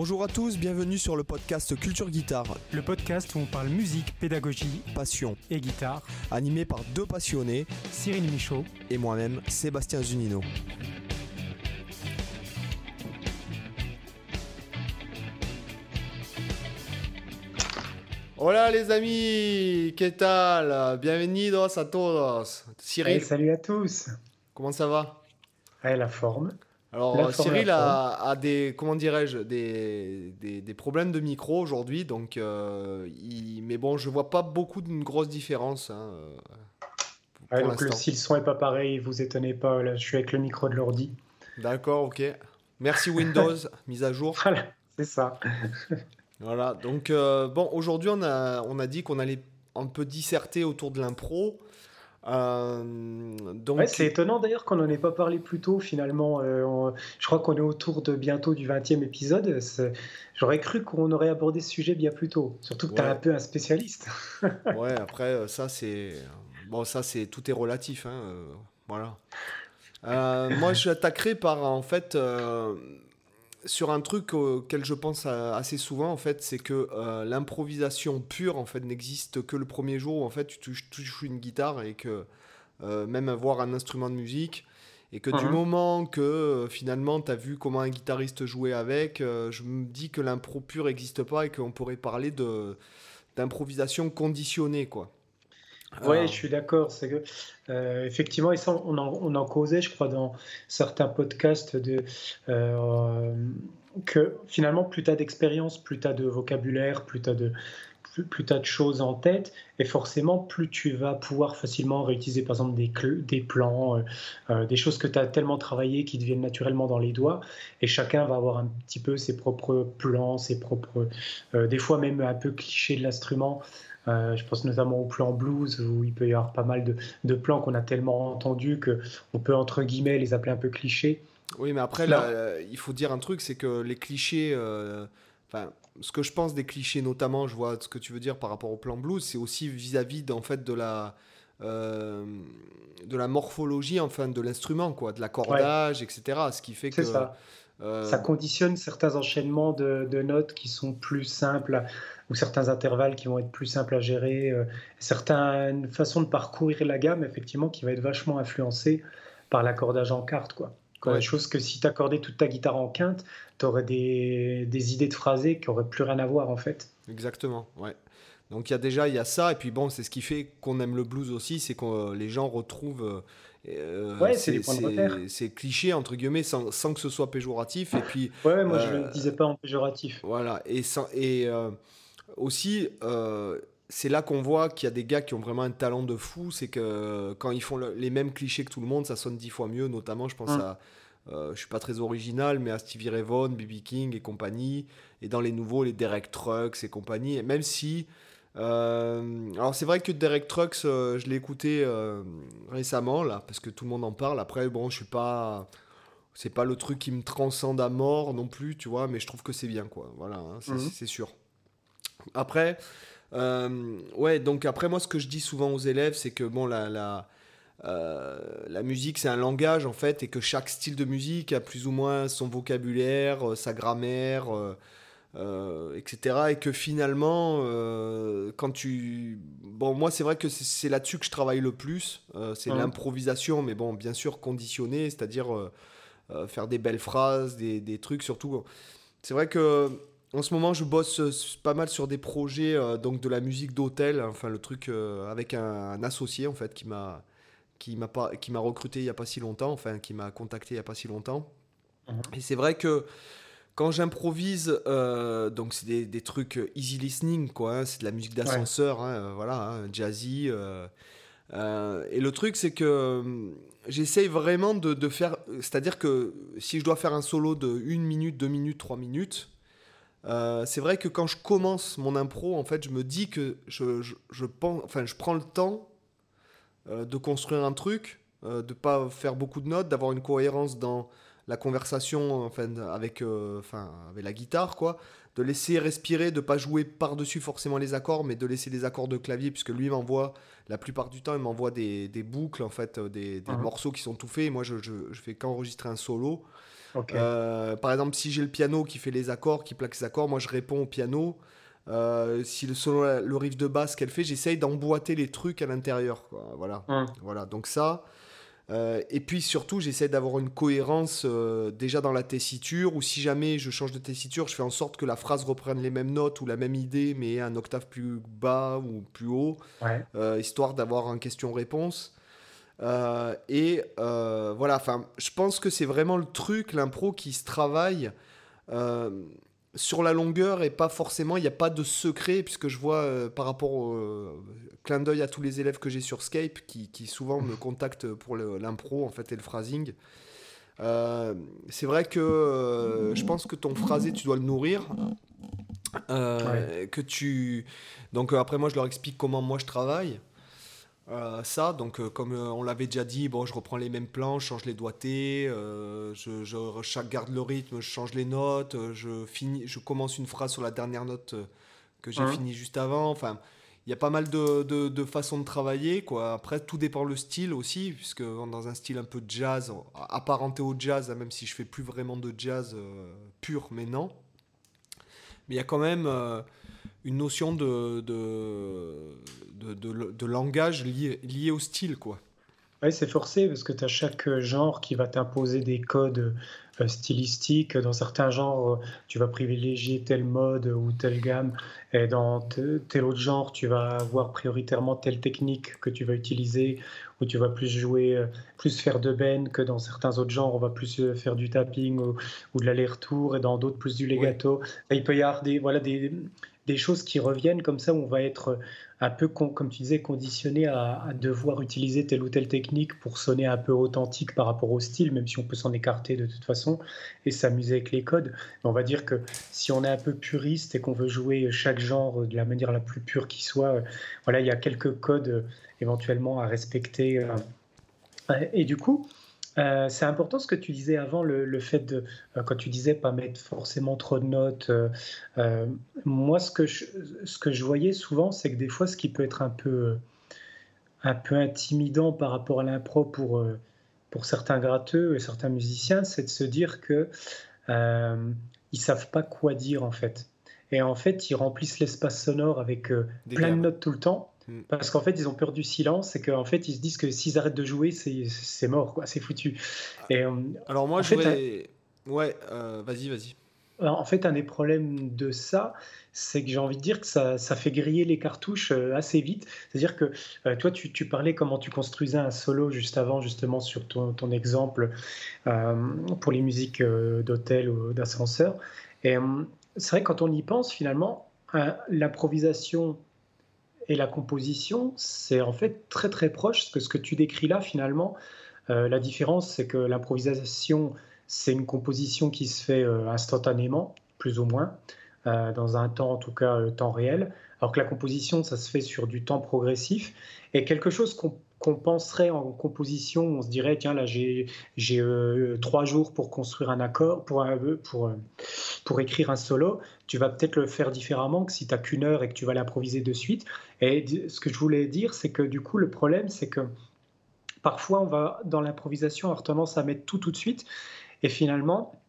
Bonjour à tous, bienvenue sur le podcast Culture Guitare, Le podcast où on parle musique, pédagogie passion, et guitare. animé par deux passionnés Cyril Michaud. et moi-même, Sébastien Zunino. Hola les amis, ¿qué tal? Bienvenidos a todos. Cyril, Hey, salut à tous. comment ça va? Hey, la forme. Alors Cyril a, a des comment dirais-je des, des, des problèmes de micro aujourd'hui donc euh, il- mais bon je vois pas beaucoup d'une grosse différence hein, euh, pour Ouais, donc le, si le son est pas pareil, vous étonnez pas. Là, je suis avec le micro de l'ordi. D'accord ok merci Windows mise à jour Voilà, c'est ça. voilà donc euh, bon aujourd'hui on a on a dit qu'on allait un peu disserter autour de l'impro Euh, donc Ouais, c'est étonnant d'ailleurs qu'on n'en ait pas parlé plus tôt finalement. Euh, on- je crois qu'on est autour de bientôt du 20e épisode. J'aurais cru qu'on aurait abordé ce sujet bien plus tôt. Surtout que tu es Ouais. un peu un spécialiste. ouais après euh, ça c'est bon ça c'est tout est relatif hein, euh, voilà moi j'attaquerai par en fait sur un truc auquel je pense euh, assez souvent en fait c'est que euh, l'improvisation pure en fait n'existe que le premier jour où en fait tu touches, touches une guitare et que euh, même avoir un instrument de musique et que du moment que euh, finalement tu as vu comment un guitariste jouait avec je me dis que l'impro pure n'existe pas et qu'on pourrait parler de d'improvisation conditionnée quoi Euh, je suis d'accord. C'est que euh, effectivement, et ça, on en, on en causait, je crois, dans certains podcasts de euh, que finalement, plus tu as d'expérience, plus tu as de vocabulaire, plus tu as de plus, plus t'as de choses en tête, et forcément, plus tu vas pouvoir facilement réutiliser, par exemple, des, plans, euh, des choses que tu as tellement travaillé qui deviennent naturellement dans les doigts, et chacun va avoir un petit peu ses propres plans, ses propres, des fois même un peu clichés de l'instrument. Euh, je pense notamment au plan blues où il peut y avoir pas mal de, de plans qu'on a tellement entendus que on peut entre guillemets les appeler un peu clichés. Oui, mais après, Là- là, euh, il faut dire un truc, c'est que les clichés, euh, enfin, ce que je pense des clichés, notamment, je vois ce que tu veux dire par rapport au plan blues, c'est aussi vis-à-vis d'en fait de la euh, de la morphologie, enfin, de l'instrument, quoi, de l'accordage, etc. Ce qui fait que ça. euh, Ça conditionne certains enchaînements de, de notes qui sont plus simples ou certains intervalles qui vont être plus simples à gérer, euh, certaines façons de parcourir la gamme effectivement qui va être vachement influencée par l'accordage en quarte quoi. Ouais. Chose que si tu accordais toute ta guitare en quinte, tu aurais des, des idées de phrasé qui auraient plus rien à voir en fait. Exactement, ouais. Donc il y a déjà il y a ça et puis bon c'est ce qui fait qu'on aime le blues aussi c'est que les gens retrouvent euh, Ouais, c'est des points de repère. ces clichés entre guillemets sans, sans que ce soit péjoratif et puis Ouais, moi je Euh, ne le disais pas en péjoratif. Voilà, et, sans- et euh, aussi, euh, c'est là qu'on voit qu'il y a des gars qui ont vraiment un talent de fou, c'est que quand ils font le- les mêmes clichés que tout le monde, ça sonne dix fois mieux, notamment je pense Mm. à, euh, je suis pas très original, mais à Stevie Ray Vaughan, B.B. King et compagnie, et dans les nouveaux, les Derek Trucks et compagnie, et même si... euh, alors c'est vrai que Derek Trucks, euh, je l'ai écouté euh, récemment, là, parce que tout le monde en parle, après, bon, je suis pas... C'est pas le truc qui me transcende à mort non plus, tu vois, mais je trouve que c'est bien, quoi. Voilà, hein, c'est Mhm. c'est sûr. Après, ouais, donc après, moi, ce que je dis souvent aux élèves, c'est que, bon, la, la, la musique, c'est un langage, en fait, et que chaque style de musique a plus ou moins son vocabulaire, sa grammaire, euh, etc. Et que finalement, euh, quand tu... Bon, moi, c'est vrai que c'est- là-dessus que je travaille le plus. euh, c'est l'improvisation, mais bon, bien sûr, conditionnée, c'est-à-dire... faire des belles phrases, des, des trucs surtout. C'est vrai que en ce moment, je bosse pas mal sur des projets donc de la musique d'hôtel, enfin le truc avec un, un associé en fait qui m'a qui m'a pas qui m'a recruté il y a pas si longtemps, enfin qui m'a contacté il y a pas si longtemps. Mhm. Et c'est vrai que quand j'improvise, euh, donc c'est des, des trucs easy listening quoi, hein, c'est de la musique d'ascenseur, hein, euh, voilà, hein, jazzy. euh, et le truc, c'est que euh, j'essaye vraiment de, de faire. C'est-à-dire que si je dois faire un solo de 1 minute, 2 minutes, 3 minutes, euh, c'est vrai que quand je commence mon impro, en fait, je me dis que je, je, je pense, enfin, je prends le temps euh, de construire un truc, euh, de pas faire beaucoup de notes, d'avoir une cohérence dans la conversation enfin, avec, euh, enfin, avec la guitare, quoi. De laisser respirer, de pas jouer par-dessus forcément les accords, mais de laisser les accords de clavier, puisque lui m'envoie, la plupart du temps, il m'envoie des, des boucles, en fait, euh, des, des Mhm. morceaux qui sont tout faits. Et moi, je, je, je fais qu'enregistrer un solo. par exemple, si j'ai le piano qui fait les accords, qui plaque les accords, moi je réponds au piano. si le, selon le riff de basse qu'elle fait, j'essaye d'emboîter les trucs à l'intérieur. Voilà. Hum. voilà. Donc ça, euh, et puis surtout, j'essaie d'avoir une cohérence euh, déjà dans la tessiture, ou si jamais je change de tessiture, je fais en sorte que la phrase reprenne les mêmes notes ou la même idée, mais un octave plus bas ou plus haut, euh, histoire d'avoir un question-réponse. et voilà, enfin, je pense que c'est vraiment le truc, l'impro, qui se travaille sur la longueur et pas forcément, il n'y a pas de secret, puisque je vois euh, par rapport au euh, clin d'œil à tous les élèves que j'ai sur Skype, qui, qui, souvent me contactent pour l'impro en fait et le phrasing. Euh, c'est vrai que je pense que ton phrasé, tu dois le nourrir. Que tu... Donc après, moi, je leur explique comment moi je travaille. Euh, ça. Donc, euh, comme euh, on l'avait déjà dit, bon, je reprends les mêmes plans, je change les doigtés, je, je, garde le rythme, je change les notes, je, finis, je commence une phrase sur la dernière note que j'ai fini juste avant. Enfin, il y a pas mal de, de, façons de travailler. Quoi. Après, tout dépend le style aussi, puisque dans un style un peu jazz, apparenté au jazz, même si je fais plus vraiment de jazz pur, mais non. Mais il y a quand même une notion de, de, de, de langage lié, lié, au style, quoi. Oui, c'est forcé parce que tu as chaque genre qui va t'imposer des codes euh, stylistiques. Dans certains genres, tu vas privilégier tel mode ou telle gamme. Et dans tel autre genre, tu vas avoir prioritairement telle technique que tu vas utiliser. Ou tu vas plus jouer, euh, plus faire de ben que dans certains autres genres, on va plus euh, faire du tapping ou, de l'aller-retour. Et dans d'autres, plus du legato. il peut y avoir des, voilà, des, des choses qui reviennent comme ça, on va être un peu, comme tu disais, conditionné à, devoir utiliser telle ou telle technique pour sonner un peu authentique par rapport au style, même si on peut s'en écarter de toute façon et s'amuser avec les codes. on va dire que si on est un peu puriste et qu'on veut jouer chaque genre de la manière la plus pure qui soit, voilà, il y a quelques codes éventuellement à respecter. Euh. Et du coup, euh, c'est important ce que tu disais avant, le, fait de, euh, quand tu disais pas mettre forcément trop de notes. Euh, moi, ce que, je, ce que je voyais souvent, c'est que des fois, ce qui peut être un peu, un peu intimidant par rapport à l'impro pour, pour certains gratteux et certains musiciens, c'est de se dire que ils savent pas quoi dire en fait. Et en fait, ils remplissent l'espace sonore avec plein de notes tout le temps. Mm. Parce qu'en fait, ils ont peur du silence et qu'en fait, ils se disent que s'ils arrêtent de jouer, c'est mort, quoi, c'est foutu. Et, euh, Alors moi, je voulais... Ouais, euh, vas-y, vas-y. En fait, un des problèmes de ça, c'est que j'ai envie de dire que ça, ça, fait griller les cartouches euh, assez vite. C'est-à-dire que toi, tu, tu, parlais comment tu construisais un solo juste avant, justement, sur ton, ton exemple pour les musiques d'hôtel ou d'ascenseur. Et c'est vrai, quand on y pense, finalement, l'improvisation et la composition, c'est en fait très très proche, que ce que tu décris là, finalement, euh, la différence, c'est que l'improvisation, c'est une composition qui se fait euh, instantanément, plus ou moins, euh, dans un temps, en tout cas, temps réel, alors que la composition, ça se fait sur du temps progressif, et quelque chose qu'on penserait en composition, on se dirait, tiens, là, j'ai trois jours pour construire un accord, pour, pour, pour écrire un solo, tu vas peut-être le faire différemment que si tu n'as qu'une heure et que tu vas l'improviser de suite. Et ce que je voulais dire, c'est que du coup, le problème, c'est que parfois, on va, dans l'improvisation, avoir tendance à mettre tout tout de suite, et finalement,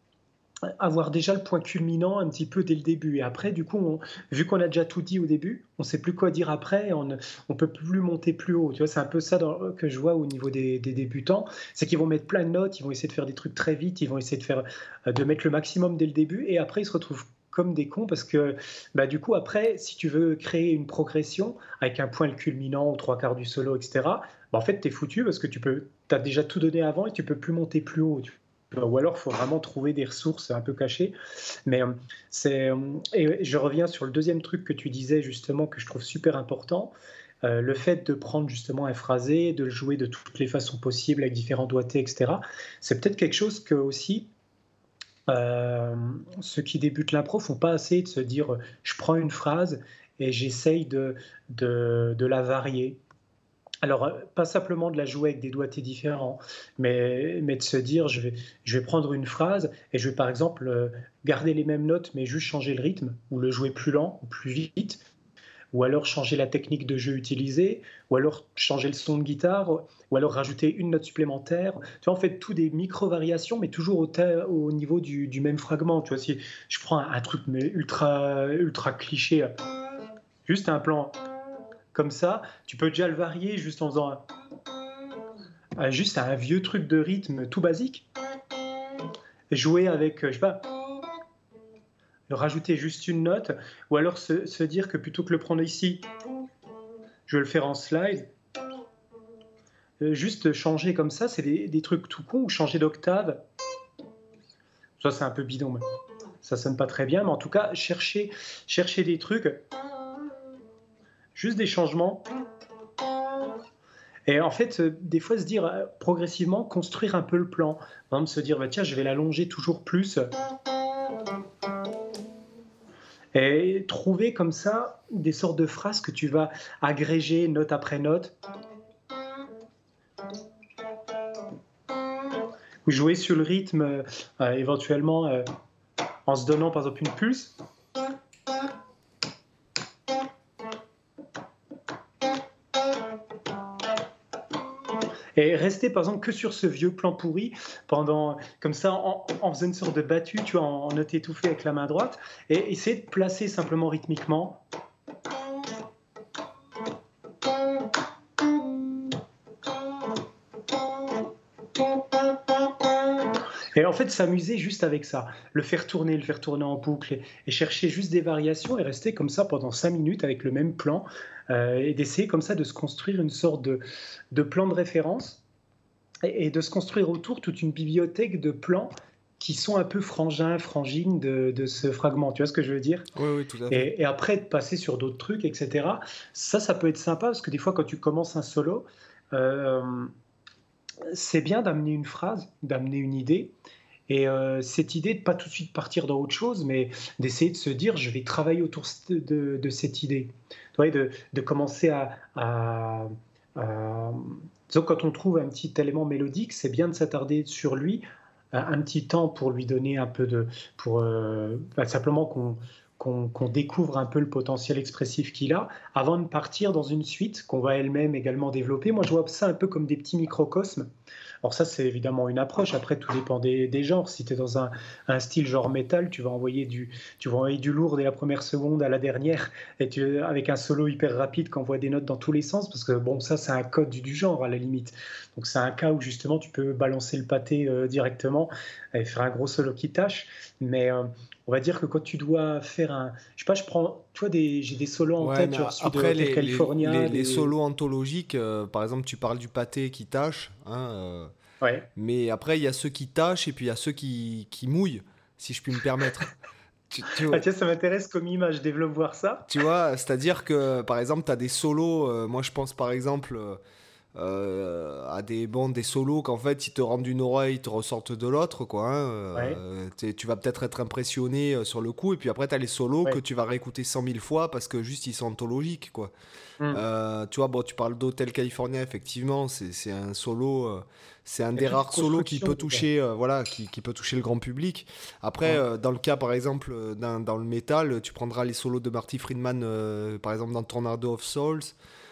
avoir déjà le point culminant un petit peu dès le début. Et après, du coup, vu qu'on a déjà tout dit au début, on ne sait plus quoi dire après, on ne on peut plus monter plus haut. Tu vois, c'est un peu ça que je vois au niveau des, débutants, c'est qu'ils vont mettre plein de notes, ils vont essayer de faire des trucs très vite, ils vont essayer de faire euh, de mettre le maximum dès le début, et après ils se retrouvent comme des cons parce que bah, du coup après si tu veux créer une progression avec un point culminant aux trois quarts du solo etc bah, en fait tu es foutu parce que tu peux as déjà tout donné avant et tu peux plus monter plus haut ou alors, faut vraiment trouver des ressources un peu cachées. Mais euh, c'est, euh, et je reviens sur le deuxième truc que tu disais justement que je trouve super important. Euh, le fait de prendre justement un phrasé, de le jouer de toutes les façons possibles avec différents doigtés, etc. C'est peut-être quelque chose que aussi ceux qui débutent l'impro font pas assez de se dire je prends une phrase et j'essaye de, de, la varier. Alors, euh, pas simplement de la jouer avec des doigtés différents, mais, mais de se dire, je vais, je vais prendre une phrase et je vais par exemple euh, garder les mêmes notes, mais juste changer le rythme, ou le jouer plus lent ou plus vite, ou alors changer la technique de jeu utilisée, ou alors changer le son de guitare, ou alors rajouter une note supplémentaire. Tu vois, en fait, tout des micro-variations, mais toujours au, au niveau du, même fragment. Tu vois, si je prends un, truc ultra, ultra cliché, juste un plan comme ça, tu peux déjà le varier juste en faisant un, juste un vieux truc de rythme tout basique. Jouer avec, je sais pas, rajouter juste une note, ou alors se, dire que plutôt que le prendre ici, je vais le faire en slide. Euh, juste changer comme ça, c'est des, trucs tout con, ou changer d'octave. Ça, c'est un peu bidon, mais ça sonne pas très bien, mais en tout cas, chercher, chercher des trucs, juste des changements. Et en fait, euh, des fois, se dire euh, progressivement, construire un peu le plan. Se dire, bah, tiens, je vais l'allonger toujours plus et trouver comme ça des sortes de phrases que tu vas agréger note après note. Ou jouer sur le rythme euh, éventuellement euh, en se donnant par exemple une pulse. Et rester par exemple que sur ce vieux plan pourri pendant comme ça en, faisant une sorte de battu, tu vois, en, note étouffée avec la main droite, et essayer de placer simplement rythmiquement. En fait, s'amuser juste avec ça, le faire tourner, le faire tourner en boucle, et, chercher juste des variations et rester comme ça pendant 5 minutes avec le même plan, euh, et d'essayer comme ça de se construire une sorte de, plan de référence et, de se construire autour toute une bibliothèque de plans qui sont un peu frangins, frangines de, ce fragment. Tu vois ce que je veux dire? Oui, oui, tout à fait. Et, après, de passer sur d'autres trucs, etc. Ça, ça peut être sympa parce que des fois, quand tu commences un solo, euh, c'est bien d'amener une phrase, d'amener une idée. Et euh, cette idée de pas tout de suite partir dans autre chose, mais d'essayer de se dire, je vais travailler autour de, cette idée de, de commencer à, à, quand on trouve un petit élément mélodique, c'est bien de s'attarder sur lui un, petit temps pour lui donner un peu de, pour euh, bah, simplement qu'on qu'on découvre un peu le potentiel expressif qu'il a avant de partir dans une suite qu'on va elle-même également développer. Moi, je vois ça un peu comme des petits microcosmes alors ça, c'est évidemment une approche. Après, tout dépend des, genres. Si tu es dans un, style genre métal, tu vas envoyer du, tu vas envoyer du lourd dès la première seconde à la dernière, et tu, avec un solo hyper rapide qui envoie des notes dans tous les sens, parce que bon, ça, c'est un code du, genre à la limite. Donc c'est un cas où justement tu peux balancer le pâté euh, directement et faire un gros solo qui tâche. Mais euh, on va dire que quand tu dois faire un, je sais pas, je prends, tu vois, des, j'ai des solos en tête, genre après de, les, California, les, solos anthologiques, euh, par exemple, tu parles du pâté qui tâche, hein, euh, ouais. mais après il y a ceux qui tâchent et puis il y a ceux qui, qui mouillent, si je puis me permettre. tu, ah, tiens, ça m'intéresse comme image, développe voir ça. Tu vois, c'est-à-dire que par exemple, tu as des solos, euh, moi je pense par exemple euh, à des bandes, des solos qu'en fait ils te rendent d'une oreille, ils te ressortent de l'autre quoi. Hein, euh, tu vas peut-être être impressionné euh, sur le coup et puis après tu as les solos que tu vas réécouter 100 000 fois parce que juste ils sont anthologiques quoi. Hmm. tu vois, bon, tu parles d'Hotel California, effectivement, c'est un solo, c'est un des rares solos qui peut toucher, voilà, qui, qui, peut toucher le grand public. Après, dans le cas, par exemple, dans, dans, le métal, tu prendras les solos de Marty Friedman, par exemple, dans Tornado of Souls.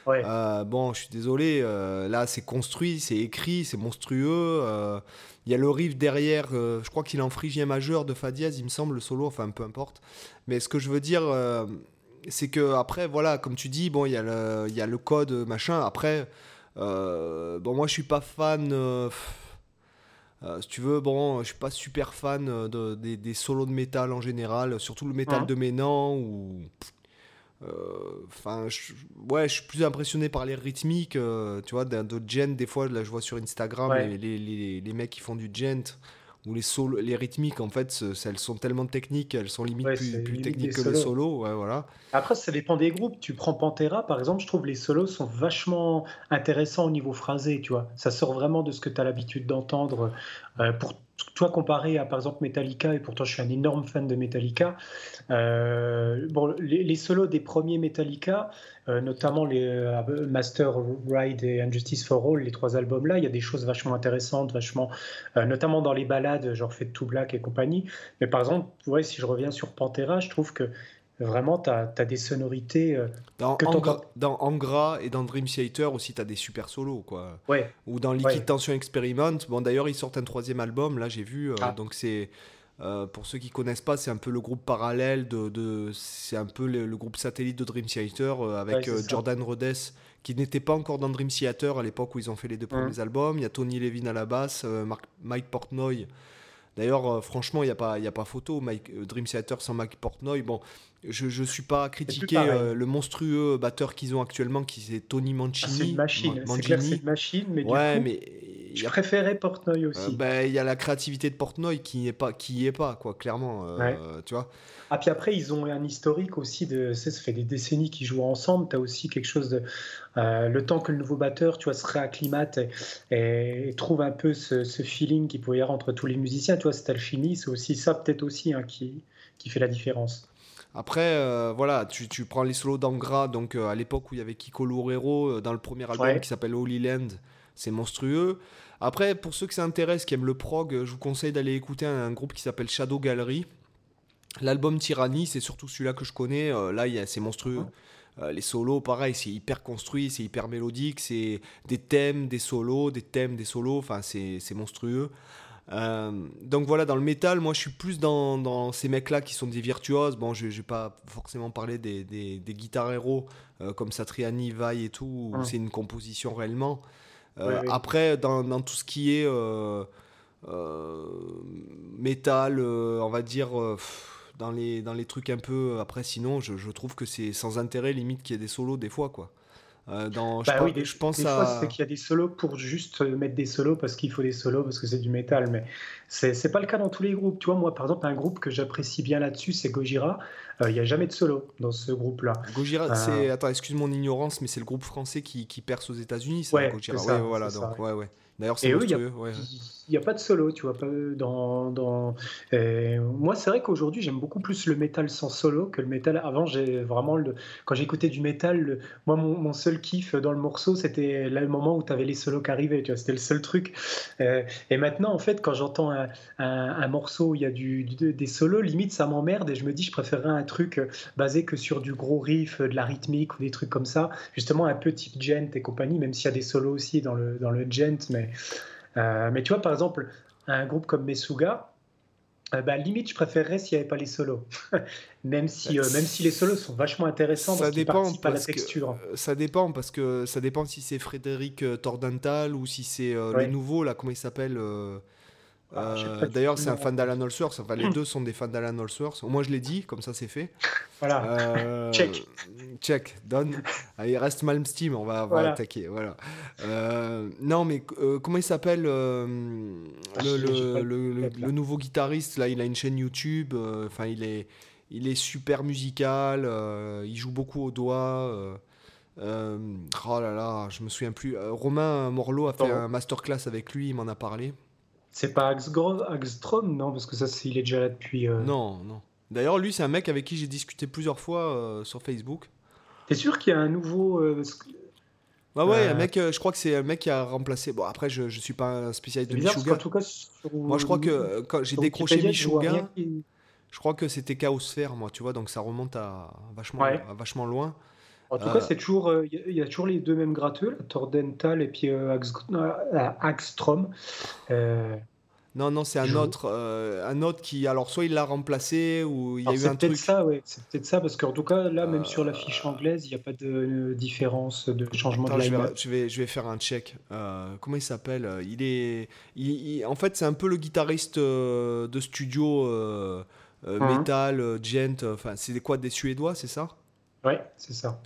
Euh, bon, je suis désolé, euh, là c'est construit, c'est écrit, c'est monstrueux. Euh, il y a le riff derrière, je crois qu'il est en frigien majeur de Fa dièse, il me semble, le solo, enfin peu importe. Mais ce que je veux dire, c'est que après, voilà, comme tu dis, bon, il y, a le, y a le code, machin. Après, bon, moi je suis pas fan. si tu veux, bon, je suis pas super fan de, des, solos de métal en général, surtout le métal de Ménan ou enfin, ouais, je suis plus impressionné par les rythmiques, euh, tu vois, de gent. Des fois, là, je vois sur Instagram les, les, les, mecs qui font du gent ou les solos, les rythmiques, en fait, elles sont tellement techniques, elles sont limite plus, plus techniques que les solos. Ouais, voilà. Après, ça dépend des groupes. Tu prends Pantera, par exemple, je trouve les solos sont vachement intéressants au niveau phrasé, tu vois. Ça sort vraiment de ce que tu as l'habitude d'entendre. Euh, pour toi, comparé à par exemple Metallica, et pourtant je suis un énorme fan de Metallica, euh, bon, les, solos des premiers Metallica, euh, notamment les euh, Master Ride et Injustice for All, les trois albums-là, il y a des choses vachement intéressantes, vachement, notamment dans les balades, genre Fade to Black et compagnie. Mais par exemple, ouais, si je reviens sur Pantera, je trouve que vraiment, tu as, des sonorités. Euh, dans, Angra, dans Angra et dans Dream Theater aussi, tu as des super solos. Quoi. Ouais. Ou dans Liquid Tension Experiment. Bon, d'ailleurs, ils sortent un troisième album, là, j'ai vu. Euh, ah. Donc, c'est. Euh, pour ceux qui connaissent pas, c'est un peu le groupe parallèle de, de c'est un peu le, groupe satellite de Dream Theater avec Jordan Rhodes qui n'était pas encore dans Dream Theater à l'époque où ils ont fait les deux premiers albums. Il y a Tony Levin à la basse, Mike Portnoy D'ailleurs, franchement, il n'y a, pas, a pas photo. Mike, Dream Theater sans Mike Portnoy. Bon, je ne suis pas à critiquer euh, le monstrueux batteur qu'ils ont actuellement, qui c'est Tony Mancini. Ah, c'est une machine, c'est clair, c'est une machine, mais ouais, du coup, mais je préférais Portnoy aussi. Ben, il y a la créativité de Portnoy qui n'est pas, qui est pas, quoi, clairement. Tu vois. Ah, puis après, ils ont un historique aussi de. Ça fait des décennies qu'ils jouent ensemble. Tu as aussi quelque chose de. Euh, le temps que le nouveau batteur, tu vois, se réacclimate et, trouve un peu ce, feeling qu'il pouvait y avoir entre tous les musiciens. Tu vois, c'est Alchimie, c'est aussi ça, peut-être aussi, hein, qui, qui fait la différence. Après, euh, voilà, tu, tu, prends les solos d'Angra, donc euh, à l'époque où il y avait Kiko Loureiro dans le premier album qui s'appelle Holy Land, c'est monstrueux. Après, pour ceux que ça intéresse, qui aiment le prog, je vous conseille d'aller écouter un groupe qui s'appelle Shadow Gallery. L'album Tyranny, c'est surtout celui-là que je connais. Euh, là, c'est monstrueux. Euh, les solos, pareil, c'est hyper construit, c'est hyper mélodique. C'est des thèmes, des solos, des thèmes, des solos. Enfin, c'est monstrueux. Euh, donc voilà, dans le métal, moi je suis plus dans, ces mecs-là qui sont des virtuoses. Bon, je vais pas forcément parler des, des, guitares héros comme Satriani, Vai et tout, où c'est une composition réellement. Après, dans, dans, tout ce qui est métal, on va dire dans les, dans les trucs un peu. Euh, après, sinon, je, je trouve que c'est sans intérêt, limite, qu'il y ait des solos des fois, quoi. Euh, dans, bah je, oui, des, je pense des à... fois, c'est qu'il y a des solos pour juste mettre des solos parce qu'il faut des solos parce que c'est du métal, mais c'est, c'est pas le cas dans tous les groupes. Tu vois, moi, par exemple, un groupe que j'apprécie bien là-dessus, c'est Gojira. Euh, il n'y a jamais de solo dans ce groupe-là. Gojira, c'est. Attends, excuse mon ignorance, mais c'est le groupe français qui, qui perce aux États-Unis, ouais, Gojira. Ça, ouais, voilà, donc, ouais, ouais. D'ailleurs, c'est monstrueux. Il n'y a, pas de solo, tu vois. Dans, dans... moi, c'est vrai qu'aujourd'hui, j'aime beaucoup plus le métal sans solo que le métal. Avant, j'ai vraiment le... quand j'écoutais du métal, moi, mon, seul kiff dans le morceau, c'était le moment où tu avais les solos qui arrivaient. Tu vois, c'était le seul truc. Euh, et maintenant, en fait, quand j'entends un, un, morceau où il y a des solos, limite, ça m'emmerde et je me dis, je préférerais un truc basé que sur du gros riff, de la rythmique ou des trucs comme ça. Justement, un peu type gent et compagnie, même s'il y a des solos aussi dans le, dans le gent, mais euh, mais tu vois, par exemple, un groupe comme Mesuga, euh, bah, limite, je préférerais s'il n'y avait pas les solos. même, si, euh, même si les solos sont vachement intéressants ça parce à la texture. ça dépend parce que ça dépend si c'est Frédéric Tordental ou si c'est le nouveau, là, comment il s'appelle euh, d'ailleurs, c'est un fan d'Alan Allsworth. Enfin, les deux sont des fans d'Alan Allsworth. Au moins, je l'ai dit, comme ça, c'est fait. Voilà. Euh, check. Check. Donne. il reste Malmsteen. On va, attaquer. Voilà. Euh, non, mais comment il s'appelle ah, le, le, nouveau guitariste Là, il a une chaîne YouTube. Enfin, il est, il est super musical. il joue beaucoup au doigt. oh là là, je me souviens plus. Romain Morlot a fait un masterclass avec lui. Il m'en a parlé. C'est pas Agstrom, non Parce que ça, il est déjà là depuis. Euh, non, non. D'ailleurs, lui, c'est un mec avec qui j'ai discuté plusieurs fois euh, sur Facebook. T'es sûr qu'il y a un nouveau. Euh, Ouais, ouais, un mec, je crois que c'est un mec qui a remplacé. Bon, après, je, je suis pas un spécialiste de Michuga. En tout cas, moi, je crois que quand j'ai décroché Michuga, je crois que c'était Chaosphère, moi, tu vois, donc ça remonte à vachement, à vachement loin. En tout cas, c'est toujours, il euh, y, a toujours les deux mêmes gratteux, Tordental et puis euh, Axstrom. Euh, non, non, c'est un autre, un autre qui, alors soit il l'a remplacé ou il y a eu un truc. C'est ça, ouais. C'est peut-être ça parce qu'en tout cas, là, même sur la fiche anglaise, il n'y a pas de différence de changement de je vais, je vais, je vais, faire un check. comment il s'appelle Il est, en fait, c'est un peu le guitariste de studio mhm. metal, gent. Enfin, c'est quoi des Suédois, c'est ça? Ouais, c'est ça.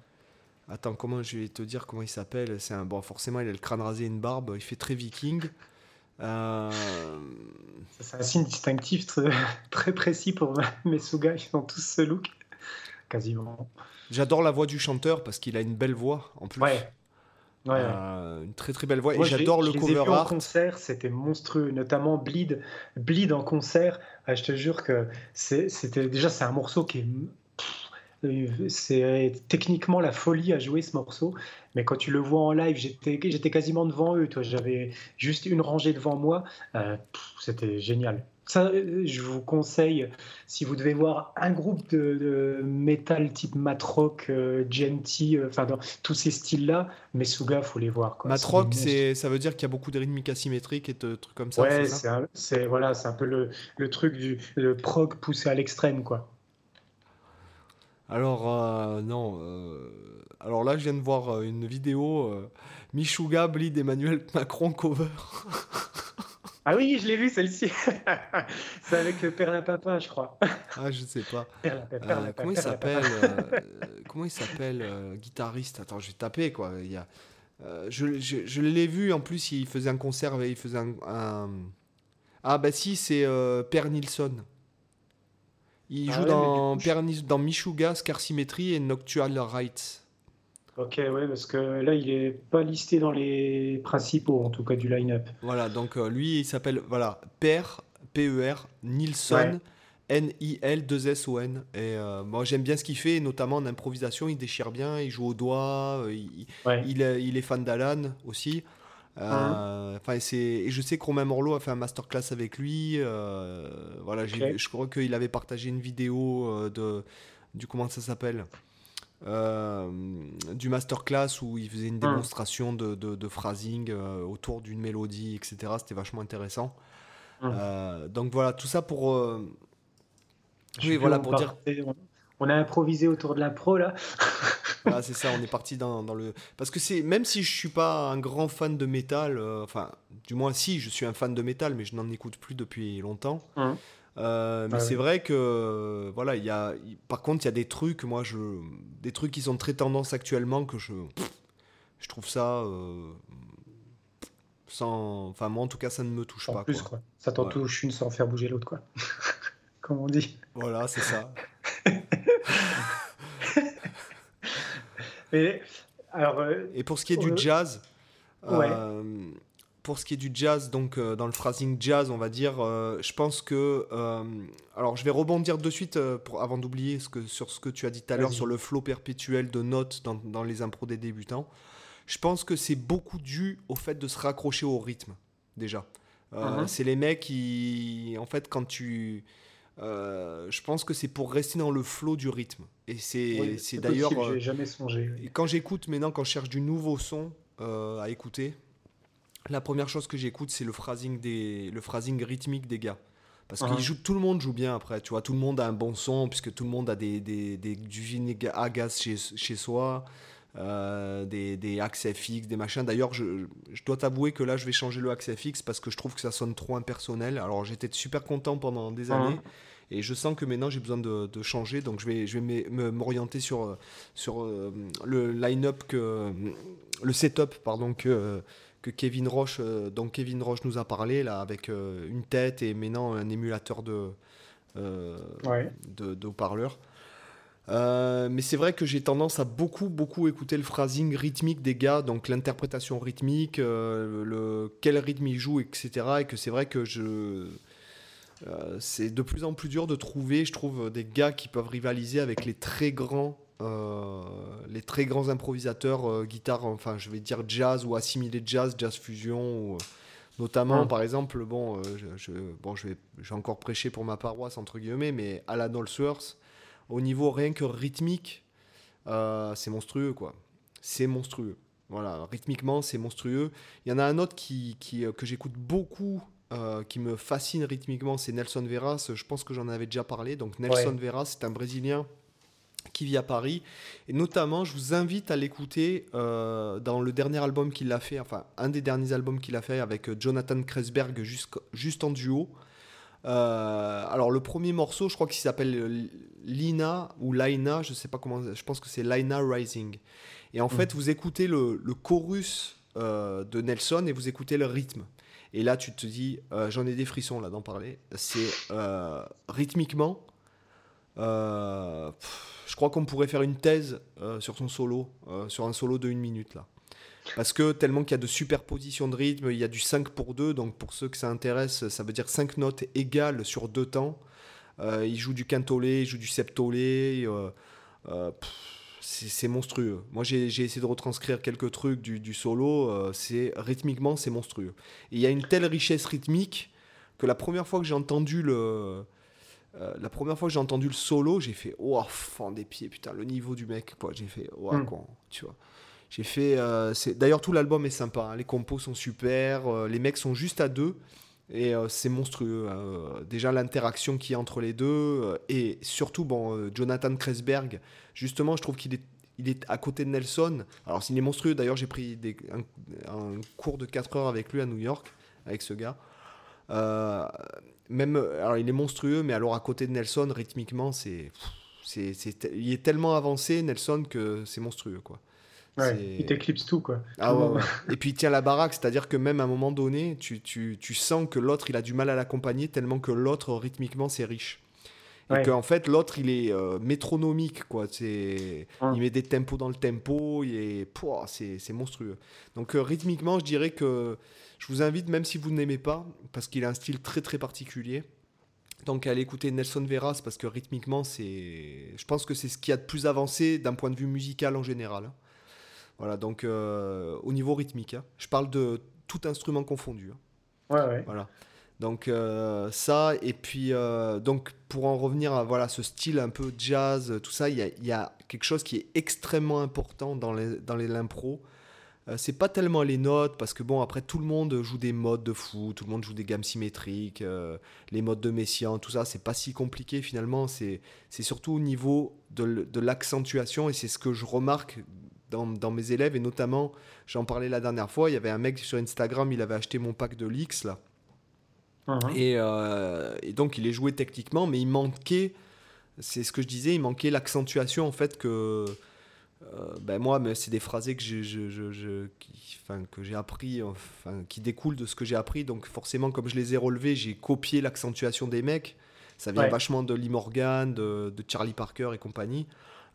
Attends, comment je vais te dire comment il s'appelle? C'est un bon, forcément, il a le crâne rasé et une barbe. Il fait très viking. Euh... C'est un signe distinctif très, précis pour mes sous-gars. Ils ont tous ce look, quasiment. J'adore la voix du chanteur parce qu'il a une belle voix en plus. Ouais. Ouais, euh, une très très belle voix et j'adore le cover art. en concert, c'était monstrueux, notamment Bleed, Bleed en concert. Ah, je te jure que c'était déjà c'est un morceau qui est c'est techniquement la folie à jouer ce morceau, mais quand tu le vois en live, j'étais quasiment devant eux. J'avais juste une rangée devant moi. Euh, c'était génial. Ça, je vous conseille, si vous devez voir un groupe de, métal type matrock, euh, genty, euh, enfin dans tous ces styles-là, Mesuga, faut les voir. Matrock, c'est, ça veut dire qu'il y a beaucoup de rythmiques asymétriques et de trucs comme ça. Ouais, c'est, voilà, c'est un peu le, le truc du le prog poussé à l'extrême, quoi. Alors euh, non, alors là je viens de voir une vidéo Michuga bleed Emmanuel Macron cover. Ah oui, je l'ai vu celle-ci. c'est avec le Père Papin, je crois. ah, je sais pas. Euh, comment, il s'appelle, euh, comment il s'appelle guitariste? Attends, je vais taper quoi. Il y a, euh, je, je, l'ai vu en plus, il faisait un concert, il faisait un. Ah bah si, c'est Père Nilsson. Il ah joue dans, Père, dans Michuga, Scarsymetry et Noctual Rights. Ok, ouais, parce que là, il est pas listé dans les principaux, en tout cas, du line-up. Voilà, donc euh, lui, il s'appelle voilà, Per, P-E-R, Nilsson, N-I-L-2-S-O-N. Et euh, moi, j'aime bien ce qu'il fait, notamment en improvisation, il déchire bien, il joue au doigt, euh, il, est fan d'Alan aussi. Hein. Enfin, c'est et je sais que Romain Morlot a fait un masterclass avec lui. voilà, je crois qu'il avait partagé une vidéo de du comment ça s'appelle euh, du masterclass où il faisait une hum. démonstration de, de, phrasing euh, autour d'une mélodie, etc. C'était vachement intéressant. Euh, donc voilà, tout ça pour. oui, voilà, pour dire. On a improvisé autour de la pro là. c'est ça, on est parti dans, dans, le. Parce que c'est même si je suis pas un grand fan de métal, enfin, du moins si, je suis un fan de métal, mais je n'en écoute plus depuis longtemps. Hum. Euh, mais ah c'est vrai que voilà, il y a, par contre, il y a des trucs, moi, je, des trucs qui sont très tendance actuellement que je, je trouve ça euh, sans, enfin moi en tout cas, ça ne me touche pas. Plus quoi. Ça t'en touche une sans faire bouger l'autre quoi. Comme on dit. Voilà, c'est ça. Mais alors. Euh, Et pour ce qui est du jazz. Ouais pour ce qui est du jazz, donc euh, dans le phrasing jazz, on va dire, euh, je pense que. Euh, alors, je vais rebondir de suite pour, avant d'oublier ce que, sur ce que tu as dit tout à l'heure sur le flow perpétuel de notes dans, dans, les impros des débutants. Je pense que c'est beaucoup dû au fait de se raccrocher au rythme, déjà. Uh-huh. C'est les mecs qui. En fait, quand tu. Je pense que c'est pour rester dans le flow du rythme. Et c'est c'est d'ailleurs. J'ai jamais songé. Quand j'écoute maintenant, quand je cherche du nouveau son à écouter, la première chose que j'écoute, c'est le phrasing, des, le phrasing rythmique des gars. Parce que tout le monde joue bien après, tu vois, tout le monde a un bon son, puisque tout le monde a des, des, des du à gaz chez, chez soi, euh, des, des axes FX, des machins. D'ailleurs, je, je, dois t'avouer que là, je vais changer le axe FX parce que je trouve que ça sonne trop impersonnel. Alors, j'étais super content pendant des années. Et je sens que maintenant j'ai besoin de, de, changer, donc je vais, je vais m'orienter sur, sur euh, le line-up que le setup pardon que que Kevin Roche, euh, donc Kevin Roche nous a parlé là avec euh, une tête et maintenant un émulateur de, euh, de, haut-parleurs. mais c'est vrai que j'ai tendance à beaucoup, beaucoup écouter le phrasing rythmique des gars, donc l'interprétation rythmique, le, quel rythme ils jouent, etc. Et que c'est vrai que je. C'est de plus en plus dur de trouver, je trouve, des gars qui peuvent rivaliser avec les très grands euh, les très grands improvisateurs euh, guitare, enfin je vais dire jazz ou assimilé jazz, jazz fusion, ou, notamment par exemple, bon, euh, je, bon je, vais, je encore prêcher pour ma paroisse entre guillemets, mais Alan Allsworth, au niveau rien que rythmique, c'est monstrueux quoi. C'est monstrueux. Voilà, rythmiquement c'est monstrueux. Il y en a un autre qui, qui que j'écoute beaucoup qui me fascine rythmiquement, c'est Nelson Veras. Je pense que j'en avais déjà parlé. Donc Nelson Veras, c'est un Brésilien qui vit à Paris. Et notamment, je vous invite à l'écouter euh, dans le dernier album qu'il a fait, enfin, un des derniers albums qu'il a fait avec euh, Jonathan Kresberg juste, en duo. Euh, alors, le premier morceau, je crois qu'il s'appelle Lina ou Laina, je sais pas comment, je pense que c'est Laina Rising. Et en fait, mm. vous écoutez le, le chorus de Nelson et vous écoutez le rythme. Et là, tu te dis, j'en ai des frissons là d'en parler. C'est rythmiquement. Euh, je crois qu'on pourrait faire une thèse euh, sur son solo, euh, sur un solo de une minute là. Parce que tellement qu'il y a de superpositions de rythme, il y a du 5 pour 2, donc pour ceux que ça intéresse, ça veut dire 5 notes égales sur deux temps. Euh, il joue du quintolé, il joue du septolé. C'est monstrueux. Moi, j'ai essayé de retranscrire quelques trucs du, du solo. c'est rythmiquement, c'est monstrueux. Et il y a une telle richesse rythmique que la première fois que j'ai entendu le. Euh, la première fois que j'ai entendu le solo, j'ai fait oh fend des pieds putain le niveau du mec quoi. J'ai fait oh Mm. quoi, tu vois. J'ai fait euh, c'est d'ailleurs tout l'album est sympa, hein. les compos sont super, euh, les mecs sont juste à deux et euh, c'est monstrueux. euh, déjà l'interaction qu'il y a entre les deux euh, et surtout bon euh, Jonathan Kresberg, justement je trouve qu'il est il est à côté de Nelson. Alors s'il est monstrueux, d'ailleurs j'ai pris des- un, un cours de 4 heures avec lui à New York avec ce gars. Euh, même, alors il est monstrueux, mais alors à côté de Nelson, rythmiquement, c'est, c'est, c'est- il est tellement avancé, Nelson, que c'est monstrueux, quoi. Ouais, il t'éclipse tout, quoi. Ah ouais. Et puis il tient la baraque, c'est-à-dire que même à un moment donné, tu, tu, tu sens que l'autre, il a du mal à l'accompagner, tellement que l'autre, rythmiquement, c'est riche. Et Ouais. qu'en fait, l'autre, il est euh, métronomique, quoi. C'est... Hum. Il met des tempos dans le tempo, il est... Pouah, c'est, c'est monstrueux. Donc euh, rythmiquement, je dirais que je vous invite, même si vous ne l'aimez pas, parce qu'il a un style très très particulier, donc à aller écouter Nelson Veras, parce que rythmiquement, c'est... Je pense que c'est ce qu'il y a de plus avancé d'un point de vue musical en général. hein. Voilà, donc euh, au niveau rythmique, hein. je parle de tout instrument confondu. hein. Ouais, ouais. Voilà. Donc euh, ça, et puis euh, donc pour en revenir à voilà, ce style un peu jazz, tout ça, il y a, quelque chose qui est extrêmement important dans les, dans les l'impro. Euh, c'est pas tellement les notes, parce que bon, après tout le monde joue des modes de fou, tout le monde joue des gammes symétriques, les modes de Messiaen, tout ça, c'est pas si compliqué finalement, c'est, surtout au niveau de, de l'accentuation, et c'est ce que je remarque dans, dans mes élèves, et notamment, j'en parlais la dernière fois, il y avait un mec sur Instagram, il avait acheté mon pack de Lix, là, Et, euh, et donc il est joué techniquement, mais il manquait, c'est ce que je disais, il manquait l'accentuation en fait que euh, ben moi, c'est des phrasés que j'ai, je- je- je- qui- enfin, que j'ai appris, enfin, qui découlent de ce que j'ai appris. Donc forcément, comme je les ai relevés, j'ai copié l'accentuation des mecs. Ça vient Ouais. vachement de Lee Morgan, de, de Charlie Parker et compagnie.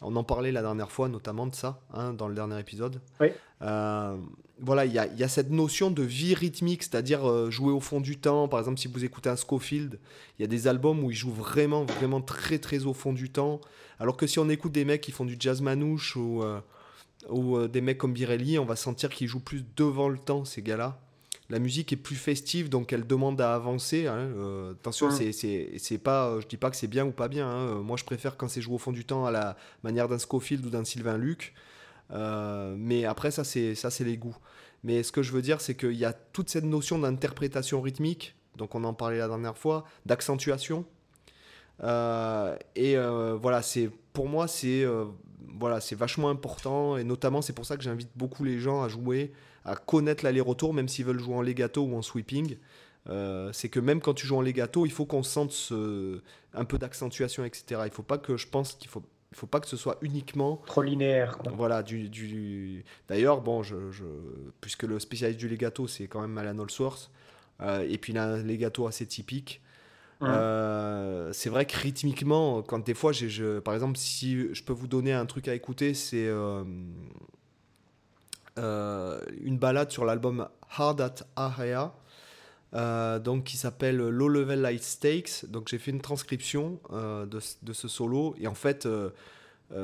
On en parlait la dernière fois, notamment de ça, hein, dans le dernier épisode. Oui. Euh, voilà, il y a, il y a cette notion de vie rythmique, c'est-à-dire euh, jouer au fond du temps. Par exemple, si vous écoutez un Scofield, il y a des albums où ils jouent vraiment, vraiment très, très au fond du temps. Alors que si on écoute des mecs qui font du jazz manouche ou, euh, ou euh, des mecs comme Birelli, on va sentir qu'ils jouent plus devant le temps, ces gars-là. La musique est plus festive, donc elle demande à avancer. hein. Attention, Mm. c'est- c'est c'est pas, je dis pas que c'est bien ou pas bien. hein. Moi, je préfère quand c'est joué au fond du temps à la manière d'un Scofield ou d'un Sylvain Luc. Euh, mais après, ça, c'est ça, c'est les goûts. Mais ce que je veux dire, c'est qu'il y a toute cette notion d'interprétation rythmique, donc on en parlait la dernière fois, d'accentuation. Euh, et euh, voilà, c'est pour moi, c'est voilà, vachement important. Et notamment, c'est pour ça que j'invite beaucoup les gens à jouer, à connaître l'aller-retour, même s'ils veulent jouer en legato ou en sweeping. C'est que même quand tu joues en legato, il faut qu'on sente un peu d'accentuation, etc. Il faut pas que je pense qu'il faut, il faut pas que ce soit uniquement Trop linéaire, quoi. voilà, du, du... D'ailleurs, bon, je, je- puisque le spécialiste du legato, c'est quand même Alan Allsworth, euh, et puis il a un legato assez typique. Euh, c'est vrai que rythmiquement, quand des fois, j'ai, je, par exemple, si je peux vous donner un truc à écouter, c'est euh, une balade sur l'album Hard at Ahea, euh, donc qui s'appelle Low Level Light Stakes. Donc j'ai fait une transcription euh, de, ce- de ce solo, et en fait, euh,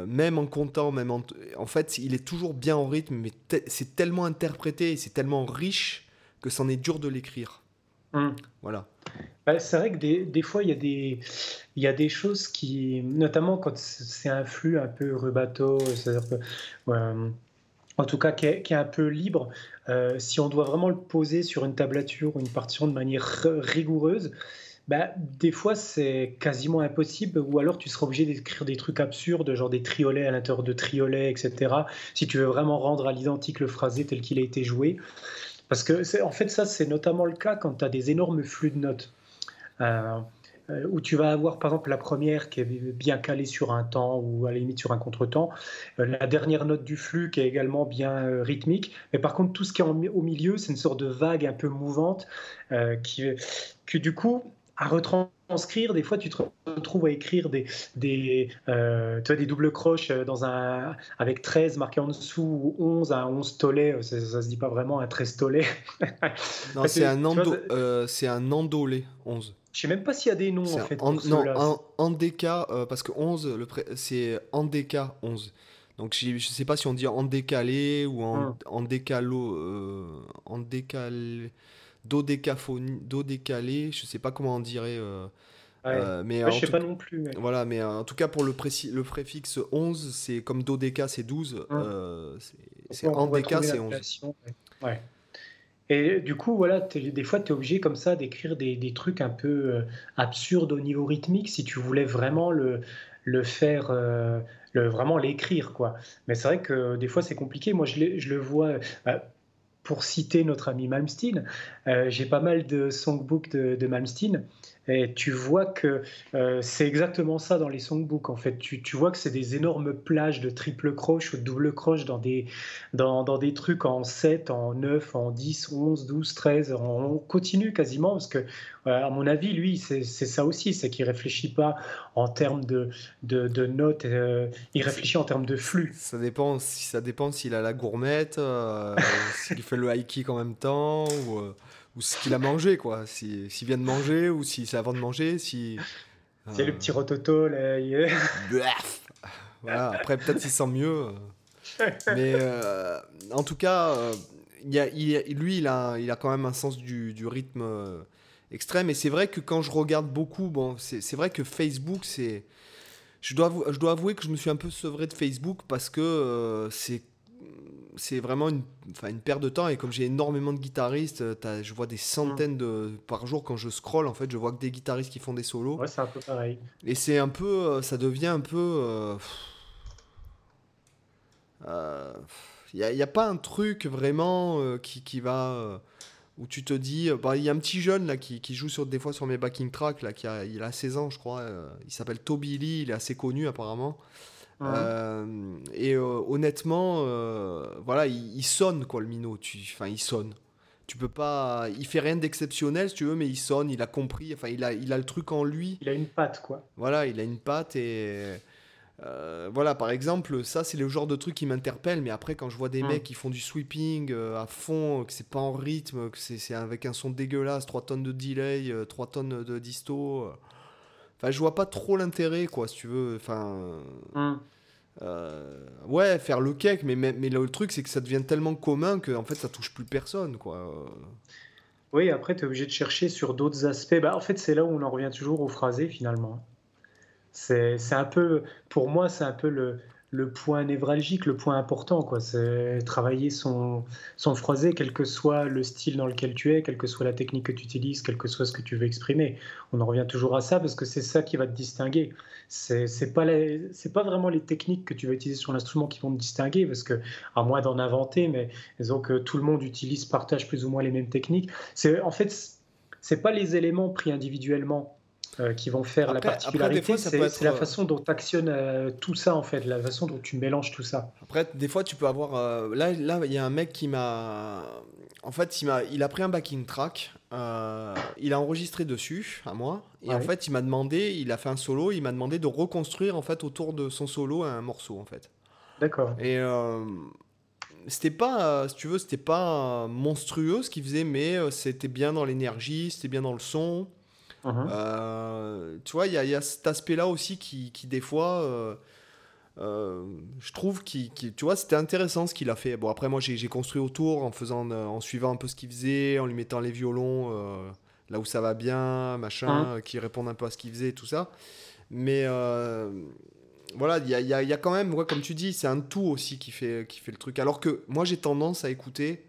même en comptant, même en, en fait, il est toujours bien en rythme, mais te- c'est tellement interprété et c'est tellement riche que c'en est dur de l'écrire. Mhm. Voilà. Bah, c'est vrai que des, des fois, il y, a des, il y a des choses qui, notamment quand c'est un flux un peu rubato, c'est-à-dire que, en tout cas, qui est, qui est un peu libre, euh, si on doit vraiment le poser sur une tablature ou une partition de manière rigoureuse, bah, des fois, c'est quasiment impossible, ou alors tu seras obligé d'écrire des trucs absurdes, genre des triolets à l'intérieur de triolets, etc., si tu veux vraiment rendre à l'identique le phrasé tel qu'il a été joué. Parce que, en fait, ça, c'est notamment le cas quand tu as des énormes flux de notes. Euh, où tu vas avoir par exemple la première qui est bien calée sur un temps ou à la limite sur un contretemps, euh, la dernière note du flux qui est également bien euh, rythmique, mais par contre tout ce qui est en au milieu c'est une sorte de vague un peu mouvante euh, qui, que du coup à retranscrire, des fois tu te retrouves à écrire des, des, euh, tu vois, des doubles croches euh, dans un, avec 13 marqué en dessous ou 11, un 11 tollé, ça, ça se dit pas vraiment un 13 tollé. Non, c'est un, tu vois, euh, un endolé 11. Je sais même pas s'il y a des noms en un fait. en- pour non, en, endéca, euh, parce que 11, le pré- c'est endéca 11. Donc j'ai- je sais pas si on dit en décalé ou en, Hmm. en décalo. euh, en décalé. do, do décalé, je sais pas comment on dirait. Euh, mais je sais pas non plus. Voilà, mais en tout cas pour le, le préfixe 11, c'est comme do déca c'est 12, c'est en déca c'est 11. Ouais. Et du coup, voilà, des fois, tu es obligé comme ça d'écrire des, des, trucs un peu absurdes au niveau rythmique si tu voulais vraiment le, le faire, le, vraiment l'écrire. quoi. Mais c'est vrai que des fois, c'est compliqué. Moi, je, le vois. Bah, pour citer notre ami Malmsteen, euh, j'ai pas mal de songbooks de, de Malmsteen et tu vois que euh, c'est exactement ça dans les songbooks. En fait, tu, tu vois que c'est des énormes plages de triple croche ou de double croche dans des, dans, dans, des trucs en 7, en 9, en 10, 11, 12, 13. On continue quasiment parce que, à mon avis, lui, c'est ça aussi. C'est qu'il réfléchit pas en termes de, de, de notes, euh, il réfléchit en termes de flux. Ça dépend, ça dépend s'il a la gourmette, euh, s'il fait le high kick en même temps ou ou ce qu'il a mangé, quoi. S'il vient de manger ou si c'est avant de manger, si. C'est le petit rototo, là. voilà, après, peut-être qu'il sent mieux. Mais euh, en tout cas, euh, il a, il, lui, il a, il a quand même un sens du, du rythme euh, extrême. Et c'est vrai que quand je regarde beaucoup, bon, c'est vrai que Facebook, c'est. Je dois, je dois avouer que je me suis un peu sevré de Facebook parce que c'est c'est vraiment une, une perte de temps. Et comme j'ai énormément de guitaristes, euh, je vois des centaines de par jour quand je scroll. En fait, je vois que des guitaristes qui font des solos. Ouais, c'est un peu pareil. Et c'est un peu, euh, ça devient un peu. Il euh, n'y a, a, pas un truc vraiment qui, qui, va. où tu te dis. Bah, il y a un petit jeune là qui, qui, joue sur, des fois sur mes backing tracks. Là, qui a, il a 16 ans, je crois. il s'appelle Toby Lee. Il est assez connu apparemment. Euh, et euh, honnêtement, euh, voilà, il, sonne quoi le minot. Enfin, il sonne. Tu peux pas. Il fait rien d'exceptionnel si tu veux, mais il sonne. Il a compris. Enfin, il a, il a le truc en lui. Il a une patte quoi. Voilà, il a une patte et. voilà, par exemple, ça c'est le genre de truc qui m'interpelle, mais après quand je vois des mecs qui font du sweeping à fond, que c'est pas en rythme, que c'est avec un son dégueulasse, 3 tonnes de delay, 3 tonnes de disto, enfin je vois pas trop l'intérêt quoi, si tu veux. Enfin, hum. Euh, ouais, faire le cake, mais, mais, le truc, c'est que ça devient tellement commun que en fait, ça touche plus personne, quoi. Oui, après, tu es obligé de chercher sur d'autres aspects. Bah, en fait, c'est là où on en revient toujours au phrasé, finalement. C'est un peu, pour moi, c'est un peu le, le point névralgique, le point important, quoi. C'est travailler son, son quel que soit le style dans lequel tu es, quelle que soit la technique que tu utilises, quel que soit ce que tu veux exprimer. On en revient toujours à ça parce que c'est ça qui va te distinguer. C'est pas c'est pas vraiment les techniques que tu vas utiliser sur l'instrument qui vont te distinguer parce que à moins d'en inventer, mais disons que tout le monde utilise, partage plus ou moins les mêmes techniques. C'est en fait c'est pas les éléments pris individuellement euh, qui vont faire la particularité. C'est la euh, façon dont tu actionnes euh, tout ça, en fait, la façon dont tu mélanges tout ça. Après, des fois, tu peux avoir. là, là, il y a un mec qui m'a. En fait, il, a, il a pris un backing track, il a enregistré dessus, à moi, et en fait, il m'a demandé, il a fait un solo, il m'a demandé de reconstruire, en fait, autour de son solo, un morceau, en fait. D'accord. Et c'était pas, si tu veux, c'était pas monstrueux ce qu'il faisait, mais c'était bien dans l'énergie, c'était bien dans le son. Uh-huh. Euh, tu vois, il y, a cet aspect-là aussi qui, qui, des fois, euh, euh, je trouve, qui, tu vois, c'était intéressant ce qu'il a fait. Bon, après, moi, j'ai construit autour en faisant, en suivant un peu ce qu'il faisait, en lui mettant les violons là où ça va bien, machin, uh-huh. qui répondent un peu à ce qu'il faisait, tout ça. Mais voilà, il y a, y a, quand même, comme tu dis, c'est un tout aussi qui fait, qui fait le truc. Alors que moi, j'ai tendance à écouter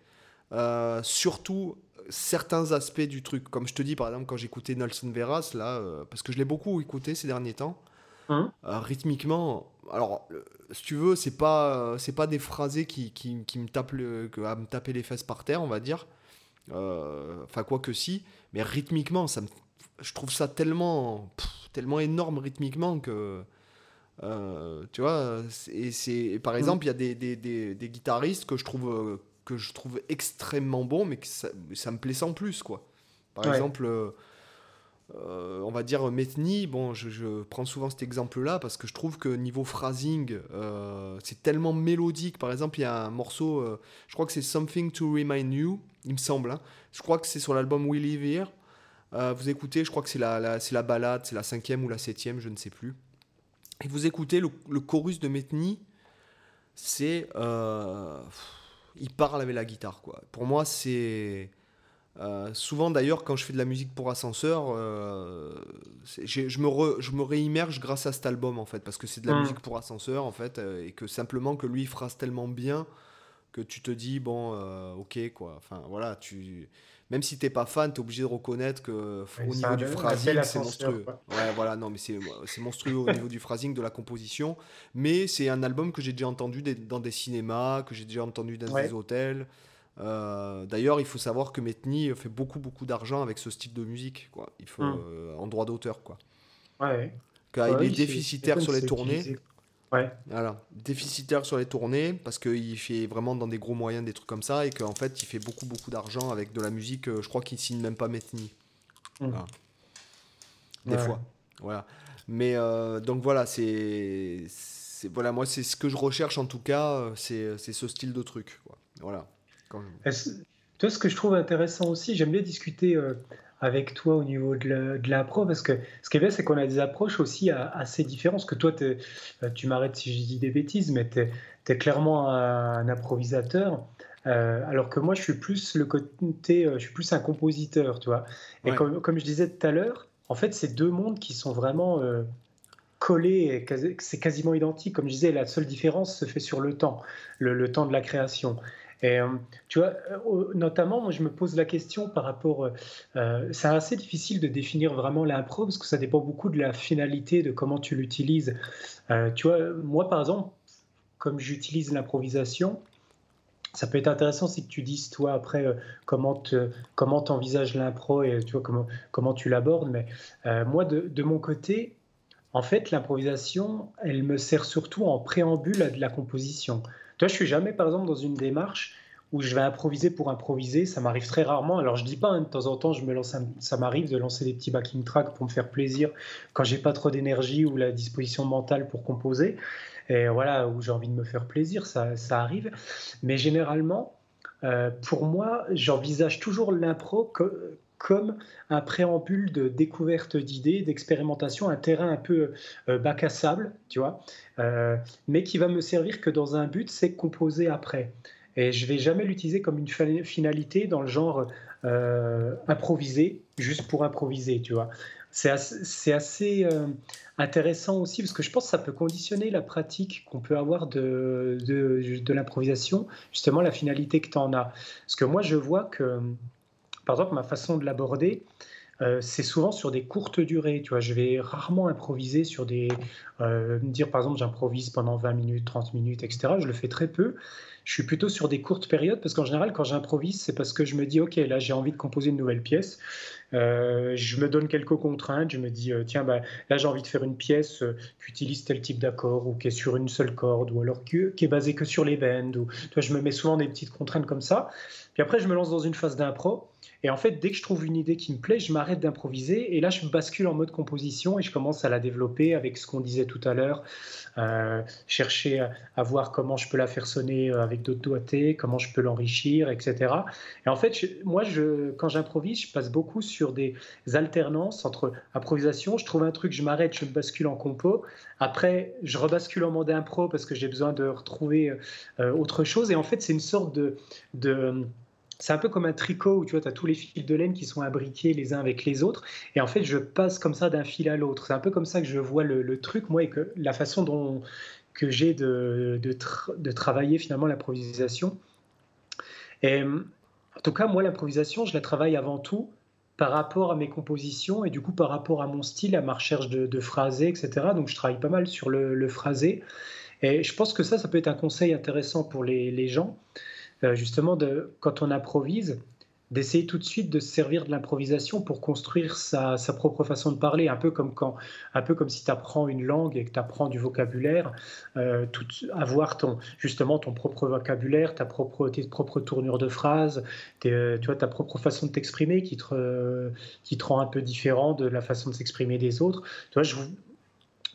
surtout certains aspects du truc. Comme je te dis, par exemple, quand j'écoutais Nelson Veras, là, euh, parce que je l'ai beaucoup écouté ces derniers temps, hein euh, rythmiquement, alors, si tu veux, c'est pas, c'est pas des phrasés qui, qui, qui me tapent le, à me taper les fesses par terre, on va dire. Euh, enfin, quoi que si, mais rythmiquement, ça je trouve ça tellement, tellement énorme rythmiquement que. tu vois, et c'est, par mmh. exemple, il y a des, des, des, des, guitaristes que je trouve que je trouve extrêmement bon, mais que ça, ça me plaît sans plus, quoi. Par exemple, euh, euh, on va dire Metheny, bon, je, prends souvent cet exemple-là parce que je trouve que niveau phrasing, euh, c'est tellement mélodique. Par exemple, il y a un morceau, je crois que c'est Something to Remind You, il me semble. Hein. Je crois que c'est sur l'album We Live Here. vous écoutez, je crois que c'est la, la c'est la balade, c'est la cinquième ou la septième, je ne sais plus. Et vous écoutez le, le chorus de Metheny, c'est il parle avec la guitare. Quoi. Pour moi, c'est. Euh, souvent d'ailleurs, quand je fais de la musique pour ascenseur, euh, je, me re, je me réimmerge grâce à cet album en fait, parce que c'est de la mm. musique pour ascenseur en fait, euh, et que simplement que lui il phrase tellement bien que tu te dis bon, ok quoi. Enfin voilà, tu même si t'es pas fan, tu es obligé de reconnaître que au niveau du phrasing, c'est monstrueux. Ouais, voilà, non, mais c'est monstrueux au niveau du phrasing, de la composition. Mais c'est un album que j'ai déjà entendu dans des cinémas, que j'ai déjà entendu dans des hôtels. Euh, d'ailleurs, il faut savoir que Metni fait beaucoup, beaucoup d'argent avec ce style de musique, quoi. Il faut, hmm. euh, en droit d'auteur, quoi. Ouais. Car il est déficitaire sur les tournées. Ouais. Voilà. Déficitaire sur les tournées parce qu'il fait vraiment dans des gros moyens des trucs comme ça et qu'en fait il fait beaucoup beaucoup d'argent avec de la musique. Euh, je crois qu'il signe même pas Metni. Hmm. Des fois. Voilà. Mais donc voilà, c'est voilà moi c'est ce que je recherche en tout cas, c'est ce style de truc. Quoi. Voilà. Toi, ce que je trouve intéressant aussi, j'aime bien discuter euh, avec toi au niveau de l'impro, parce que ce qui est bien, c'est qu'on a des approches aussi assez différentes. Parce que toi, euh, tu m'arrêtes si je dis des bêtises, mais tu es, clairement un, improvisateur. Euh, alors que moi, je suis plus le côté, je suis plus un compositeur, tu vois. Et comme, comme, je disais tout à l'heure, en fait, c'est deux mondes qui sont vraiment collés, c'est quasiment identique. Comme je disais, la seule différence se fait sur le temps, le temps de la création. Et euh, tu vois, euh, notamment, moi, je me pose la question par rapport. Euh, c'est assez difficile de définir vraiment l'impro parce que ça dépend beaucoup de la finalité, de comment tu l'utilises. tu vois, moi, par exemple, comme j'utilise l'improvisation, ça peut être intéressant si tu dises toi après comment te, comment t'envisages l'impro et tu vois comment comment tu l'abordes. Mais moi, de, de, mon côté, en fait, l'improvisation, elle me sert surtout en préambule à de la composition. Toi, je suis jamais, par exemple, dans une démarche où je vais improviser pour improviser. Ça m'arrive très rarement. Alors, je dis pas, hein, de temps en temps, je me lance, ça m'arrive de lancer des petits backing tracks pour me faire plaisir quand j'ai pas trop d'énergie ou la disposition mentale pour composer. Et voilà, où j'ai envie de me faire plaisir, ça, arrive. Mais généralement, euh, pour moi, j'envisage toujours l'impro comme un préambule de découverte d'idées, d'expérimentation, un terrain un peu euh, bac à sable, tu vois, euh, mais qui va me servir que dans un but, c'est composer après. Et je vais jamais l'utiliser comme une finalité dans le genre euh, improviser, juste pour improviser, tu vois. C'est assez, assez intéressant aussi parce que je pense que ça peut conditionner la pratique qu'on peut avoir de, de, de l'improvisation, justement la finalité que tu en as. Parce que moi, je vois que par exemple, ma façon de l'aborder, euh, c'est souvent sur des courtes durées. Tu vois, je vais rarement improviser sur des. Euh, dire, par exemple, j'improvise pendant 20 minutes, 30 minutes, etc. Je le fais très peu. Je suis plutôt sur des courtes périodes parce qu'en général, quand j'improvise, c'est parce que je me dis, OK, là, j'ai envie de composer une nouvelle pièce. Euh, je me donne quelques contraintes. Je me dis, tiens, bah, là, j'ai envie de faire une pièce qui utilise tel type d'accord ou qui est sur une seule corde ou alors qui, est basée que sur les bends. Tu vois, je me mets souvent des petites contraintes comme ça. Puis après, je me lance dans une phase d'impro. Et en fait, dès que je trouve une idée qui me plaît, je m'arrête d'improviser et là, je bascule en mode composition et je commence à la développer avec ce qu'on disait tout à l'heure, euh, chercher à, voir comment je peux la faire sonner euh, avec d'autres doigtés, comment je peux l'enrichir, etc. Et en fait, moi, quand j'improvise, je passe beaucoup sur des alternances entre improvisation, je trouve un truc, je m'arrête, je bascule en compo. Après, je rebascule en mode impro parce que j'ai besoin de retrouver euh, autre chose. Et en fait, c'est une sorte de c'est un peu comme un tricot où tu vois, tu as tous les fils de laine qui sont imbriqués les uns avec les autres. Et en fait, je passe comme ça d'un fil à l'autre. C'est un peu comme ça que je vois le, truc, moi, et que la façon dont que j'ai de, de, travailler finalement l'improvisation. En tout cas, moi, l'improvisation, je la travaille avant tout par rapport à mes compositions et du coup par rapport à mon style, à ma recherche de, de phrasé, etc. Donc je travaille pas mal sur le, le, phrasé. Et je pense que ça, ça peut être un conseil intéressant pour les gens. Euh, justement, de, quand on improvise, d'essayer tout de suite de se servir de l'improvisation pour construire sa, propre façon de parler, un peu comme, quand, un peu comme si tu apprends une langue et que tu apprends du vocabulaire, euh, tout, avoir ton, justement ton propre vocabulaire, ta propre, tes propres tournures de phrases, tu vois, ta propre façon de t'exprimer qui te, qui te rend un peu différent de la façon de s'exprimer des autres. Tu vois,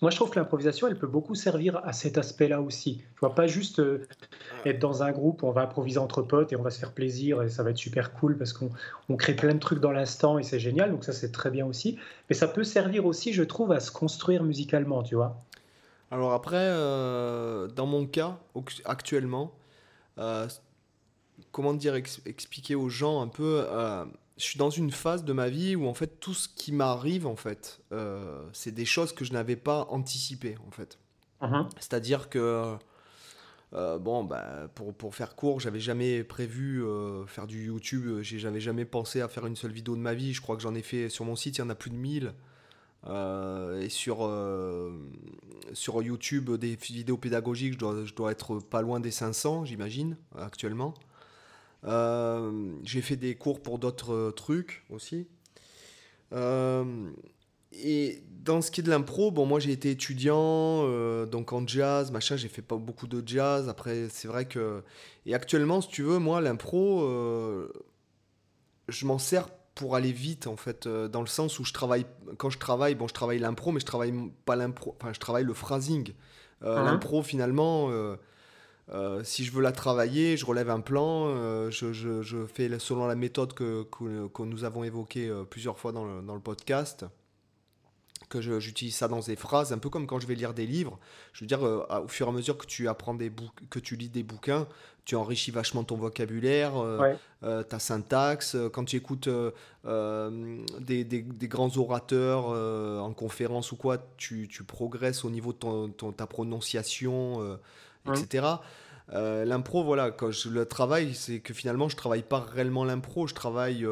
moi, je trouve que l'improvisation, elle peut beaucoup servir à cet aspect-là aussi. Tu vois, pas juste euh, être dans un groupe où on va improviser entre potes et on va se faire plaisir et ça va être super cool parce qu'on crée plein de trucs dans l'instant et c'est génial. Donc ça, c'est très bien aussi. Mais ça peut servir aussi, je trouve, à se construire musicalement, tu vois. Alors après, euh, dans mon cas, actuellement, euh, comment dire, expliquer aux gens un peu je suis dans une phase de ma vie où en fait tout ce qui m'arrive en fait, c'est des choses que je n'avais pas anticipées en fait. Mhm. C'est-à-dire que bon, bah, pour, pour faire court, j'avais jamais prévu faire du YouTube. J'avais jamais pensé à faire une seule vidéo de ma vie. Je crois que j'en ai fait sur mon site, il y en a plus de 1000. Euh, et sur, euh, sur YouTube, des vidéos pédagogiques, je dois, je dois être pas loin des 500, j'imagine, actuellement. Euh, j'ai fait des cours pour d'autres trucs aussi. et dans ce qui est de l'impro, bon, moi j'ai été étudiant, donc en jazz, machin, j'ai fait pas beaucoup de jazz. Après, c'est vrai que. Et actuellement, si tu veux, moi, l'impro, je m'en sers pour aller vite en fait euh, dans le sens où je travaille quand je travaille bon je travaille l'impro mais je travaille pas l'impro enfin je travaille le phrasing euh, uh-huh. l'impro finalement euh, si je veux la travailler je relève un plan je, je, je, fais selon la méthode que, que, nous avons évoquée plusieurs fois dans le, dans le podcast que j'utilise ça dans des phrases, un peu comme quand je vais lire des livres. Je veux dire, au fur et à mesure que tu apprends des que tu lis des bouquins, tu enrichis vachement ton vocabulaire, euh, euh, ta syntaxe. Euh, quand tu écoutes des, des, grands orateurs en conférence ou quoi, tu, tu, progresses au niveau de ton, ta prononciation, etc. l'impro, voilà, quand je le travaille, c'est que finalement, je travaille pas réellement l'impro, je travaille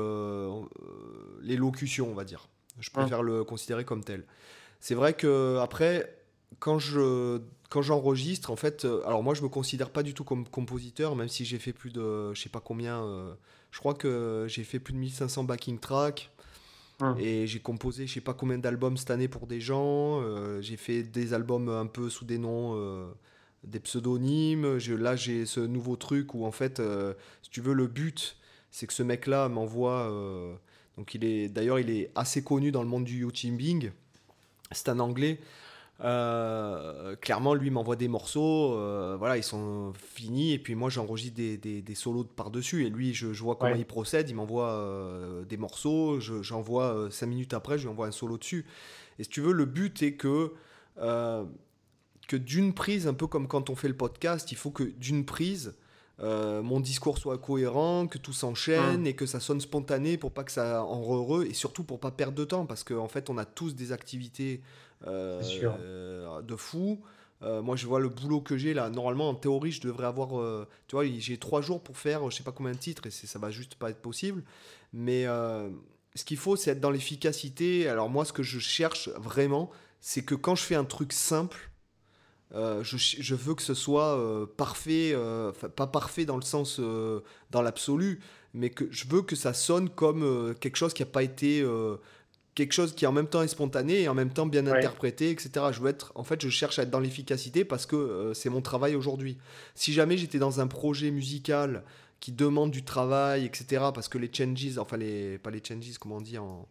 l'élocution, on va dire. Je préfère le considérer comme tel. C'est vrai que après, quand je quand j'enregistre, en fait, euh, alors moi je me considère pas du tout comme compositeur, même si j'ai fait plus de, je sais pas combien, euh, je crois que j'ai fait plus de 1500 backing tracks. Et j'ai composé je sais pas combien d'albums cette année pour des gens. Euh, j'ai fait des albums un peu sous des noms, des pseudonymes. là j'ai ce nouveau truc où en fait, si tu veux, le but c'est que ce mec-là m'envoie. donc il est d'ailleurs il est assez connu dans le monde du YouTubing. C'est un anglais. Euh, clairement, lui m'envoie des morceaux, euh, voilà, ils sont finis, et puis moi j'enregistre des, des, des, solos par-dessus, et lui, je, je vois comment il procède, il m'envoie euh, des morceaux, j'envoie 5 minutes après, je lui envoie un solo dessus. Et si tu veux, le but est que, que d'une prise, un peu comme quand on fait le podcast, il faut que d'une prise, mon discours soit cohérent, que tout s'enchaîne hum. et que ça sonne spontané pour pas que ça en heureux et surtout pour pas perdre de temps parce qu'en en fait on a tous des activités euh, de fou. Euh, moi, je vois le boulot que j'ai là. Normalement, en théorie, je devrais avoir. Euh, tu vois, j'ai trois jours pour faire je sais pas combien de titres et ça va juste pas être possible. Mais ce qu'il faut, c'est être dans l'efficacité. Alors, moi, ce que je cherche vraiment, c'est que quand je fais un truc simple, je, je, veux que ce soit parfait, pas parfait dans le sens, dans l'absolu, mais que je veux que ça sonne comme quelque chose qui n'a pas été quelque chose qui en même temps est spontané et en même temps bien interprété, etc. Je veux être, en fait, je cherche à être dans l'efficacité parce que euh, c'est mon travail aujourd'hui. Si jamais j'étais dans un projet musical qui demande du travail, etc., parce que les changes, enfin les, pas les changes, comment on dit en,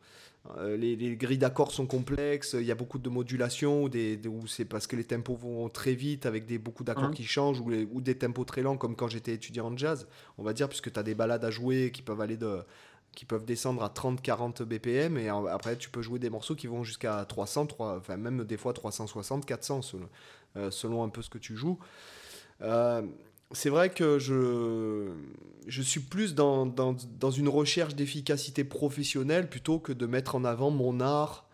euh, les, grilles d'accords sont complexes, il y a beaucoup de modulation, ou, des, c'est parce que les tempos vont très vite avec des, beaucoup d'accords hein. qui changent, ou, ou, des tempos très lents comme quand j'étais étudiant en jazz, on va dire, puisque tu as des balades à jouer qui peuvent aller de, qui peuvent descendre à 30-40 BPM et après tu peux jouer des morceaux qui vont jusqu'à 300, 3, enfin même des fois 360, 400 selon, euh, selon un peu ce que tu joues. Euh, c'est vrai que je, je suis plus dans, dans, dans une recherche d'efficacité professionnelle plutôt que de mettre en avant mon art,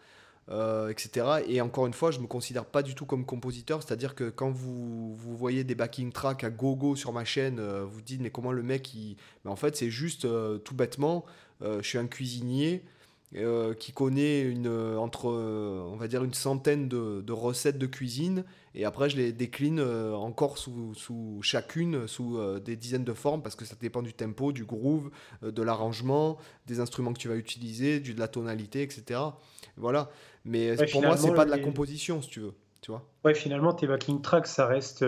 euh, etc. Et encore une fois, je ne me considère pas du tout comme compositeur, c'est-à-dire que quand vous, vous, voyez des backing tracks à gogo sur ma chaîne, vous dites mais comment le mec il... Mais en fait c'est juste tout bêtement, euh, je suis un cuisinier euh, qui connaît une, euh, entre, on va dire, une centaine de, recettes de cuisine. Et après, je les décline encore sous, sous, chacune, sous des dizaines de formes, parce que ça dépend du tempo, du groove, de l'arrangement, des instruments que tu vas utiliser, de la tonalité, etc. Voilà. Mais pour moi, c'est pas de la composition, si tu veux. Tu vois? Ouais, finalement, tes backing tracks, ça reste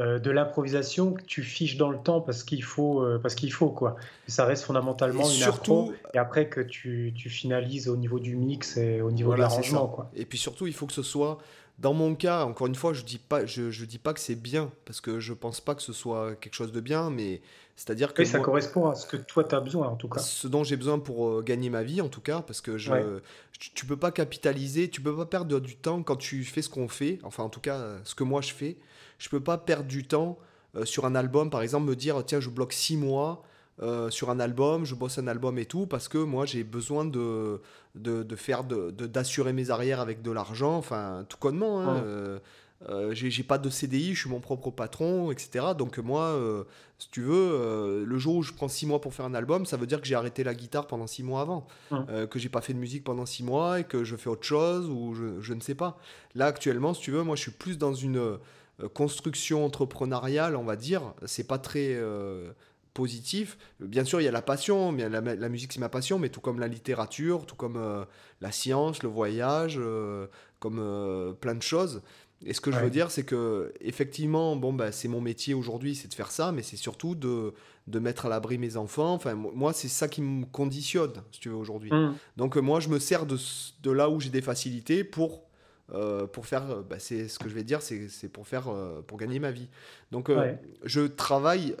euh, de l'improvisation que tu fiches dans le temps parce qu'il faut, euh, parce qu'il faut quoi. ça reste fondamentalement une surtout, et après que tu, tu, finalises au niveau du mix et au niveau de l'arrangement quoi. Et puis surtout, il faut que ce soit dans mon cas, encore une fois, je dis pas, je, je dis pas que c'est bien parce que je pense pas que ce soit quelque chose de bien, mais c'est-à-dire que ça correspond à ce que toi tu as besoin en tout cas. Ce dont j'ai besoin pour euh, gagner ma vie en tout cas, parce que je, tu peux pas capitaliser, tu peux pas perdre du temps quand tu fais ce qu'on fait, enfin en tout cas ce que moi je fais je peux pas perdre du temps euh, sur un album, par exemple, me dire tiens, je bloque six mois euh, sur un album, je bosse un album et tout, parce que moi j'ai besoin de, de, faire de, d'assurer mes arrières avec de l'argent, enfin tout connement. Hein, euh, euh, j'ai, pas de CDI, je suis mon propre patron, etc. Donc moi, si tu veux, le jour où je prends six mois pour faire un album, ça veut dire que j'ai arrêté la guitare pendant six mois avant, que j'ai pas fait de musique pendant six mois et que je fais autre chose ou je, je, ne sais pas. Là actuellement, si tu veux, moi je suis plus dans une construction entrepreneuriale, on va dire. C'est pas très positif. Bien sûr, il y a la passion, mais la, la musique c'est ma passion, mais tout comme la littérature, tout comme euh, la science, le voyage, euh, comme euh, plein de choses. Et ce que je veux dire, c'est que effectivement, bon, bah, c'est mon métier aujourd'hui, c'est de faire ça, mais c'est surtout de, de mettre à l'abri mes enfants. Enfin, moi, c'est ça qui me conditionne, si tu veux, aujourd'hui. Mmh. Donc, moi, je me sers de, de là où j'ai des facilités pour pour faire, bah, c'est ce que je vais dire, c'est pour faire, pour gagner ma vie. Donc, je travaille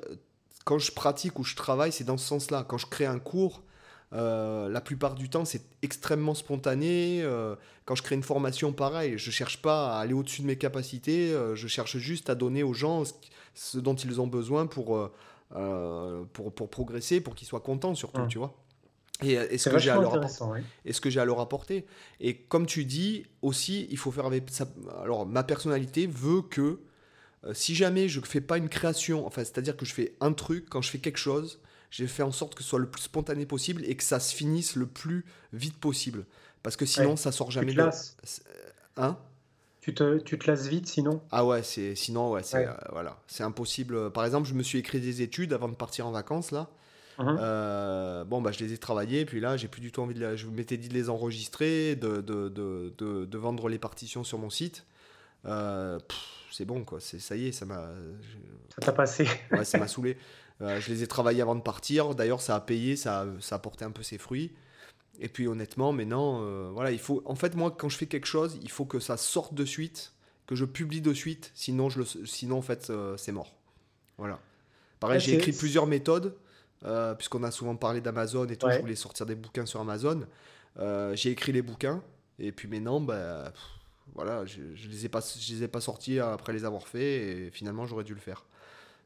quand je pratique ou je travaille, c'est dans ce sens-là. Quand je crée un cours, euh, la plupart du temps, c'est extrêmement spontané. Euh, quand je crée une formation, pareil, je cherche pas à aller au-dessus de mes capacités. Euh, je cherche juste à donner aux gens ce, dont ils ont besoin pour, pour, pour, progresser, pour qu'ils soient contents surtout, tu vois. Et, ce que j'ai à leur apporter, et ce que j'ai à leur apporter. Et comme tu dis aussi, il faut faire avec ça. Alors, ma personnalité veut que euh, si jamais je ne fais pas une création, enfin, c'est-à-dire que je fais un truc, quand je fais quelque chose, j'ai fait en sorte que ce soit le plus spontané possible et que ça se finisse le plus vite possible. Parce que sinon, ça sort jamais tu te lasses. Hein? Tu te, tu te lasses vite sinon? Ah ouais, c'est sinon ouais, c'est euh, voilà, c'est impossible. Par exemple, je me suis écrit des études avant de partir en vacances là. Uh-huh. Euh, bon, bah, je les ai travaillées, puis là, j'ai plus du tout envie de. Je m'étais dit de les enregistrer, de, de, de, de, vendre les partitions sur mon site. Euh, c'est bon, quoi. Ça y est, ça m'a. Ça t'a passé. ouais, ça m'a saoulé. Euh, je les ai travaillés avant de partir. D'ailleurs, ça a payé, ça a, ça a porté un peu ses fruits. Et puis, honnêtement, maintenant, voilà, il faut. En fait, moi, quand je fais quelque chose, il faut que ça sorte de suite, que je publie de suite. Sinon, je le... sinon en fait, c'est mort. Voilà. Pareil, j'ai écrit plusieurs méthodes, puisqu'on a souvent parlé d'Amazon et tout. Je voulais sortir des bouquins sur Amazon. j'ai écrit les bouquins. Et puis maintenant, bah voilà, je, je les ai pas, je les ai pas sortis après les avoir faits et finalement j'aurais dû le faire.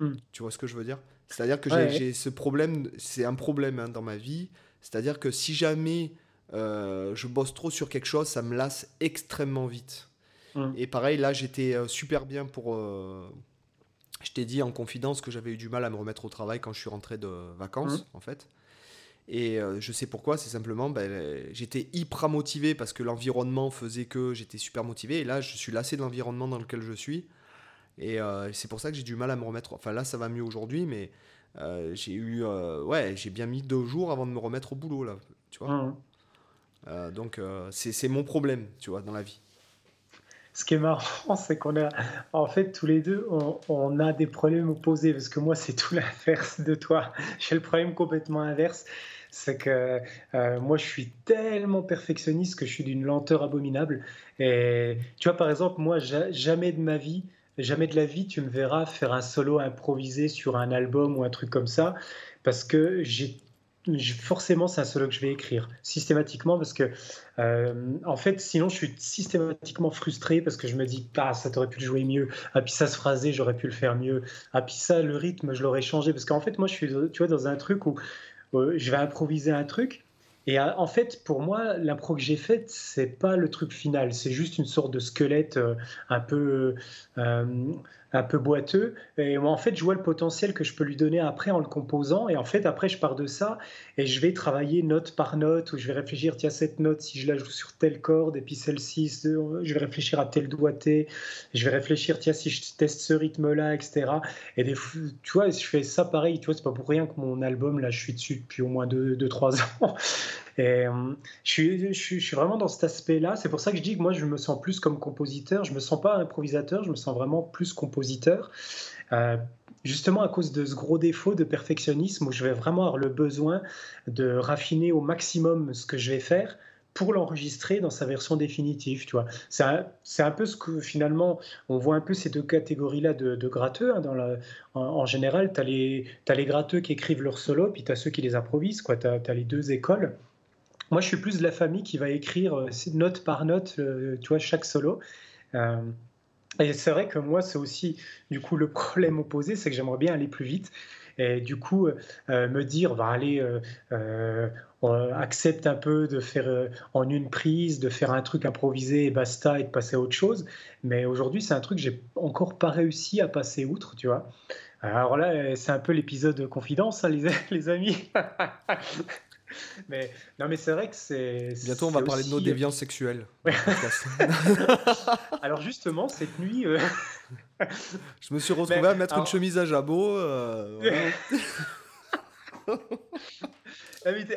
Hmm. Tu vois ce que je veux dire? C'est-à-dire que j'ai ce problème, c'est un problème hein, dans ma vie. C'est-à-dire que si jamais euh, je bosse trop sur quelque chose, ça me lasse extrêmement vite. Hmm. Et pareil, là j'étais euh, super bien pour. Je t'ai dit en confidence que j'avais eu du mal à me remettre au travail quand je suis rentré de vacances, hmm. en fait. Et euh, je sais pourquoi, c'est simplement, ben, j'étais hyper motivé parce que l'environnement faisait que j'étais super motivé. Et là, je suis lassé de l'environnement dans lequel je suis. Et euh, c'est pour ça que j'ai du mal à me remettre. Enfin, là, ça va mieux aujourd'hui, mais euh, j'ai eu. ouais, j'ai bien mis deux jours avant de me remettre au boulot, là. Tu vois mmh. Donc, c'est mon problème, tu vois, dans la vie. Ce qui est marrant, c'est qu'on a, en fait, tous les deux, on, a des problèmes opposés, parce que moi, c'est tout l'inverse de toi. J'ai le problème complètement inverse c'est que euh, moi, je suis tellement perfectionniste que je suis d'une lenteur abominable. Et tu vois, par exemple, moi, jamais de ma vie, jamais de la vie, tu me verras faire un solo improvisé sur un album ou un truc comme ça, parce que j'ai forcément c'est un solo que je vais écrire systématiquement parce que euh, en fait sinon je suis systématiquement frustré parce que je me dis ah ça t'aurait pu le jouer mieux. Ah puis ça se phrasé j'aurais pu le faire mieux. Ah puis ça le rythme je l'aurais changé. Parce qu'en fait moi je suis tu vois dans un truc où je vais improviser un truc. Et euh, en fait, pour moi, l'impro que j'ai faite, c'est pas le truc final, c'est juste une sorte de squelette euh, un peu un peu boiteux. Et en fait, je vois le potentiel que je peux lui donner après en le composant. Et en fait, après, je pars de ça et je vais travailler note par note où je vais réfléchir, tiens, cette note, si je la joue sur telle corde, et puis celle-ci, je vais réfléchir à tel doigté. Je vais réfléchir, tiens, si je teste ce rythme-là, etc. Et des, tu vois, je fais ça pareil, tu vois, c'est pas pour rien que mon album, là, je suis dessus depuis au moins 2-3 ans. Et euh, je, suis, je, suis, vraiment dans cet aspect-là. C'est pour ça que je dis que moi, je me sens plus comme compositeur. Je me sens pas improvisateur, je me sens vraiment plus Euh, justement à cause de ce gros défaut de perfectionnisme où je vais vraiment avoir le besoin de raffiner au maximum ce que je vais faire pour l'enregistrer dans sa version définitive. Tu vois, c'est un, peu ce que finalement on voit un peu ces deux catégories-là de, de, gratteux. Hein, dans la, en, général, tu as, les gratteux qui écrivent leur solo, puis tu as ceux qui les improvisent. Tu as, les deux écoles. Moi, je suis plus de la famille qui va écrire euh, note par note, euh, tu vois, chaque solo. Et c'est vrai que moi, c'est aussi du coup le problème opposé, c'est que j'aimerais bien aller plus vite. et du coup me dire, va aller, accepte un peu de faire en une prise, de faire un truc improvisé et basta et de passer à autre chose. Mais aujourd'hui, c'est un truc que j'ai encore pas réussi à passer outre, tu vois. Alors là, c'est un peu l'épisode confidence, hein, les amis. mais non, mais c'est vrai que c'est. Bientôt, on va parler de nos déviances sexuelles. Alors justement, cette nuit. Euh, Je me suis retrouvé à mettre une chemise à jabot. Euh,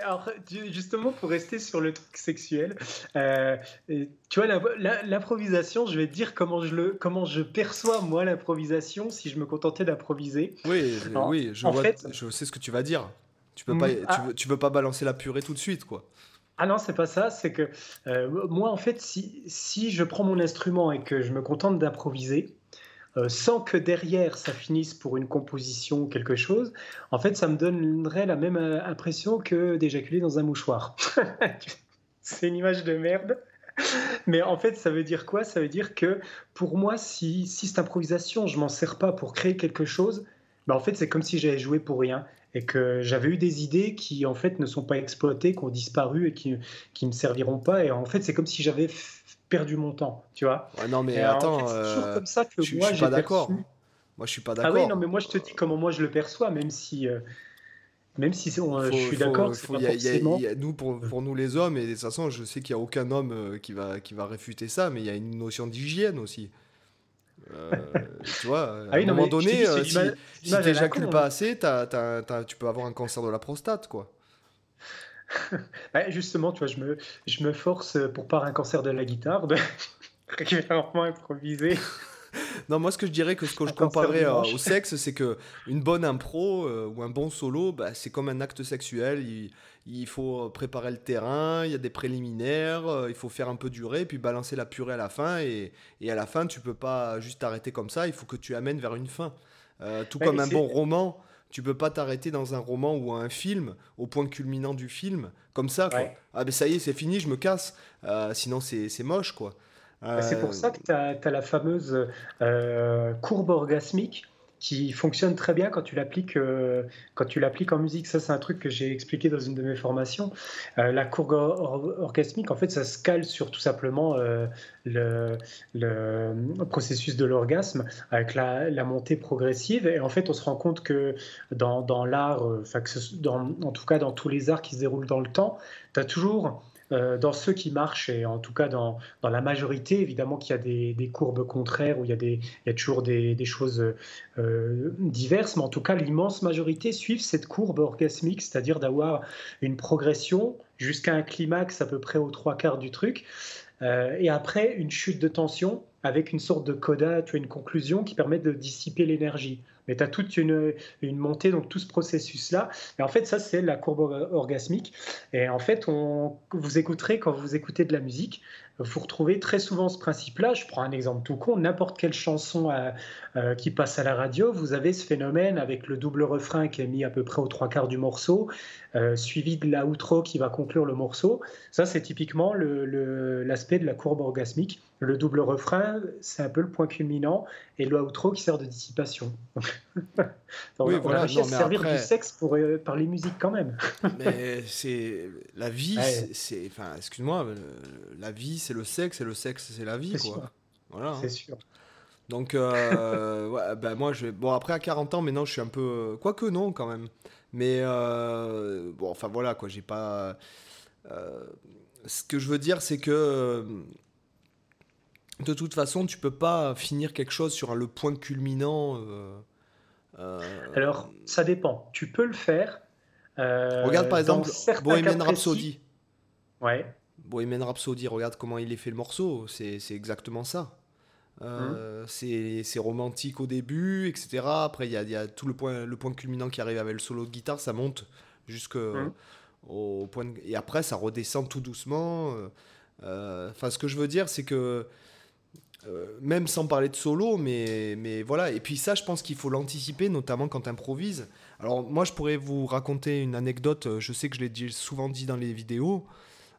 alors, justement, pour rester sur le truc sexuel, euh, tu vois, l'improvisation, je vais te dire comment je, le, comment je perçois, moi, l'improvisation, si je me contentais d'improviser. Oui, oui je, vois, je sais ce que tu vas dire. Tu peux pas, mm, ah. tu, veux, pas balancer la purée tout de suite, quoi. Ah non, c'est pas ça. C'est que euh, moi, en fait, si, si je prends mon instrument et que je me contente d'improviser, euh, sans que derrière ça finisse pour une composition ou quelque chose, en fait, ça me donnerait la même euh, impression que d'éjaculer dans un mouchoir. c'est une image de merde. Mais en fait, ça veut dire quoi? Ça veut dire que pour moi, si, si cette improvisation, je m'en sers pas pour créer quelque chose, ben en fait, c'est comme si j'avais joué pour rien et que j'avais eu des idées qui en fait ne sont pas exploitées, qui ont disparu et qui qui me serviront pas. Et en fait, c'est comme si j'avais perdu mon temps, tu vois. non mais attends, c'est toujours euh, comme ça que je, moi j'ai pas d'accord. Moi, je suis pas d'accord. Ah oui, non mais moi je te dis comment moi je le perçois, même si. Euh, même si je suis d'accord, nous pour, pour, nous les hommes et de toute façon je sais qu'il n'y a aucun homme euh, qui va qui va réfuter ça, mais il y a une notion d'hygiène aussi. Euh, tu vois, à ah un moment donné, euh, si, si t'éjacules pas hein. assez, tu peux avoir un cancer de la prostate, quoi. Bah, justement, tu vois, je me, je me force pour pas un cancer de la guitare de régulièrement improviser. Non, moi, ce que je dirais que ce que je comparerais euh, au sexe, c'est que une bonne impro ou un bon solo, bah, c'est comme un acte sexuel. Il, il faut préparer le terrain, il y a des préliminaires, euh, il faut faire un peu durer, puis balancer la purée à la fin. Et, à la fin, tu peux pas juste t'arrêter comme ça, il faut que tu amènes vers une fin. Euh, tout comme un bon roman, tu peux pas t'arrêter dans un roman ou un film, au point culminant du film, comme ça. Ah ben ça y est, c'est fini, je me casse. Euh, sinon, c'est moche, quoi. C'est pour ça que tu as, la fameuse courbe orgasmique qui fonctionne très bien quand tu l'appliques euh, quand tu l'appliques en musique. Ça, c'est un truc que j'ai expliqué dans une de mes formations. Euh, la courbe orgasmique, en fait, ça se cale sur tout simplement euh, le, le, processus de l'orgasme avec la, la, montée progressive. Et en fait, on se rend compte que dans, dans l'art, en tout cas dans tous les arts qui se déroulent dans le temps, tu as toujours euh, dans ceux qui marchent, et en tout cas dans, la majorité, évidemment qu'il y a des, courbes contraires, où il y a, toujours des, choses euh, diverses, mais en tout cas l'immense majorité suivent cette courbe orgasmique, c'est-à-dire d'avoir une progression jusqu'à un climax à peu près aux trois quarts du truc, euh, et après une chute de tension avec une sorte de coda, tu une conclusion qui permet de dissiper l'énergie mais tu as toute une, montée, donc tout ce processus-là. Et en fait, ça, c'est la courbe orgasmique. Et en fait, vous écouterez, quand vous écoutez de la musique, vous retrouvez très souvent ce principe-là. Je prends un exemple tout con, n'importe quelle chanson euh, euh, qui passe à la radio, vous avez ce phénomène avec le double refrain qui est mis à peu près aux trois quarts du morceau, euh, suivi de la outro qui va conclure le morceau. Ça, c'est typiquement l'aspect de la courbe orgasmique. Le double refrain, c'est un peu le point culminant, et le outro qui sert de dissipation. on, oui, voilà, à servir du sexe pour parler musique quand même. mais c'est la vie, c'est, enfin, excuse-moi, la vie c'est le sexe et le sexe c'est la vie. Quoi. Voilà. Hein. C'est sûr. Donc, euh, ben moi, je Bon, après, à 40 ans, maintenant, je suis un peu. Quoique, non, quand même. Mais, euh, bon, enfin, voilà, quoi. J'ai pas. Euh, ce que je veux dire, c'est que. De toute façon, tu peux pas finir quelque chose sur le point culminant. Alors, ça dépend. Tu peux le faire. Regarde, par exemple, Bohemian Rhapsody. Ouais. Bohemian Rhapsody, regarde comment il est fait le morceau, c'est exactement ça. Euh, mmh. C'est romantique au début, etc. Après, il y, y a, tout le point, le point culminant qui arrive avec le solo de guitare, ça monte jusqu'au mmh. point. Et après, ça redescend tout doucement. Euh, enfin, ce que je veux dire, c'est que euh, même sans parler de solo, mais, mais voilà. Et puis ça, je pense qu'il faut l'anticiper, notamment quand tu improvises. Alors moi, je pourrais vous raconter une anecdote. Je sais que je l'ai souvent dit dans les vidéos.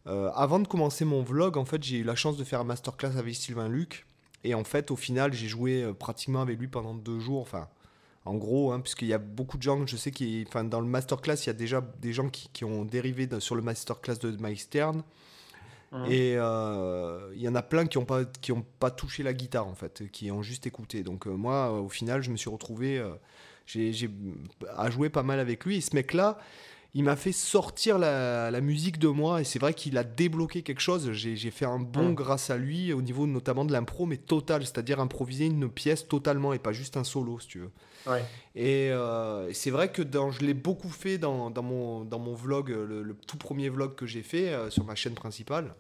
Euh, avant de commencer mon vlog, en fait, j'ai eu la chance de faire un masterclass avec Sylvain Luc. Et en fait, au final, j'ai joué euh, pratiquement avec lui pendant deux jours. Enfin, En gros, hein, puisqu'il y a beaucoup de gens, je sais qu'il, enfin, dans le masterclass, il y a déjà des gens qui, qui ont dérivé sur le masterclass de Mike Stern. Mmh. Et euh, il y en a plein qui n'ont pas, qui ont pas touché la guitare, en fait, qui ont juste écouté. Donc, euh, moi, au final, je me suis retrouvé j'ai à jouer pas mal avec lui. Et ce mec-là, il m'a fait sortir la, la, musique de moi et c'est vrai qu'il a débloqué quelque chose. J'ai fait un bon grâce à lui au niveau notamment de l'impro, mais total, c'est-à-dire improviser une pièce totalement et pas juste un solo, si tu veux. Ouais. Et euh, c'est vrai que dans, je l'ai beaucoup fait dans, dans, mon, dans mon vlog, le, tout premier vlog que j'ai fait euh, sur ma chaîne principale.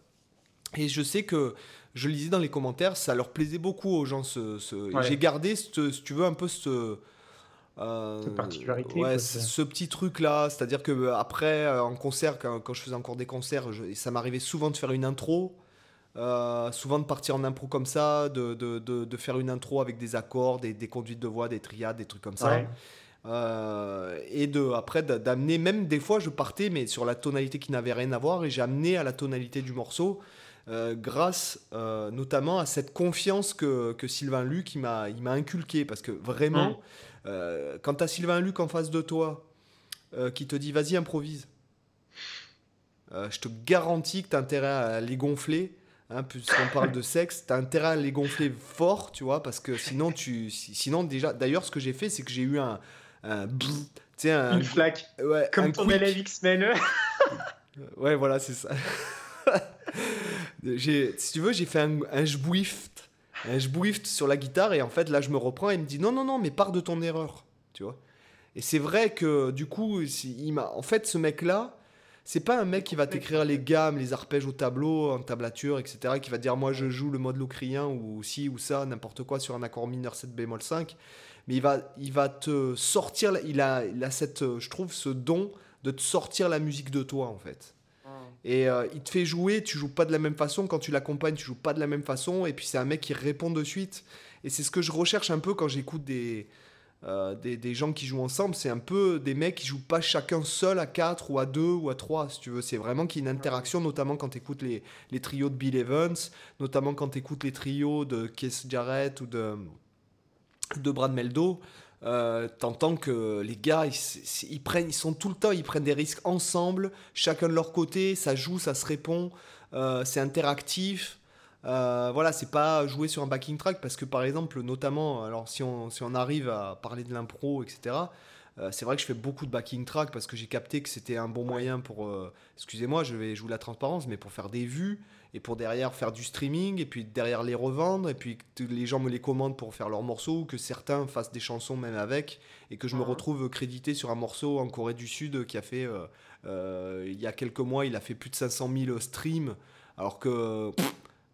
Et je sais que je lisais dans les commentaires, ça leur plaisait beaucoup aux gens. Ce, ce... J'ai gardé, si tu veux, un peu ce euh, particularité. Ouais, ce petit truc-là, c'est-à-dire que euh, après, euh, en concert, quand, quand, je faisais encore des concerts, ça m'arrivait souvent de faire une intro, souvent de partir en impro comme ça, de, de, de, faire une intro avec des accords, des, des, conduites de voix, des triades, des trucs comme ça. et de, après d'amener, même des fois je partais, mais sur la tonalité qui n'avait rien à voir, et j'ai amené à la tonalité du morceau. Grâce notamment à cette confiance que, que Sylvain Luc il m'a inculqué parce que vraiment mmh. Euh, quand tu as Sylvain Luc en face de toi euh, qui te dit vas-y, improvise, euh, je te garantis que tu as intérêt à les gonfler. Hein, puisqu'on parle de sexe, tu as intérêt à les gonfler fort, tu vois, parce que sinon, tu, sinon déjà, d'ailleurs, ce que j'ai fait, c'est que j'ai eu un, un, un une flaque, ouais, comme ton élève X-Men. ouais, voilà, c'est ça. si tu veux, j'ai fait un, un je bouifte sur la guitare et en fait là je me reprends et il me dit non non non mais pars de ton erreur tu vois. Et c'est vrai que du coup m'a en fait ce mec là c'est pas un mec qui va t'écrire les gammes les arpèges au tableau en tablature etc qui va dire moi je joue le mode locrien ou ci ou ça n'importe quoi sur un accord mineur 7 bémol 5 mais il va il va te sortir il a il a cette je trouve ce don de te sortir la musique de toi en fait et euh, il te fait jouer, tu joues pas de la même façon. Quand tu l'accompagnes, tu joues pas de la même façon. Et puis c'est un mec qui répond de suite. Et c'est ce que je recherche un peu quand j'écoute des, euh, des, des, gens qui jouent ensemble. C'est un peu des mecs qui jouent pas chacun seul à 4 ou à 2 ou à 3, si tu veux. C'est vraiment qu'il y a une interaction, notamment quand tu écoutes les, les, trios de Bill Evans, notamment quand tu écoutes les trios de Keith Jarrett ou de, de Brad Meldo. Euh, t'entends que les gars, ils, prennent, sont tout le temps, ils prennent des risques ensemble, chacun de leur côté, ça joue, ça se répond, euh, c'est interactif. Euh, voilà, c'est pas jouer sur un backing track parce que par exemple, notamment, alors si on, si on arrive à parler de l'impro, etc., c'est vrai que je fais beaucoup de backing track parce que j'ai capté que c'était un bon moyen pour, excusez-moi, je vais jouer la transparence, mais pour faire des vues, et pour derrière faire du streaming, et puis derrière les revendre, et puis que les gens me les commandent pour faire leurs morceaux, ou que certains fassent des chansons même avec, et que je me retrouve crédité sur un morceau en Corée du Sud qui a fait, euh, euh, il y a quelques mois, il a fait plus de 500 000 streams, alors que...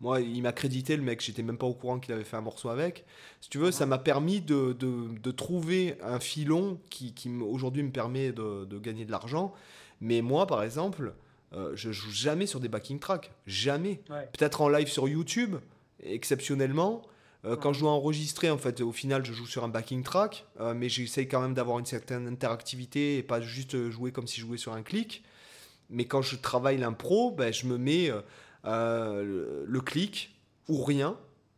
moi, il m'a crédité, le mec, j'étais même pas au courant qu'il avait fait un morceau avec. Si tu veux, ça m'a permis de, de, de, trouver un filon qui, qui aujourd'hui me permet de, de, gagner de l'argent. Mais moi, par exemple, euh, je joue jamais sur des backing tracks. Jamais. Peut-être en live sur YouTube, exceptionnellement. Euh, quand je dois enregistrer, en fait, au final, je joue sur un backing track, euh, mais j'essaye quand même d'avoir une certaine interactivité et pas juste jouer comme si je jouais sur un clic. Mais quand je travaille l'impro, ben, je me mets le, clic ou rien,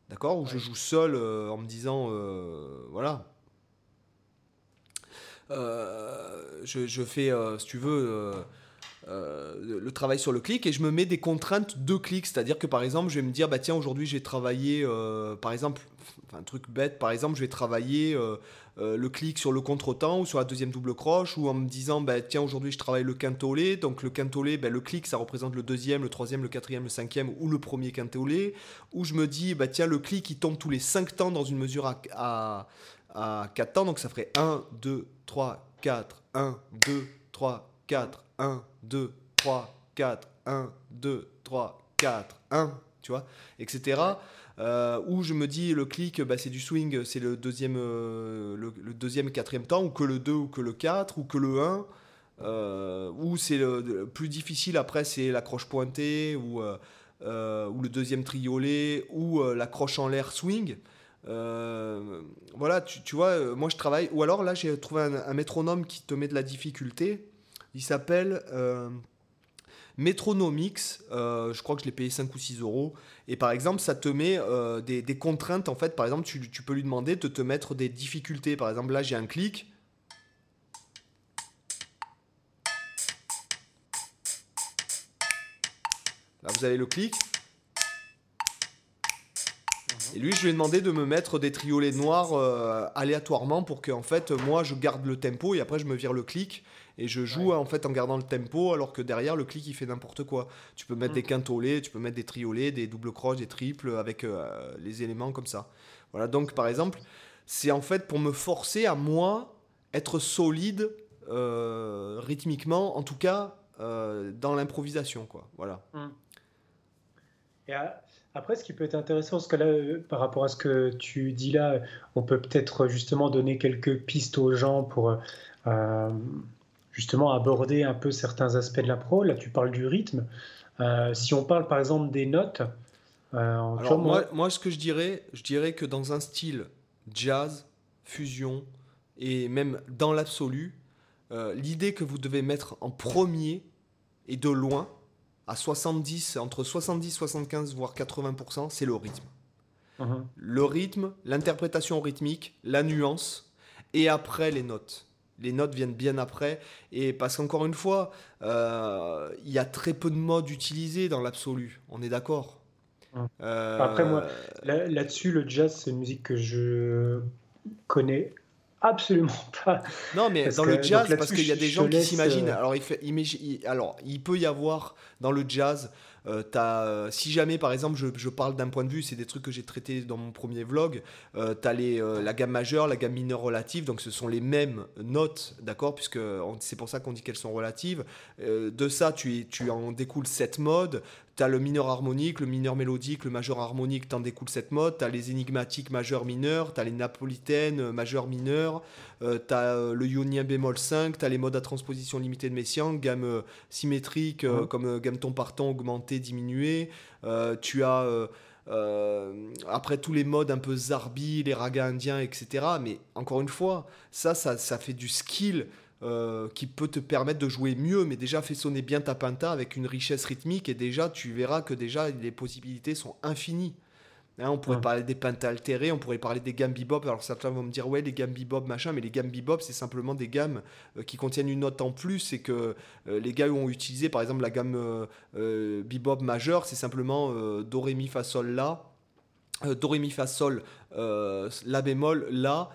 d'accord Ou je joue seul en me disant, voilà. Je, je, fais, si tu veux euh, le travail sur le clic et je me mets des contraintes de clic. C'est-à-dire que par exemple, je vais me dire, bah tiens, aujourd'hui j'ai travaillé, euh, par exemple, un truc bête, par exemple, je vais travailler euh, le clic sur le contretemps ou sur la deuxième double croche ou en me disant, bah tiens, aujourd'hui je travaille le quintolé. Donc le quintolé, bah, le clic ça représente le deuxième, le troisième, le quatrième, le cinquième ou le premier quintolé. Ou je me dis, bah tiens, le clic il tombe tous les cinq temps dans une mesure à, à, à 4 temps. Donc ça ferait 1, 2, 3, 4, 1, 2, 3, 4, 1, 2, 3, 4, 1, 2, 3, 4, 1, tu vois, etc. Euh, où je me dis le clic, bah, c'est du swing, c'est le deuxième, euh, le, deuxième, quatrième temps, ou que le 2, ou que le 4, ou que le 1. Euh, ou c'est le, plus difficile après, c'est la croche pointée, ou, euh, ou le deuxième triolet, ou la croche en l'air swing. voilà, tu, vois, moi je travaille. Ou alors là, j'ai trouvé un métronome qui te met de la difficulté. Il s'appelle. Euh, Metronomics, je crois que je l'ai payé 5 ou 6 euros. Et par exemple, ça te met des, contraintes. En fait, par exemple, tu, tu, peux lui demander de te mettre des difficultés. Par exemple, là, j'ai un clic. Là, vous avez le clic. Et lui, je lui ai demandé de me mettre des triolets noirs euh, aléatoirement pour que, en fait, moi, je garde le tempo et après, je me vire le clic et je joue en fait en gardant le tempo alors que derrière le clic il fait n'importe quoi. Tu peux mettre mm. des quintolets, tu peux mettre des triolets, des doubles croches, des triples avec euh, les éléments comme ça. Voilà, donc par exemple, c'est en fait pour me forcer à moi être solide euh, rythmiquement, en tout cas dans l'improvisation quoi. Voilà. Mm. Et après, ce qui peut être intéressant, parce que là, euh, par rapport à ce que tu dis là, on peut peut-être justement donner quelques pistes aux gens pour euh, justement aborder un peu certains aspects de la pro. Là, tu parles du rythme. Euh, si on parle par exemple des notes, Alors, moi, moi, ce que je dirais, je dirais que dans un style jazz, fusion et même dans l'absolu, l'idée que vous devez mettre en premier et de loin, à 70, entre 70, 75, voire 80%, c'est le rythme. Uh-huh. Le rythme, l'interprétation rythmique, la nuance, et après les notes. Les notes viennent bien après, et parce qu'encore une fois, euh, il y a très peu de modes utilisés dans l'absolu, on est d'accord. Euh, après moi, là-dessus, le jazz, c'est une musique que je connais Absolument pas. Non, mais dans le jazz, parce qu'il y a des gens qui s'imaginent. Euh, alors, il fait, alors, il peut y avoir dans le jazz euh, euh, si jamais, par exemple, je, parle d'un point de vue, c'est des trucs que j'ai traités dans mon premier vlog, euh, tu as les, la gamme majeure, la gamme mineure relative, donc ce sont les mêmes notes, d'accord Puisque c'est pour ça qu'on dit qu'elles sont relatives. de ça, tu, tu en découles sept modes. Tu as le mineur harmonique, le mineur mélodique, le majeur harmonique, en découles sept modes. Tu as les énigmatiques majeur mineur, tu as les napolitaines majeur mineur, euh, tu as euh, le ionien bémol 5, tu as les modes à transposition limitée de Messiaen, gamme euh, symétrique comme gamme ton partant augmenté, diminué. tu as après tous les modes un peu zarbi, les ragas indiens, etc. Mais encore une fois, ça, ça, ça fait du skill. Qui peut te permettre de jouer mieux, mais déjà fais sonner bien ta pinta avec une richesse rythmique et déjà tu verras que déjà les possibilités sont infinies. Hein, on pourrait parler des pentes altérées, on pourrait parler des gammes bebop. Alors certains vont me dire ouais les gammes bebop machin, mais les gammes bebop c'est simplement des gammes euh, qui contiennent une note en plus et que euh, les gars ont utilisé par exemple la gamme euh, bebop majeure, c'est simplement do ré mi fa sol la, do ré mi fa sol la bémol la.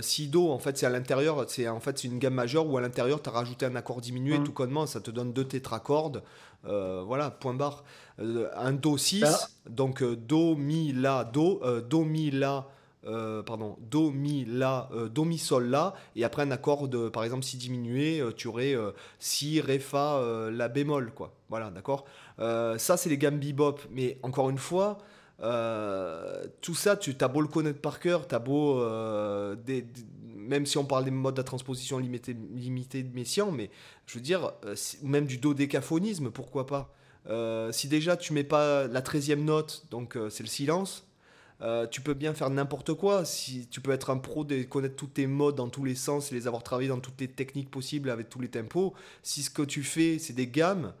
Si do en fait c'est à l'intérieur c'est en fait c'est une gamme majeure où à l'intérieur tu as rajouté un accord diminué mmh. tout connement ça te donne deux tétracordes voilà point barre euh, un Do 6, bah. donc euh, Do, Mi, La, Do, euh, Do, Mi, La, pardon, Do, Mi, La, Do, Mi, Sol, La, et après un accord de, par exemple, Si diminué, tu aurais Si, Ré, Fa, La bémol, quoi. Voilà, d'accord Ça, c'est les gammes bebop, mais encore une fois, tout ça, tu as beau le connaître par cœur, as beau. même si on parle des modes de transposition limitée, limitée de Messiaen, mais je veux dire, même du dodécaphonisme, pourquoi pas euh, si déjà tu mets pas la 13 note, donc euh, c'est le silence, euh, tu peux bien faire n'importe quoi. Si tu peux être un pro de connaître tous tes modes dans tous les sens et les avoir travaillés dans toutes les techniques possibles avec tous les tempos. Si ce que tu fais c'est des gammes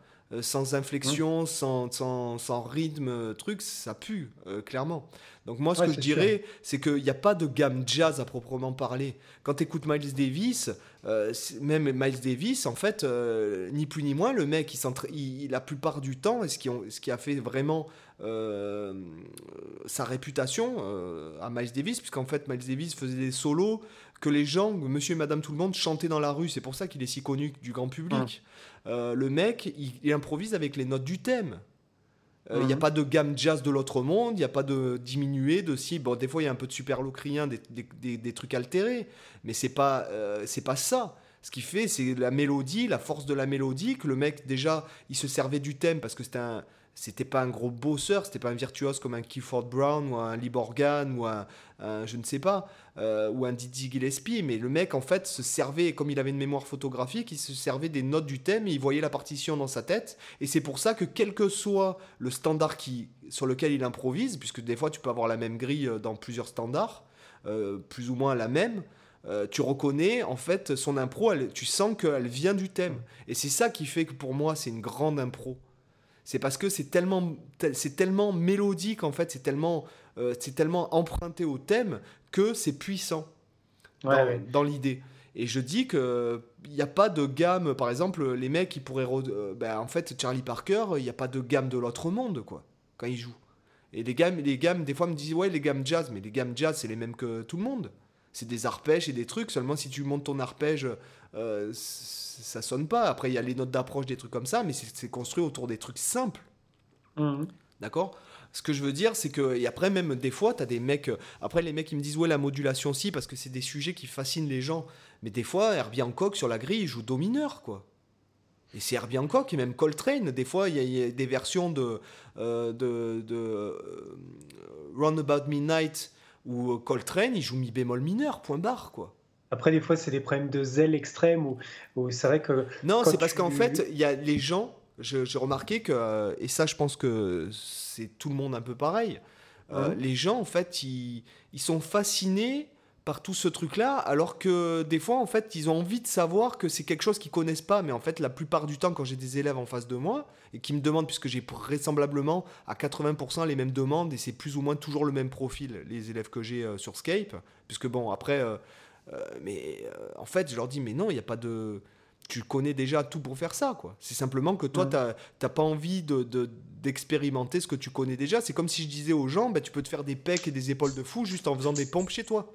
sans inflexion, sans, sans, sans, rythme, truc, ça pue clairement. Donc moi, ce que je dirais, c'est qu'il n'y a pas de gamme jazz à proprement parler. Quand tu écoutes Miles Davis, euh, même Miles Davis, en fait, euh, ni plus ni moins, le mec, il, la plupart du temps, et ce qui, ce qui a fait vraiment euh, sa réputation à Miles Davis, puisqu'en fait, Miles Davis faisait des solos que les gens, monsieur et madame tout le monde, chantaient dans la rue. C'est pour ça qu'il est si connu du grand public. Hum. le mec, il improvise avec les notes du thème. Il euh, n'y a mhm. pas de gamme jazz de l'autre monde, il n'y a pas de diminué, de si. Bon, des fois, il y a un peu de super locrien, des, des, des, trucs altérés, mais c'est pas, euh, c'est pas ça. Ce qu'il fait, c'est la mélodie, la force de la mélodie, que le mec, déjà, il se servait du thème parce que c'était un, c'était pas un gros bosseur, c'était pas un virtuose comme un Clifford Brown ou un Lee Morgan ou un, je ne sais pas, euh, ou un Didi Gillespie, mais le mec en fait se servait, comme il avait une mémoire photographique, il se servait des notes du thème et il voyait la partition dans sa tête, et c'est pour ça que quel que soit le standard qui, sur lequel il improvise, puisque des fois tu peux avoir la même grille euh, dans plusieurs standards, euh, plus ou moins la même, euh, tu reconnais en fait son impro, elle, tu sens qu'elle vient du thème. Et c'est ça qui fait que pour moi c'est une grande impro. C'est parce que c'est tellement, c'est tellement mélodique en fait, c'est tellement, euh, c'est tellement emprunté au thème que c'est puissant dans, l'idée. Et je dis que il n'y a pas de gamme, par exemple, les mecs qui pourraient, euh, ben, en fait, Charlie Parker, il n'y a pas de gamme de l'autre monde quoi quand il joue. Et les gammes, les gammes, des fois me disent ouais les gammes jazz, mais les gammes jazz c'est les mêmes que tout le monde c'est des arpèges et des trucs. Seulement, si tu montes ton arpège, euh, ça sonne pas. Après, il y a les notes d'approche, des trucs comme ça, mais c'est construit autour des trucs simples. Mmh. D'accord? Ce que je veux dire, c'est que, et après, même des fois, tu as des mecs. Euh, après, les mecs, ils me disent, ouais, la modulation, si, parce que c'est des sujets qui fascinent les gens. Mais des fois, Herbie Hancock sur la grille, il joue Do mineur, quoi. Et c'est Herbie Hancock et même Coltrane. Des fois, il y, a des versions de, euh, de, de Round About Midnight ou euh, Coltrane, il joue mi bémol mineur, point barre, quoi. Après, des fois, c'est des problèmes de zèle extrême ou c'est vrai que. Non, c'est parce qu'en fait, il y a les gens. J'ai remarqué que, euh, et ça, je pense que c'est tout le monde un peu pareil. Euh, les gens, en fait, ils, ils sont fascinés par tout ce truc-là, alors que des fois, en fait, ils ont envie de savoir que c'est quelque chose qu'ils connaissent pas. Mais en fait, la plupart du temps, quand j'ai des élèves en face de moi et qui me demandent, puisque j'ai vraisemblablement à 80% les mêmes demandes et c'est plus ou moins toujours le même profil, les élèves que j'ai euh, sur Skype, puisque bon, après, euh, mais en fait, je leur dis, mais non, il n'y a pas de tu connais déjà tout pour faire ça, quoi. C'est simplement que toi, tu n'as pas envie d'expérimenter de, ce que tu connais déjà. C'est comme si je disais aux gens, bah, tu peux te faire des pecs et des épaules de fou juste en faisant des pompes chez toi.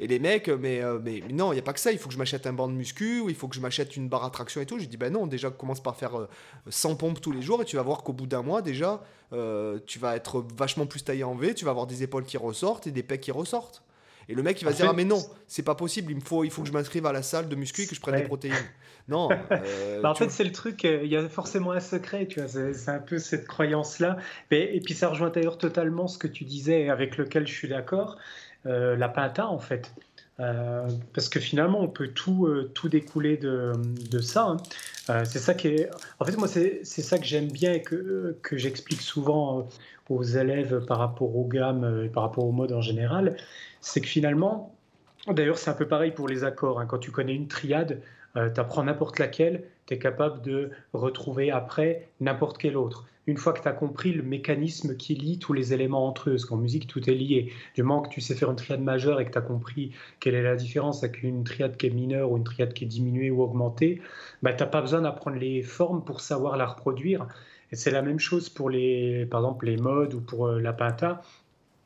Et les mecs, mais, euh, mais, non, il n'y a pas que ça. Il faut que je m'achète un banc de muscu, ou il faut que je m'achète une barre à traction et tout. J'ai dit, ben non, déjà, commence par faire 100 euh, pompes tous les jours et tu vas voir qu'au bout d'un mois, déjà, euh, tu vas être vachement plus taillé en V, tu vas avoir des épaules qui ressortent et des pecs qui ressortent. Et le mec, il va se dire, ah, mais non, c'est pas possible, il, me faut, il faut que je m'inscrive à la salle de muscu et que je prenne des protéines. Non. Bah, en fait, c'est le truc, il y a forcément un secret, tu vois, c'est un peu cette croyance-là. Et puis ça rejoint d'ailleurs totalement ce que tu disais, avec lequel je suis d'accord. Euh, la pinta en fait. Euh, parce que finalement, on peut tout, euh, tout découler de, de ça. Hein. c'est ça qui est. En fait, moi, c'est ça que j'aime bien et que, que j'explique souvent aux élèves par rapport aux gammes et par rapport au mode en général. C'est que finalement, d'ailleurs, c'est un peu pareil pour les accords. Hein. Quand tu connais une triade, tu apprends n'importe laquelle, tu es capable de retrouver après n'importe quelle autre une fois que tu as compris le mécanisme qui lie tous les éléments entre eux, parce qu'en musique, tout est lié. Du moment que tu sais faire une triade majeure et que tu as compris quelle est la différence avec une triade qui est mineure ou une triade qui est diminuée ou augmentée, bah, tu n'as pas besoin d'apprendre les formes pour savoir la reproduire. Et c'est la même chose pour les, par exemple, les modes ou pour euh, la pinta.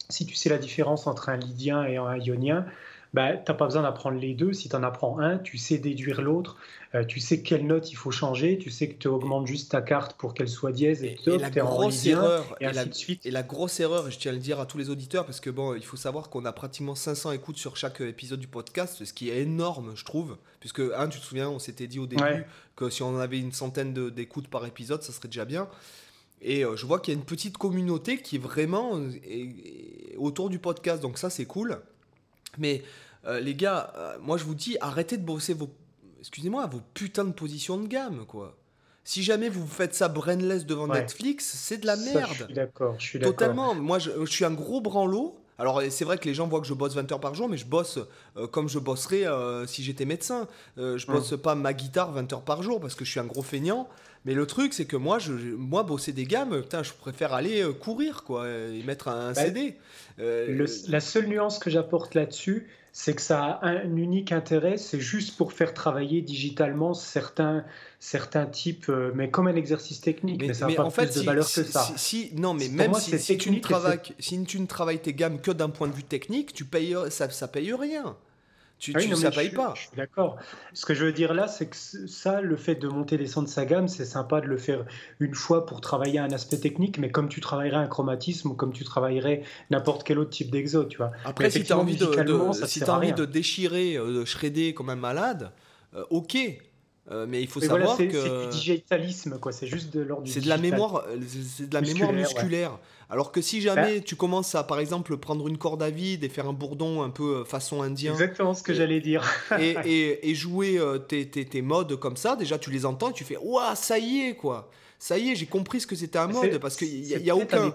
Si tu sais la différence entre un lydien et un ionien, bah, tu n'as pas besoin d'apprendre les deux. Si tu en apprends un, tu sais déduire l'autre, euh, tu sais quelle note il faut changer, tu sais que tu augmentes juste ta carte pour qu'elle soit dièse et, et, la grosse erreur, et, ainsi la, de suite. Et la grosse erreur, je tiens à le dire à tous les auditeurs, parce que bon, il faut savoir qu'on a pratiquement 500 écoutes sur chaque épisode du podcast, ce qui est énorme, je trouve, puisque, un, tu te souviens, on s'était dit au début que si on avait une centaine d'écoutes par épisode, ça serait déjà bien. Et euh, je vois qu'il y a une petite communauté qui est vraiment euh, autour du podcast, donc ça c'est cool. Mais euh, les gars, euh, moi je vous dis, arrêtez de bosser vos, excusez-moi, vos putains de positions de gamme, quoi. Si jamais vous faites ça brainless devant Netflix, c'est de la merde. je suis d'accord, je suis d'accord. Totalement. Moi, je, suis un gros branlot. Alors, c'est vrai que les gens voient que je bosse 20 heures par jour, mais je bosse euh, comme je bosserais si j'étais médecin. je bosse hum. pas ma guitare 20 heures par jour parce que je suis un gros feignant. Mais le truc, c'est que moi, je, moi, bosser des gammes, putain, je préfère aller courir, quoi, et mettre un, CD. la seule nuance que j'apporte là-dessus, c'est que ça a un unique intérêt, c'est juste pour faire travailler digitalement certains, certains types, euh, mais comme un exercice technique, mais, ça n'a pas en plus de valeur que ça. Si, non, mais même si, si, tu ne travailles, si tu ne travailles tes gammes que d'un point de vue technique, tu payes, ça ne paye rien. Tu, ah ça paye pas. Je suis d'accord. Ce que je veux dire là, c'est que ça, le fait de monter les sons de sa gamme, c'est sympa de le faire une fois pour travailler un aspect technique, mais comme tu travaillerais un chromatisme ou comme tu travaillerais n'importe quel autre type d'exo, tu vois. Après, si tu as envie, de, si as envie de déchirer, euh, de shredder comme un malade, euh, ok. Euh, mais il faut savoir que c'est du digitalisme, quoi. C'est juste de l'ordre. C'est de la mémoire, c'est de la mémoire musculaire. Alors que si jamais tu commences à, par exemple, prendre une corde à vide et faire un bourdon un peu euh, façon indien. Exactement ce que j'allais dire. et, jouer euh, tes, modes comme ça, déjà tu les entends et tu fais Waouh, ça y est, quoi. Ça y est, j'ai compris ce que c'était un mode parce qu'il n'y a, y a aucun.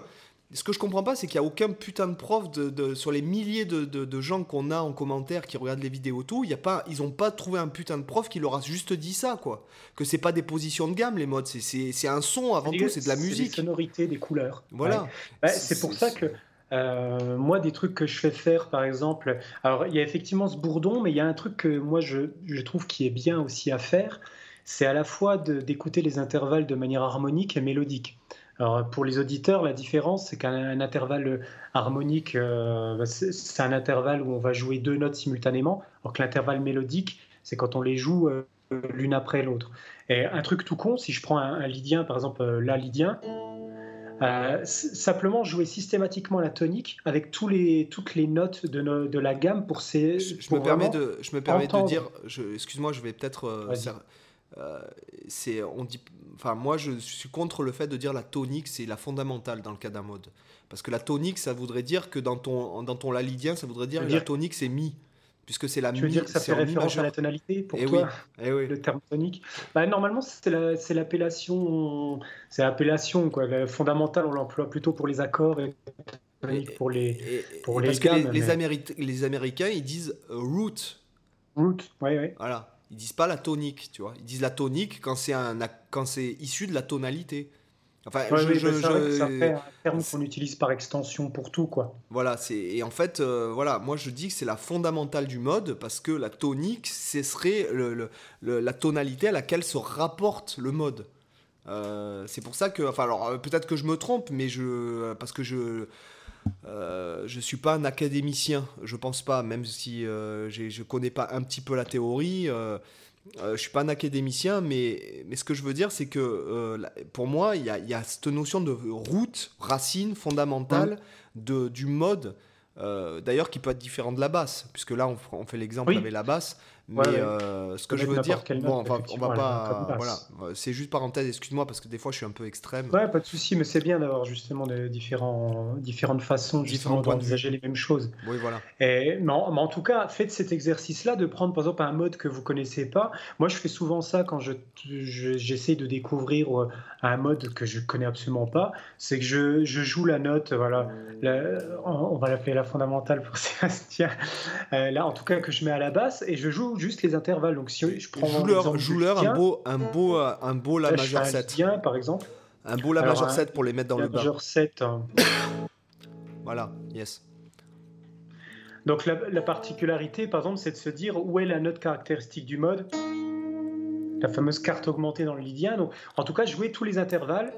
Ce que je comprends pas, c'est qu'il n'y a aucun putain de prof de, sur les milliers de, gens qu'on a en commentaire qui regardent les vidéos tout. Y a pas, ils n'ont pas trouvé un putain de prof qui leur a juste dit ça, quoi. Que c'est pas des positions de gamme, les modes. C'est un son avant tout, c'est de la musique. Des sonorités, des couleurs. Voilà. c'est pour ça que. Euh, moi, des trucs que je fais faire, par exemple, alors il y a effectivement ce bourdon, mais il y a un truc que moi je, je trouve qui est bien aussi à faire, c'est à la fois d'écouter les intervalles de manière harmonique et mélodique. Alors, pour les auditeurs, la différence, c'est qu'un intervalle harmonique, euh, bah, c'est un intervalle où on va jouer deux notes simultanément, alors que l'intervalle mélodique, c'est quand on les joue euh, l'une après l'autre. Et un truc tout con, si je prends un, lydien, par exemple euh, la lydien, simplement jouer systématiquement la tonique avec tous les, toutes les notes de, de la gamme pour ces. Je, me, permets de, je me permets de dire, excuse-moi, je vais peut-être euh, c'est on dit enfin moi je suis contre le fait de dire la tonique c'est la fondamentale dans le cas d'un mode. Parce que la tonique ça voudrait dire que dans ton dans ton lalydien ça voudrait dire que la tonique c'est mi. Puisque c'est la tu veux dire que ça fait référence à la tonalité pour eh toi eh oui. le terme tonique? Bah, normalement c'est l'appellation c'est l'appellation quoi. La fondamentale on l'emploie plutôt pour les accords et pour les pour les gammes, les, les, Américains ils disent root. Root oui oui voilà ils disent pas la tonique, tu vois. Ils disent la tonique quand c'est un quand c'est issu de la tonalité. Enfin, je, je, un terme qu'on utilise par extension pour tout, quoi. Voilà, c'est et en fait, euh, voilà, moi je dis que c'est la fondamentale du mode parce que la tonique, ce serait le, le, la tonalité à laquelle se rapporte le mode. Euh, c'est pour ça que, enfin, alors euh, peut-être que je me trompe, mais je parce que je euh, je suis pas un académicien, je pense pas, même si euh, je connais pas un petit peu la théorie. Euh, euh, je suis pas un académicien, mais, mais ce que je veux dire, c'est que pour moi, il y a, y a, cette notion de route, racine fondamentale de, du mode, d'ailleurs qui peut être différent de la basse, puisque là, on, on fait l'exemple avec la basse. Mais euh, ce que je veux dire, bon, on va, on va pas, voilà, c'est juste parenthèse, excuse-moi parce que des fois je suis un peu extrême. Ouais, pas de souci, mais c'est bien d'avoir justement des différents, différentes façons justement d'envisager les mêmes choses. Oui, voilà. Et, mais, en, mais en tout cas, faites cet exercice-là de prendre par exemple un mode que vous connaissez pas. Moi, je fais souvent ça quand je, j'essaie de découvrir euh, un mode que je connais absolument pas. C'est que je, je, joue la note, voilà, on, va l'appeler la fondamentale pour Sébastien. Euh, là, en tout cas, que je mets à la basse et je joue juste les intervalles. Donc si je prends joue leur, un beau, un beau, un beau la majeur 7. Bien, par exemple. Un beau la majeur 7 pour les mettre dans le bas. majeur 7. Hein. Voilà, yes. Donc la, particularité, par exemple, c'est de se dire où est la note caractéristique du mode, la fameuse carte augmentée dans le lydien. Donc, en tout cas, jouer tous les intervalles.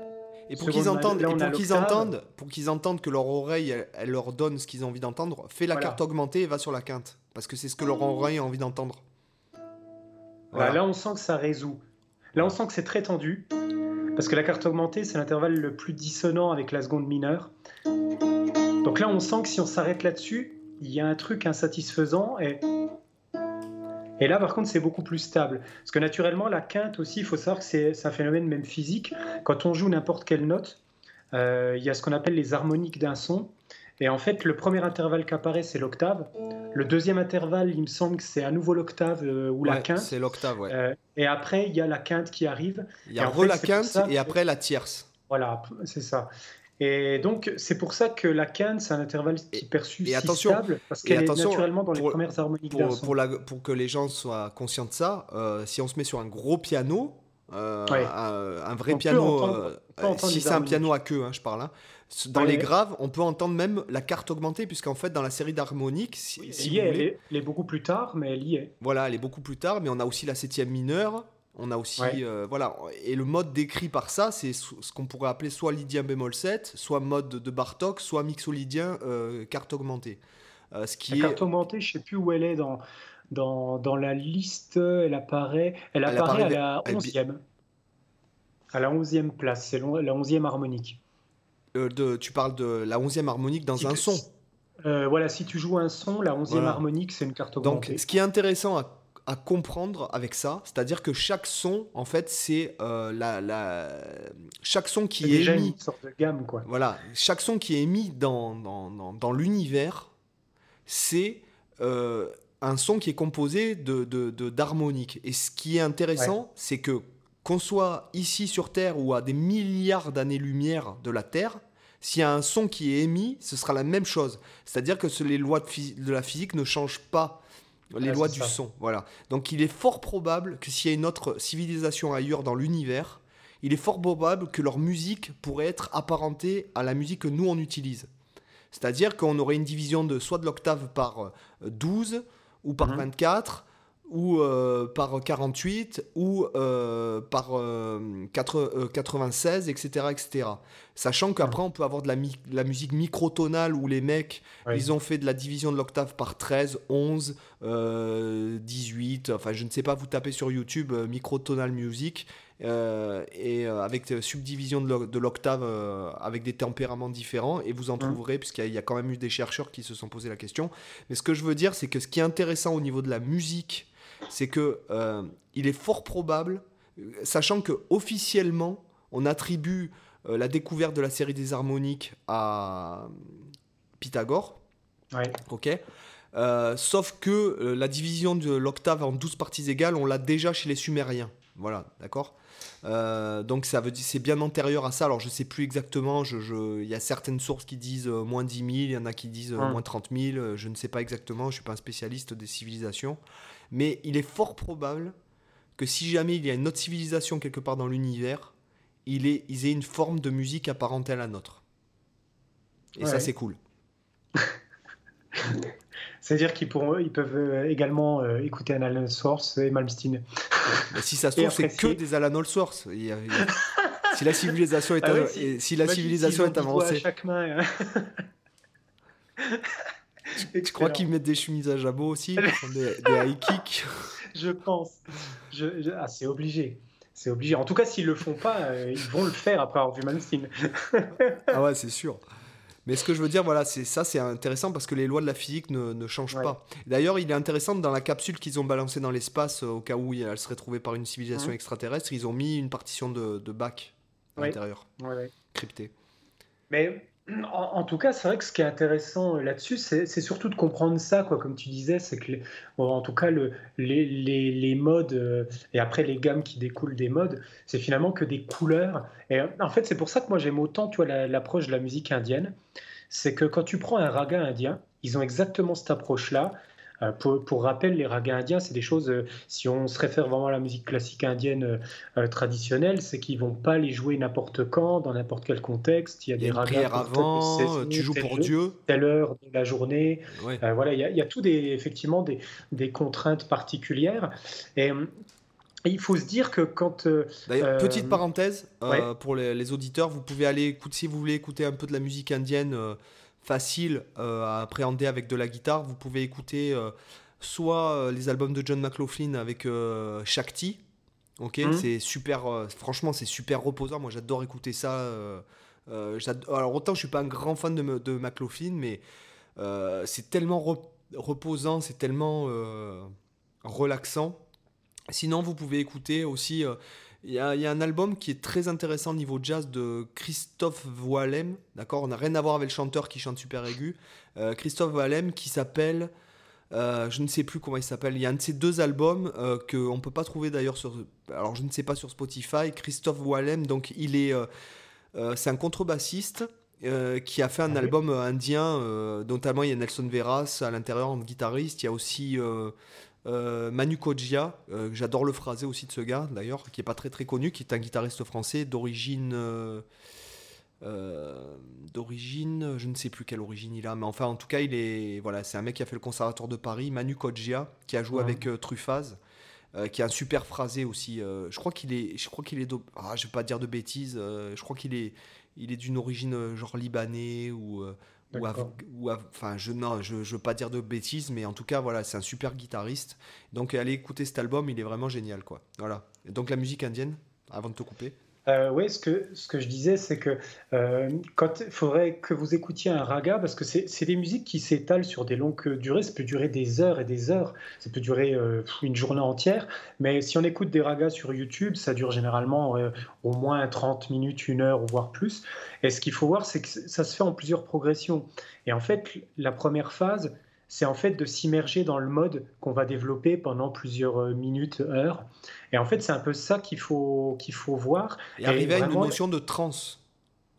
Et pour qu'ils entendent, pour qu'ils entendent, pour qu'ils entendent que leur oreille, elle, leur donne ce qu'ils ont envie d'entendre, fais la carte augmentée et va sur la quinte, parce que c'est ce que leur oreille a envie d'entendre. Bah, là, on sent que ça résout. Là, on sent que c'est très tendu. Parce que la carte augmentée, c'est l'intervalle le plus dissonant avec la seconde mineure. Donc là, on sent que si on s'arrête là-dessus, il y a un truc insatisfaisant. Et, et là, par contre, c'est beaucoup plus stable. Parce que naturellement, la quinte aussi, il faut savoir que c'est un phénomène même physique. Quand on joue n'importe quelle note, euh, il y a ce qu'on appelle les harmoniques d'un son. Et en fait, le premier intervalle qui apparaît, c'est l'octave. Le deuxième intervalle, il me semble que c'est à nouveau l'octave euh, ou la quinte. C'est l'octave, ouais. Euh, et après, il y a la quinte qui arrive. Il y a re la quinte et après la tierce. Voilà, c'est ça. Et donc, c'est pour ça que la quinte, c'est un intervalle qui est perçu et si stable, parce qu'elle est naturellement dans les premières harmoniques pour, pour, pour, que les gens soient conscients de ça, euh, si on se met sur un gros piano, un, vrai piano, si c'est un piano à queue, hein, je parle, hein, dans les graves, on peut entendre même la carte augmentée, puisqu'en fait, dans la série d'harmoniques, si, elle, est, beaucoup plus tard, mais elle y est. Voilà, elle est beaucoup plus tard, mais on a aussi la septième mineure. On a aussi, euh, voilà, et le mode décrit par ça, c'est ce qu'on pourrait appeler soit lydien bémol 7, soit mode de Bartok, soit mixolydien euh, carte augmentée. Euh, ce qui la carte augmentée, je sais plus où elle est dans, dans, dans la liste, elle apparaît, elle, apparaît, à la 11e. À la 11e place, c'est la 11e harmonique. Euh, de, tu parles de la 11e harmonique dans un son. Euh, voilà, si tu joues un son, la 11e harmonique, c'est une carte augmentée. Donc, ce qui est intéressant à, à comprendre avec ça, c'est-à-dire que chaque son, en fait, c'est euh, la, la, chaque son qui est, déjà émis. une sorte de gamme, quoi. Voilà, chaque son qui est émis dans, dans, dans, l'univers, c'est un son qui est composé de, d'harmoniques. Et ce qui est intéressant, c'est que qu'on soit ici sur Terre ou à des milliards d'années-lumière de la Terre, s'il y a un son qui est émis, ce sera la même chose. C'est-à-dire que les lois de, la physique ne changent pas les lois du son. Voilà. Donc il est fort probable que s'il y a une autre civilisation ailleurs dans l'univers, il est fort probable que leur musique pourrait être apparentée à la musique que nous on utilise. C'est-à-dire qu'on aurait une division de soit de l'octave par 12 euh, ou par 24 mhm ou euh, par 48 ou euh, par 96, etc., etc. Sachant qu'après, on peut avoir de la, la musique microtonale où les mecs, ils ont fait de la division de l'octave par 13, 11, 18. Enfin, je ne sais pas, vous tapez sur YouTube euh, microtonal music et avec subdivision de l'octave avec des tempéraments différents et vous en trouverez puisqu'il y, a quand même eu des chercheurs qui se sont posé la question. Mais ce que je veux dire, c'est que ce qui est intéressant au niveau de la musique c'est que euh, il est fort probable, sachant que officiellement, on attribue euh, la découverte de la série des harmoniques à Pythagore. Ok. Euh, sauf que la division de l'octave en 12 parties égales, on l'a déjà chez les Sumériens. Voilà, d'accord? Donc ça veut dire c'est bien antérieur à ça. Alors je sais plus exactement. Il je, y a certaines sources qui disent moins 10 000, il y en a qui disent moins 30 000. Je ne sais pas exactement. Je suis pas un spécialiste des civilisations. Mais il est fort probable que si jamais il y a une autre civilisation quelque part dans l'univers, il est, ils aient une forme de musique apparentée à la nôtre. Et ça, c'est cool. C'est-à-dire qu'ils pourront, ils peuvent euh, également euh, écouter un Alan Source et Malmsteen. si ça se trouve, c'est que des Alan Source. si la civilisation est, ah si la civilisation est avancée. À chaque main. Hein. Tu crois qu'ils mettent des chemises à jabot aussi Des, high kicks? Je pense. Je, ah, c'est obligé. C'est obligé. En tout cas, s'ils le font pas, euh, ils vont le faire après avoir vu Manstein. ah ouais, c'est sûr. Mais ce que je veux dire, voilà, c'est ça, c'est intéressant parce que les lois de la physique ne, ne changent pas. D'ailleurs, il est intéressant dans la capsule qu'ils ont balancée dans l'espace, euh, au cas où elle serait trouvée par une civilisation mmh. extraterrestre, ils ont mis une partition de, de bac à l'intérieur, cryptée. Mais en, tout cas, c'est vrai que ce qui est intéressant euh, là-dessus, c'est surtout de comprendre ça, quoi. Comme tu disais, c'est que, en tout cas, le, les, les, modes euh, et après les gammes qui découlent des modes, c'est finalement que des couleurs. Et en fait, c'est pour ça que moi j'aime autant, tu l'approche de la musique indienne. C'est que quand tu prends un raga indien, ils ont exactement cette approche-là. Euh, pour, rappel, les ragas indiens, c'est des choses, euh, si on se réfère vraiment à la musique classique indienne euh, traditionnelle, c'est qu'ils vont pas les jouer n'importe quand, dans n'importe quel contexte. Il y a, des ragas avant, tu joues pour Dieu. Telle heure de la journée. voilà, il y, a, tout des, effectivement des, des contraintes particulières. Et il faut se dire que quand. D'ailleurs, petite parenthèse pour les, auditeurs, vous pouvez aller écouter, si vous voulez écouter un peu de la musique indienne facile euh, à appréhender avec de la guitare, vous pouvez écouter euh, soit euh, les albums de John McLaughlin avec Shakti. Ok, mhm. c'est super. franchement, c'est super reposant. Moi, j'adore écouter ça. alors autant je suis pas un grand fan de, de McLaughlin, mais c'est tellement reposant, c'est tellement relaxant. Sinon, vous pouvez écouter aussi il y, a, un album qui est très intéressant au niveau jazz de Christophe Voilem. D'accord? On n'a rien à voir avec le chanteur qui chante super aigu. Euh, Christophe Voilem qui s'appelle. Euh, je ne sais plus comment il s'appelle. Il y a un de ces deux albums euh, qu'on ne peut pas trouver d'ailleurs sur. Alors je ne sais pas sur Spotify. Christophe Voilem, donc il est. c'est un contrebassiste. qui a fait un ah album indien, notamment il y a Nelson Veras à l'intérieur en guitariste, il y a aussi euh, Manu Kojia, euh, j'adore le phrasé aussi de ce gars d'ailleurs, qui est pas très très connu, qui est un guitariste français d'origine. Euh, d'origine, je ne sais plus quelle origine il a, mais enfin en tout cas il est voilà, c'est un mec qui a fait le conservatoire de Paris, Manu Kojia, qui a joué avec Truffaz, qui a un super phrasé aussi. je crois qu'il est, je crois qu'il est, ah, je vais pas dire de bêtises, je crois qu'il est, il est d'une origine genre libanais ou ou, enfin, je ne je, veux pas dire de bêtises, mais en tout cas, voilà, c'est un super guitariste. Donc, allez écouter cet album, il est vraiment génial, quoi. Voilà. donc, la musique indienne, avant de te couper. Euh, oui, ce que, ce que je disais, c'est que euh, quand il faudrait que vous écoutiez un raga, parce que c'est des musiques qui s'étalent sur des longues durées, ça peut durer des heures et des heures, ça peut durer euh, une journée entière, mais si on écoute des ragas sur YouTube, ça dure généralement au moins 30 minutes, une heure, voire plus. Et ce qu'il faut voir, c'est que ça se fait en plusieurs progressions. Et en fait, la première phase, c'est en fait de s'immerger dans le mode qu'on va développer pendant plusieurs euh, minutes, heures. Et en fait, c'est un peu ça qu'il faut, qu'il faut voir. Et, arriver à une notion de transe.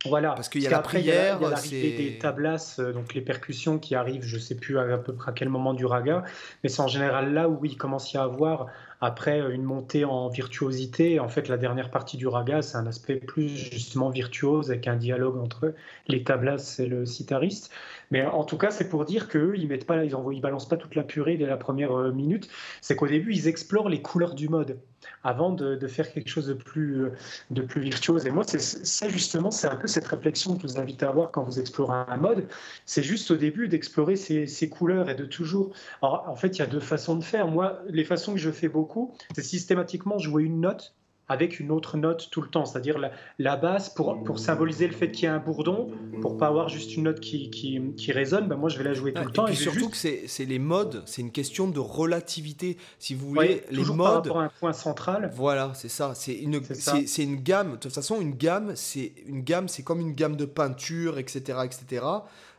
Voilà. Parce qu'il y a la prière, il y a l'arrivée des tablas, euh, donc les percussions qui arrivent, je ne sais plus à, peu près à quel moment du raga, mais c'est en général là où il commence à y avoir après euh, une montée en virtuosité. En fait, la dernière partie du raga, c'est un aspect plus justement virtuose avec un dialogue entre les tablas et le sitariste. Mais en tout cas, c'est pour dire qu'eux, ils mettent pas, ils, envoient, ils balancent pas toute la purée dès la première euh, minute. C'est qu'au début, ils explorent les couleurs du mode avant de, faire quelque chose de plus, de plus virtuose. Et moi, ça justement, c'est un peu cette réflexion que je vous invite à avoir quand vous explorez un mode. C'est juste au début d'explorer ces, couleurs et de toujours. En fait, il y a deux façons de faire. Moi, les façons que je fais beaucoup, c'est systématiquement jouer une note avec une autre note tout le temps, c'est-à-dire la, la, basse pour, pour symboliser le fait qu'il y a un bourdon, pour pas avoir juste une note qui, qui, qui résonne, ben moi je vais la jouer tout le temps. Et, surtout que c'est les modes, c'est une question de relativité. Si vous voulez, les modes. Par rapport à un point central. Voilà, c'est ça. C'est une, c'est une gamme. De toute façon, une gamme, c'est une gamme, c'est comme une gamme de peinture, etc., etc.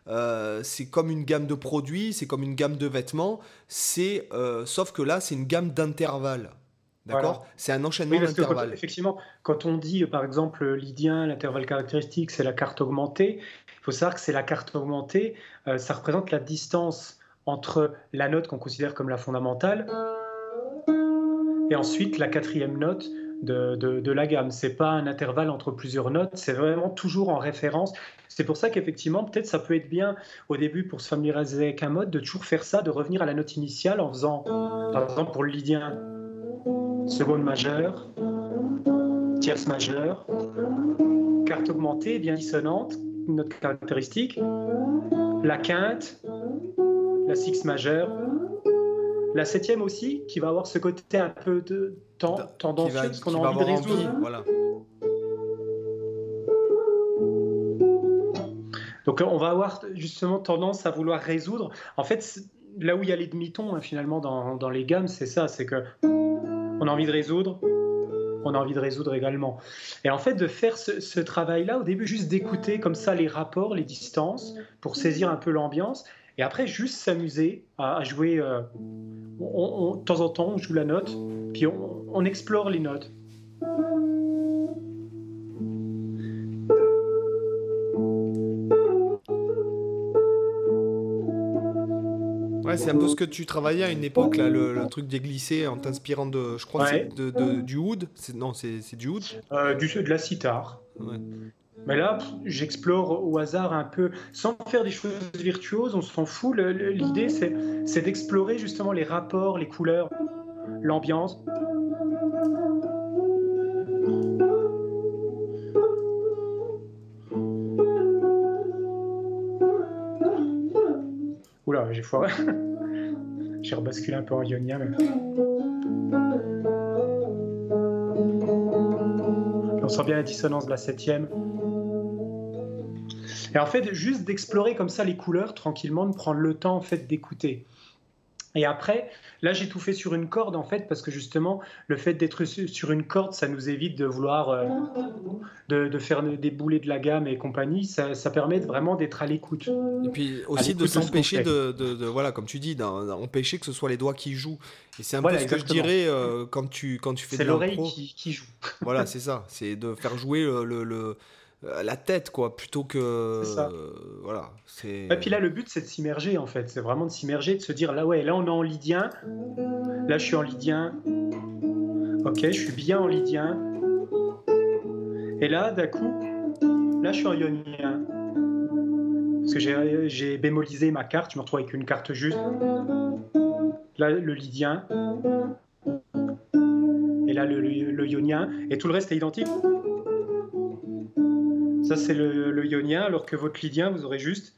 Euh, c'est comme une gamme de produits, c'est comme une gamme de vêtements. C'est euh, sauf que là, c'est une gamme d'intervalles. D'accord? C'est un enchaînement d'intervalles. Effectivement, quand on dit, par exemple, lydien, l'intervalle caractéristique, c'est la carte augmentée, il faut savoir que c'est la carte augmentée, euh, ça représente la distance entre la note qu'on considère comme la fondamentale et ensuite la quatrième note de, la gamme. C'est pas un intervalle entre plusieurs notes, c'est vraiment toujours en référence. C'est pour ça qu'effectivement, peut-être ça peut être bien au début pour se familiariser avec un mode de toujours faire ça, de revenir à la note initiale en faisant, par exemple pour le lydien, seconde majeure, tierce majeure, carte augmentée bien dissonante, note caractéristique, la quinte, la six majeure, la septième aussi, qui va avoir ce côté un peu de tendancieux, parce qu'on a envie de résoudre. voilà. Donc on va avoir justement tendance à vouloir résoudre. En fait, là où il y a les demi-tons hein, finalement dans, dans, les gammes, c'est ça, c'est que on a envie de résoudre, on a envie de résoudre également. Et en fait, de faire ce, travail-là, au début, juste d'écouter comme ça les rapports, les distances, pour saisir un peu l'ambiance, et après, juste s'amuser à, jouer. Euh, de temps en temps, on joue la note, puis on explore les notes. c'est un peu ce que tu travaillais à une époque, là, le, truc des glissés en t'inspirant de, je crois, de, du oud. Non, c'est du oud. Euh, du de la sitar. Mais là, j'explore au hasard un peu, sans faire des choses virtuoses, on s'en fout. L'idée, c'est d'explorer justement les rapports, les couleurs, l'ambiance. Oula, j'ai foiré. j'ai rebasculé un peu en ionien. On sent bien la dissonance de la septième. Et en fait, juste d'explorer comme ça les couleurs tranquillement, de prendre le temps en fait d'écouter. Et après, là, j'ai tout fait sur une corde, en fait, parce que justement, le fait d'être sur une corde, ça nous évite de vouloir euh, de, faire des boulets de la gamme et compagnie. Ça, permet vraiment d'être à l'écoute. Et puis aussi de s'empêcher de, voilà, comme tu dis, d'empêcher que ce soit les doigts qui jouent. Et c'est un peu ce que je dirais euh, quand, tu, quand tu fais de C'est l'oreille qui, qui, joue. voilà, c'est ça. C'est de faire jouer le euh, la tête, quoi, plutôt que. Ça. voilà. Et puis là, le but, c'est de s'immerger, en fait. C'est vraiment de s'immerger, de se dire là, ouais, là, on est en lydien. Là, je suis en lydien. Ok, je suis bien en lydien. Et là, d'un coup, là, je suis en ionien. Parce que j'ai bémolisé ma carte, je me retrouve avec une carte juste. Là, le lydien. Et là, le, le ionien. Et tout le reste est identique. Ça, c'est le, ionien, alors que votre lydien, vous aurez juste.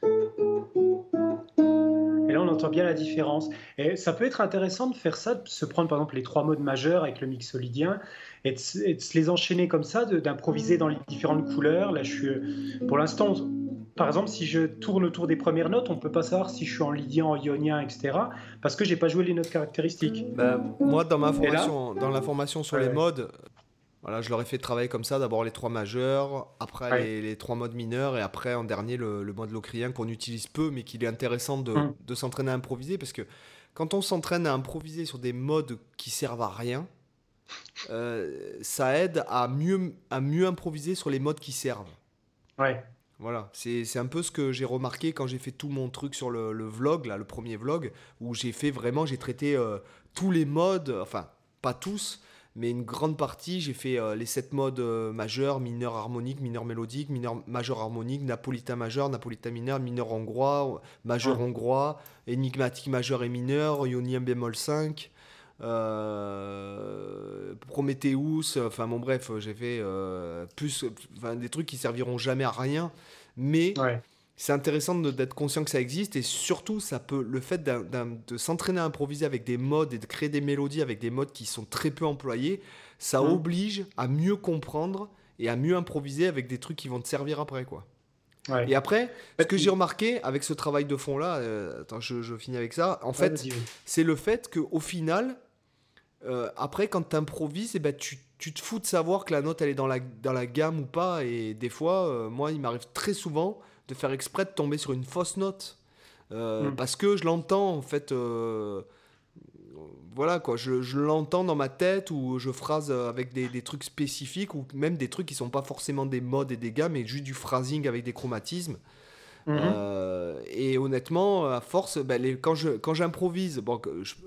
Et là, on entend bien la différence. Et ça peut être intéressant de faire ça, de se prendre par exemple les trois modes majeurs avec le mixolydien et de, et se les enchaîner comme ça, d'improviser dans les différentes couleurs. Là, je suis. Pour l'instant, par exemple, si je tourne autour des premières notes, on ne peut pas savoir si je suis en lydien, en ionien, etc. Parce que j'ai pas joué les notes caractéristiques. Bah, moi, dans ma formation, dans la formation sur les modes, voilà, je leur ai fait travailler comme ça, d'abord les trois majeurs, après les, trois modes mineurs, et après en dernier le, mode locrien qu'on utilise peu, mais qu'il est intéressant de, hum. de s'entraîner à improviser, parce que quand on s'entraîne à improviser sur des modes qui servent à rien, euh, ça aide à mieux, à mieux improviser sur les modes qui servent. Ouais. Voilà, c'est un peu ce que j'ai remarqué quand j'ai fait tout mon truc sur le, vlog, là, le premier vlog, où j'ai fait vraiment, j'ai traité euh, tous les modes, enfin, pas tous, mais une grande partie, j'ai fait euh, les sept modes euh, majeurs, mineur harmonique, mineur mélodique, mineur majeur harmonique, napolitain majeur, napolitain mineur, mineur hongrois, majeur hongrois, énigmatique majeur et mineur, ionien bémol 5, euh, Prometheus, enfin bon bref, j'ai fait euh, plus, des trucs qui serviront jamais à rien, mais c'est intéressant d'être conscient que ça existe et surtout ça peut le fait de s'entraîner à improviser avec des modes et de créer des mélodies avec des modes qui sont très peu employés, ça mmh. oblige à mieux comprendre et à mieux improviser avec des trucs qui vont te servir après quoi. Et après, ce que j'ai remarqué avec ce travail de fond là, euh, attends, je, je, finis avec ça. En fait, c'est le fait qu'au final, euh, après, quand tu improvises, eh ben, tu, tu, te fous de savoir que la note elle est dans la, dans la gamme ou pas. Et des fois, euh, moi, il m'arrive très souvent de faire exprès de tomber sur une fausse note. Euh, mm. Parce que je l'entends, en fait. voilà, quoi. Je, je l'entends dans ma tête ou je phrase avec des, des, trucs spécifiques ou même des trucs qui sont pas forcément des modes et des gammes, mais juste du phrasing avec des chromatismes. Mhm. Euh, et honnêtement, à force, ben, les, quand, je, quand j'improvise, bon,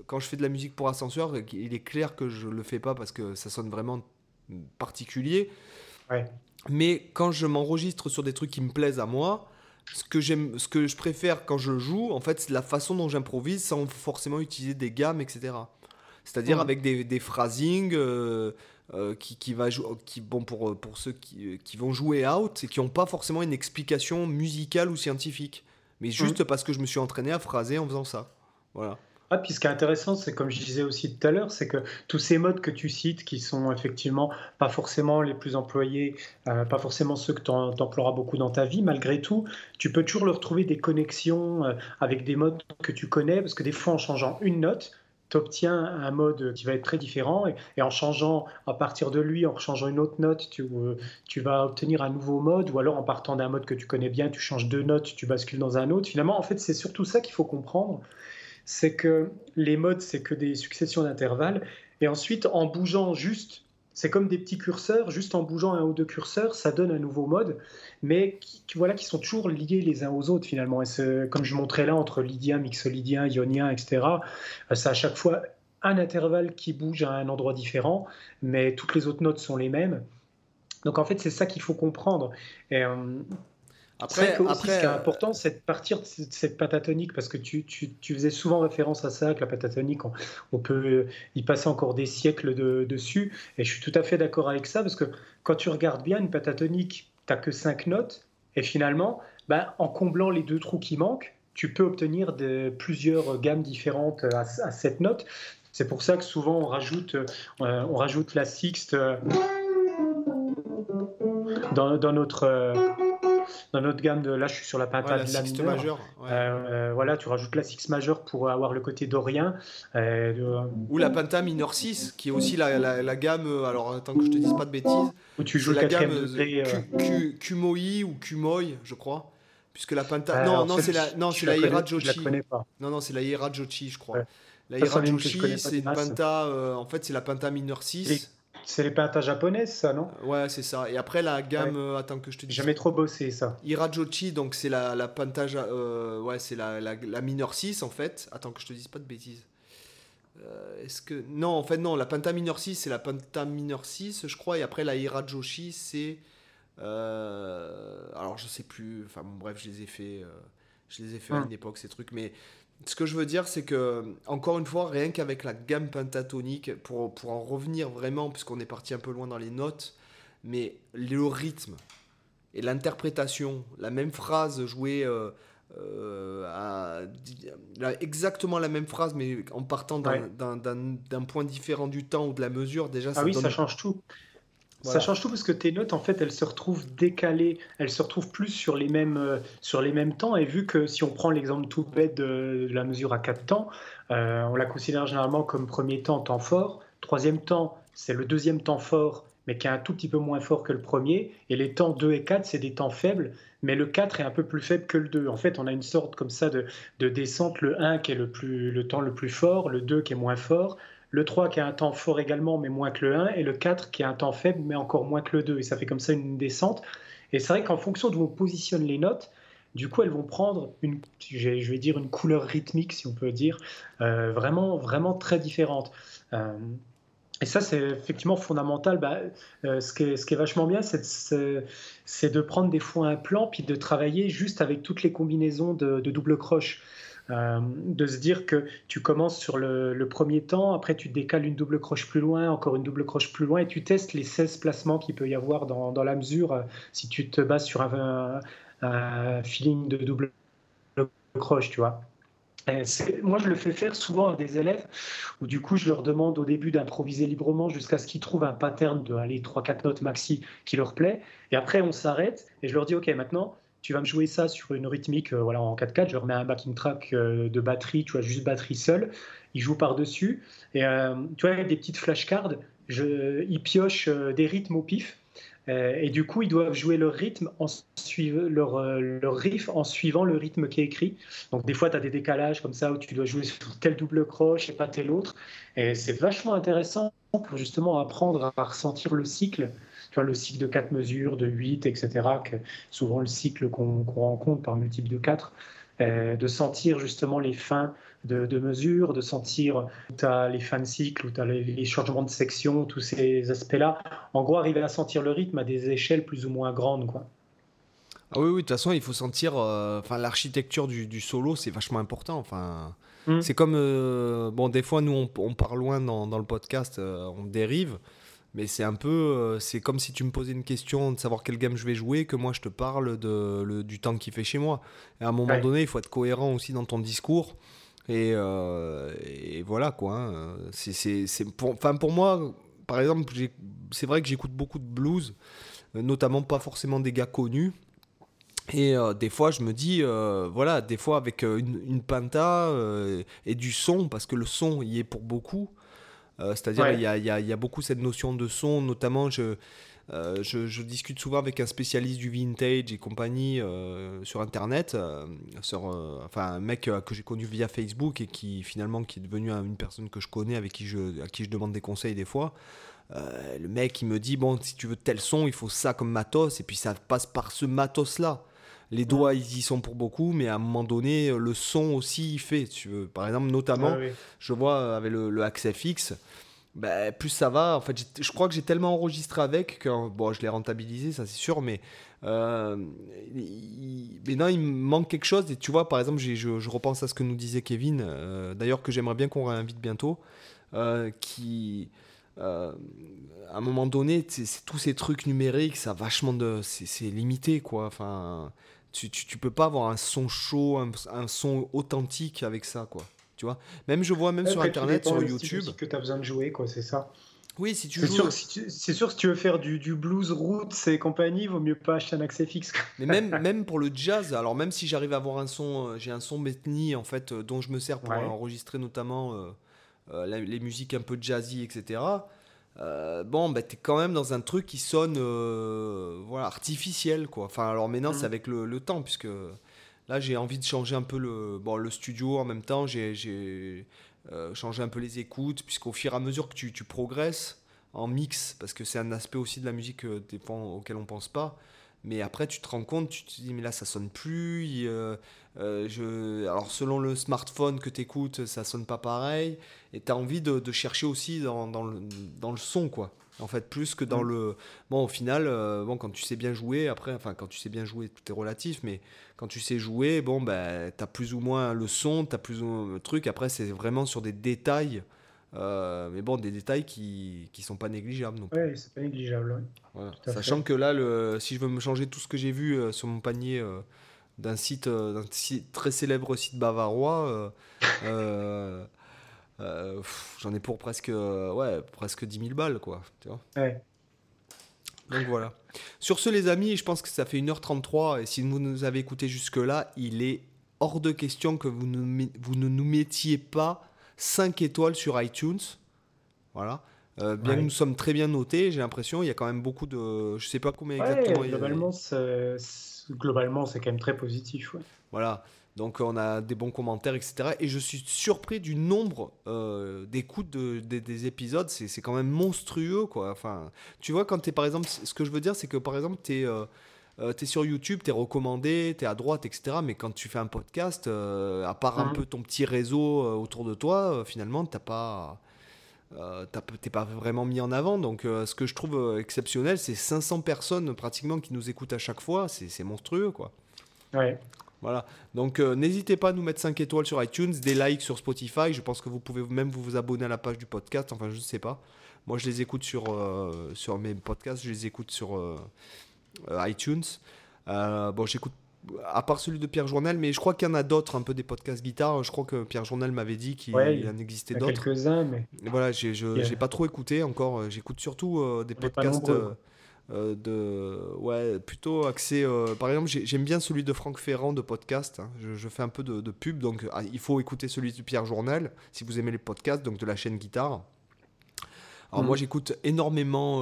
quand je fais de la musique pour ascenseur, il est clair que je le fais pas parce que ça sonne vraiment particulier. Mais quand je m'enregistre sur des trucs qui me plaisent à moi, ce que, j'aime, ce que je préfère quand je joue, en fait, c'est la façon dont j'improvise sans forcément utiliser des gammes, etc. C'est-à-dire avec des, des phrasings. Euh, euh, qui, qui, va qui bon pour, pour ceux qui, euh, qui vont jouer out et qui n'ont pas forcément une explication musicale ou scientifique, mais juste mhm. parce que je me suis entraîné à phraser en faisant ça. Voilà. Ah, puis ce qui est intéressant, c'est comme je disais aussi tout à l'heure, c'est que tous ces modes que tu cites, qui sont effectivement pas forcément les plus employés, euh, pas forcément ceux que tu emploieras beaucoup dans ta vie, malgré tout, tu peux toujours leur trouver des connexions avec des modes que tu connais, parce que des fois, en changeant une note, tu obtiens un mode qui va être très différent et, en changeant à partir de lui, en changeant une autre note, tu, euh, tu vas obtenir un nouveau mode ou alors en partant d'un mode que tu connais bien, tu changes deux notes, tu bascules dans un autre. Finalement, en fait, c'est surtout ça qu'il faut comprendre, c'est que les modes, c'est que des successions d'intervalles et ensuite, en bougeant juste c'est comme des petits curseurs, juste en bougeant un ou deux curseurs, ça donne un nouveau mode, mais qui, voilà, qui sont toujours liés les uns aux autres finalement. Et comme je montrais là, entre lydien, mixolydien, ionien, etc., c'est à chaque fois un intervalle qui bouge à un endroit différent, mais toutes les autres notes sont les mêmes. Donc en fait, c'est ça qu'il faut comprendre. Euh, après, après, ce qui est euh, important, c'est de partir de cette pentatonique, parce que tu, tu, tu, faisais souvent référence à ça, que la pentatonique, on, peut y passer encore des siècles dessus, et je suis tout à fait d'accord avec ça, parce que quand tu regardes bien une pentatonique, tu n'as que cinq notes, et finalement, ben, en comblant les deux trous qui manquent, tu peux obtenir de, plusieurs gammes différentes à, à cette note. C'est pour ça que souvent on rajoute, euh, on rajoute la sixte euh, dans, dans notre dans notre gamme de là, je suis sur la pentade de la mineure. Majeur, euh, voilà, tu rajoutes la six majeure pour avoir le côté dorien. Euh, Ou la penta mineur 6, qui est aussi la, la, gamme. Euh, alors, attends que je te dise pas de bêtises. Où tu joues la gamme degré, Kumoi ou Kumoi, je crois. Puisque la penta. non, non, c'est la, non, c'est la, Jochi. La connais pas. Non, non, c'est la Ira Jochi, je crois. La Ira Jochi, c'est une penta. en fait, c'est la penta mineur 6. C'est les pentas japonaises, ça, non? Ouais, c'est ça. Et après, la gamme. Euh, attends que je te dise. Jamais trop bossé, ça. Irajochi, donc c'est la, la euh, ouais, c'est la, la, la, mineur 6, en fait. Attends que je te dise pas de bêtises. Euh, est-ce que. Non, en fait, non. La penta mineur 6, c'est la penta mineur 6, je crois. Et après, la Irajochi, c'est. alors, je sais plus. Enfin, bon, bref, je les ai fait. je les ai fait à hum. une époque, ces trucs. Mais ce que je veux dire, c'est que, encore une fois, rien qu'avec la gamme pentatonique, pour, pour en revenir vraiment, puisqu'on est parti un peu loin dans les notes, mais le rythme et l'interprétation, la même phrase jouée euh, euh, à, exactement la même phrase, mais en partant d'un point différent du temps ou de la mesure, déjà, ah ça oui, ça change tout. Ça change tout parce que tes notes, en fait, elles se retrouvent décalées, elles se retrouvent plus sur les mêmes, euh, sur les mêmes temps. Et vu que si on prend l'exemple tout bête de, la mesure à quatre temps, euh, on la considère généralement comme premier temps, temps fort. Troisième temps, c'est le deuxième temps fort, mais qui est un tout petit peu moins fort que le premier. Et les temps 2 et 4, c'est des temps faibles, mais le 4 est un peu plus faible que le 2. En fait, on a une sorte comme ça de, de descente, le 1 qui est le, plus, le temps le plus fort, le 2 qui est moins fort, le 3 qui a un temps fort également, mais moins que le 1, et le 4 qui a un temps faible, mais encore moins que le 2. Et ça fait comme ça une descente. Et c'est vrai qu'en fonction d'où on positionne les notes, du coup, elles vont prendre une, je vais dire une couleur rythmique, si on peut dire, euh, vraiment, vraiment très différente. Euh, et ça, c'est effectivement fondamental. Bah, euh, ce, qui est, ce, qui est, vachement bien, c'est de prendre des fois un plan, puis de travailler juste avec toutes les combinaisons de, double croche. De se dire que tu commences sur le, premier temps, après tu décales une double croche plus loin, encore une double croche plus loin, et tu testes les 16 placements qu'il peut y avoir dans, la mesure si tu te bases sur un, un feeling de double croche, tu vois. Moi, je le fais faire souvent à des élèves où du coup, je leur demande au début d'improviser librement jusqu'à ce qu'ils trouvent un pattern de aller 3-4 notes maxi qui leur plaît. Et après, on s'arrête et je leur dis, OK, maintenant, tu vas me jouer ça sur une rythmique euh, voilà, en 4-4. Je leur mets un backing track euh, de batterie, tu vois, juste batterie seule. Ils jouent par-dessus. Et euh, tu vois, avec des petites flashcards, je, ils piochent des rythmes au pif. Et du coup, ils doivent jouer leur rythme, en leur, leur, riff en suivant le rythme qui est écrit. Donc des fois, tu as des décalages comme ça où tu dois jouer sur tel double croche et pas tel autre. Et c'est vachement intéressant pour justement apprendre à ressentir le cycle. Tu vois, le cycle de 4 mesures, de 8, etc. Que souvent le cycle qu'on rencontre par multiple de 4. Euh, de sentir justement les fins de, de mesure, de sentir où tu as les fins de cycle, où tu as les, changements de section, tous ces aspects-là. En gros, arriver à sentir le rythme à des échelles plus ou moins grandes. Quoi. Ah oui, oui, de toute façon, il faut sentir. Euh, l'architecture du, du, solo, c'est vachement important. Enfin, mm. c'est comme euh, bon, des fois, nous, on, on part loin dans, dans le podcast, on dérive. Mais c'est un peu, euh, c'est comme si tu me posais une question de savoir quel game je vais jouer, que moi je te parle de, le, du temps qu'il fait chez moi. Et à un moment donné, il faut être cohérent aussi dans ton discours. Et, euh, et voilà quoi. Hein. C'est, pour, enfin pour moi, par exemple, c'est vrai que j'écoute beaucoup de blues, notamment pas forcément des gars connus. Et euh, des fois, je me dis, voilà, des fois avec une, une penta et du son, parce que le son y est pour beaucoup. Euh, c'est-à-dire, il y, a, beaucoup cette notion de son, notamment, je, euh, je, discute souvent avec un spécialiste du vintage et compagnie euh, sur Internet, sur, enfin, un mec que j'ai connu via Facebook et qui finalement qui est devenu une personne que je connais, avec qui je, à qui je demande des conseils des fois. le mec, il me dit, bon, si tu veux tel son, il faut ça comme matos, et puis ça passe par ce matos-là les doigts ils y sont pour beaucoup, mais à un moment donné, le son aussi il fait. Tu veux. Par exemple, notamment, je vois avec le, le Axe FX, bah, plus ça va. En fait, je crois que j'ai tellement enregistré avec que bon, je l'ai rentabilisé, ça c'est sûr, mais euh, mais non, il me manque quelque chose. Et tu vois, par exemple, je, je, repense à ce que nous disait Kevin, euh, d'ailleurs que j'aimerais bien qu'on réinvite bientôt, euh, qui à un moment donné, c'est tous ces trucs numériques, ça vachement de, c'est limité quoi. Enfin, tu, tu, peux pas avoir un son chaud, un, son authentique avec ça, quoi. Tu vois? Même je vois même sur internet, sur YouTube. que tu as besoin de jouer, quoi, c'est ça. Oui, si tu joues. Sûr, c'est sûr, si tu veux faire du, du blues roots et compagnie, vaut mieux pas acheter un accès fixe. Mais même, même pour le jazz, alors même si j'arrive à avoir un son, euh, j'ai un son Bethany en fait, euh, dont je me sers pour enregistrer notamment euh, les musiques un peu jazzy, etc. Euh, bon, bah, tu es quand même dans un truc qui sonne euh, voilà, artificiel. Quoi. Enfin, alors maintenant, c'est mm. avec le, temps, puisque là, j'ai envie de changer un peu le, bon, le studio. En même temps, j'ai euh, changé un peu les écoutes, puisqu'au fur et à mesure que tu, tu progresses en mix, parce que c'est un aspect aussi de la musique auquel on pense pas, mais après, tu te rends compte, tu te dis, mais là, ça sonne plus. Euh, je... Alors, selon le smartphone que tu écoutes, ça sonne pas pareil. Et tu as envie de, de, chercher aussi dans, dans, le, dans, le, son, quoi. En fait, plus que dans mm. le. Bon, au final, euh, bon, quand tu sais bien jouer, après, enfin, quand tu sais bien jouer, tout est relatif, mais quand tu sais jouer, bon, ben, tu as plus ou moins le son, tu as plus ou moins le truc. Après, c'est vraiment sur des détails euh, mais bon, des détails qui ne sont pas négligeables. Oui, c'est pas négligeable. Sachant que là, le, si je veux me changer tout ce que j'ai vu euh, sur mon panier d'un site, d'un très célèbre site bavarois, j'en ai pour presque, ouais, presque 10 000 balles. Quoi, tu vois Donc voilà. Sur ce, les amis, je pense que ça fait 1h33 et si vous nous avez écouté jusque-là, il est hors de question que vous ne, vous ne nous mettiez pas 5 étoiles sur iTunes. Voilà. Euh, bien que nous sommes très bien notés, j'ai l'impression, il y a quand même beaucoup de. Je sais pas combien exactement. Globalement, c'est... globalement, c'est quand même très positif. Voilà. Donc on a des bons commentaires, etc. Et je suis surpris du nombre euh, d'écoutes de, des épisodes. C'est, c'est quand même monstrueux, quoi. Enfin, tu vois, quand tu es, par exemple, ce que je veux dire, c'est que par exemple, tu es. Euh, euh, es sur YouTube, tu es recommandé, tu es à droite, etc. Mais quand tu fais un podcast, euh, à part un Mhm. peu ton petit réseau autour de toi, finalement, t'as pas. Euh, t'es pas vraiment mis en avant. Donc, euh, ce que je trouve euh, exceptionnel, c'est 500 personnes pratiquement qui nous écoutent à chaque fois. C'est monstrueux, quoi. Ouais. Voilà. Donc, euh, n'hésitez pas à nous mettre 5 étoiles sur iTunes, des likes sur Spotify. Je pense que vous pouvez même vous, vous abonner à la page du podcast. Enfin, je ne sais pas. Moi, je les écoute sur, sur mes podcasts, je les écoute sur iTunes. Bon, j'écoute à part celui de Pierre Journal, mais je crois qu'il y en a d'autres, un peu des podcasts guitare. Je crois que Pierre Journal m'avait dit qu'il Ouais, en existait d'autres. quelques-uns, mais Voilà, j'ai je- pas trop écouté encore. J'écoute surtout euh, des On podcasts euh, euh, de ouais plutôt axés. euh, par exemple, j'ai- j'aime bien celui de Franck Ferrand de podcast. hein. Je, je fais un peu de, de pub, donc ah, il faut écouter celui de Pierre Journal si vous aimez les podcasts, donc de la chaîne guitare. Alors moi, j'écoute énormément.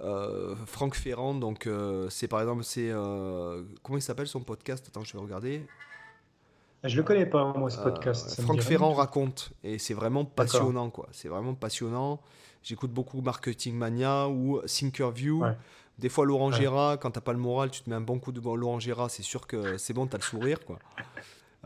Euh, Franck Ferrand, donc euh, c'est par exemple, c'est euh, comment il s'appelle son podcast? Attends, je vais regarder. je le connais pas, moi, ce podcast. Franck Ferrand raconte et c'est vraiment passionnant quoi. C'est vraiment passionnant. J'écoute beaucoup Marketing Mania ou Thinkerview. Ouais. Des fois Laurent Ouais. Gérard, quand t'as pas le moral, tu te mets un bon coup de Laurent Gérard, c'est sûr que c'est bon, t'as le sourire quoi.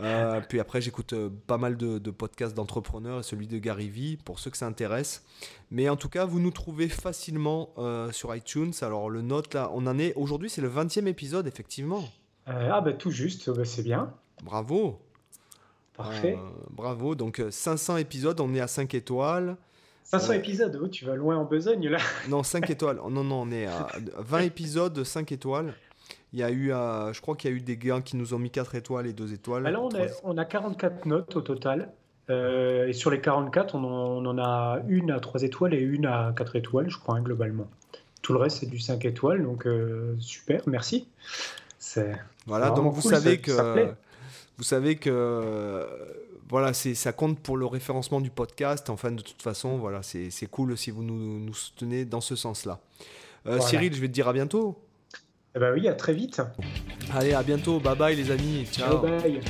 Euh, puis après j'écoute euh, pas mal de, de podcasts d'entrepreneurs et celui de Gary Vee pour ceux que ça intéresse. Mais en tout cas, vous nous trouvez facilement euh, sur iTunes. Alors le note là, on en est aujourd'hui, c'est le 20e épisode effectivement. Euh, ah, bah tout juste, bah, c'est bien. Bravo. Parfait. Bravo. Donc euh, 500 épisodes, on est à 5 étoiles. 500 euh, épisodes, oh, tu vas loin en besogne là. Non, 5 étoiles. Oh, non, non, on est à 20 épisodes, 5 étoiles. Il y a eu, euh, je crois qu'il y a eu des gars qui nous ont mis 4 étoiles et 2 étoiles. Là, on a, Trois- on a 44 notes au total. Euh, et sur les 44, on en, on en a une à 3 étoiles et une à 4 étoiles, je crois, hein, globalement. Tout le reste, c'est du 5 étoiles, donc euh, super, merci. C'est Voilà, donc vous cool, savez ça- que ça vous savez que voilà, c'est ça compte pour le référencement du podcast. Enfin, de toute façon, voilà, c'est c'est cool si vous nous, nous soutenez dans ce sens-là. Euh, Voilà. Cyril, je vais te dire à bientôt. Eh ben oui, à très vite. Allez, à bientôt. Bye bye les amis. Ciao, bye.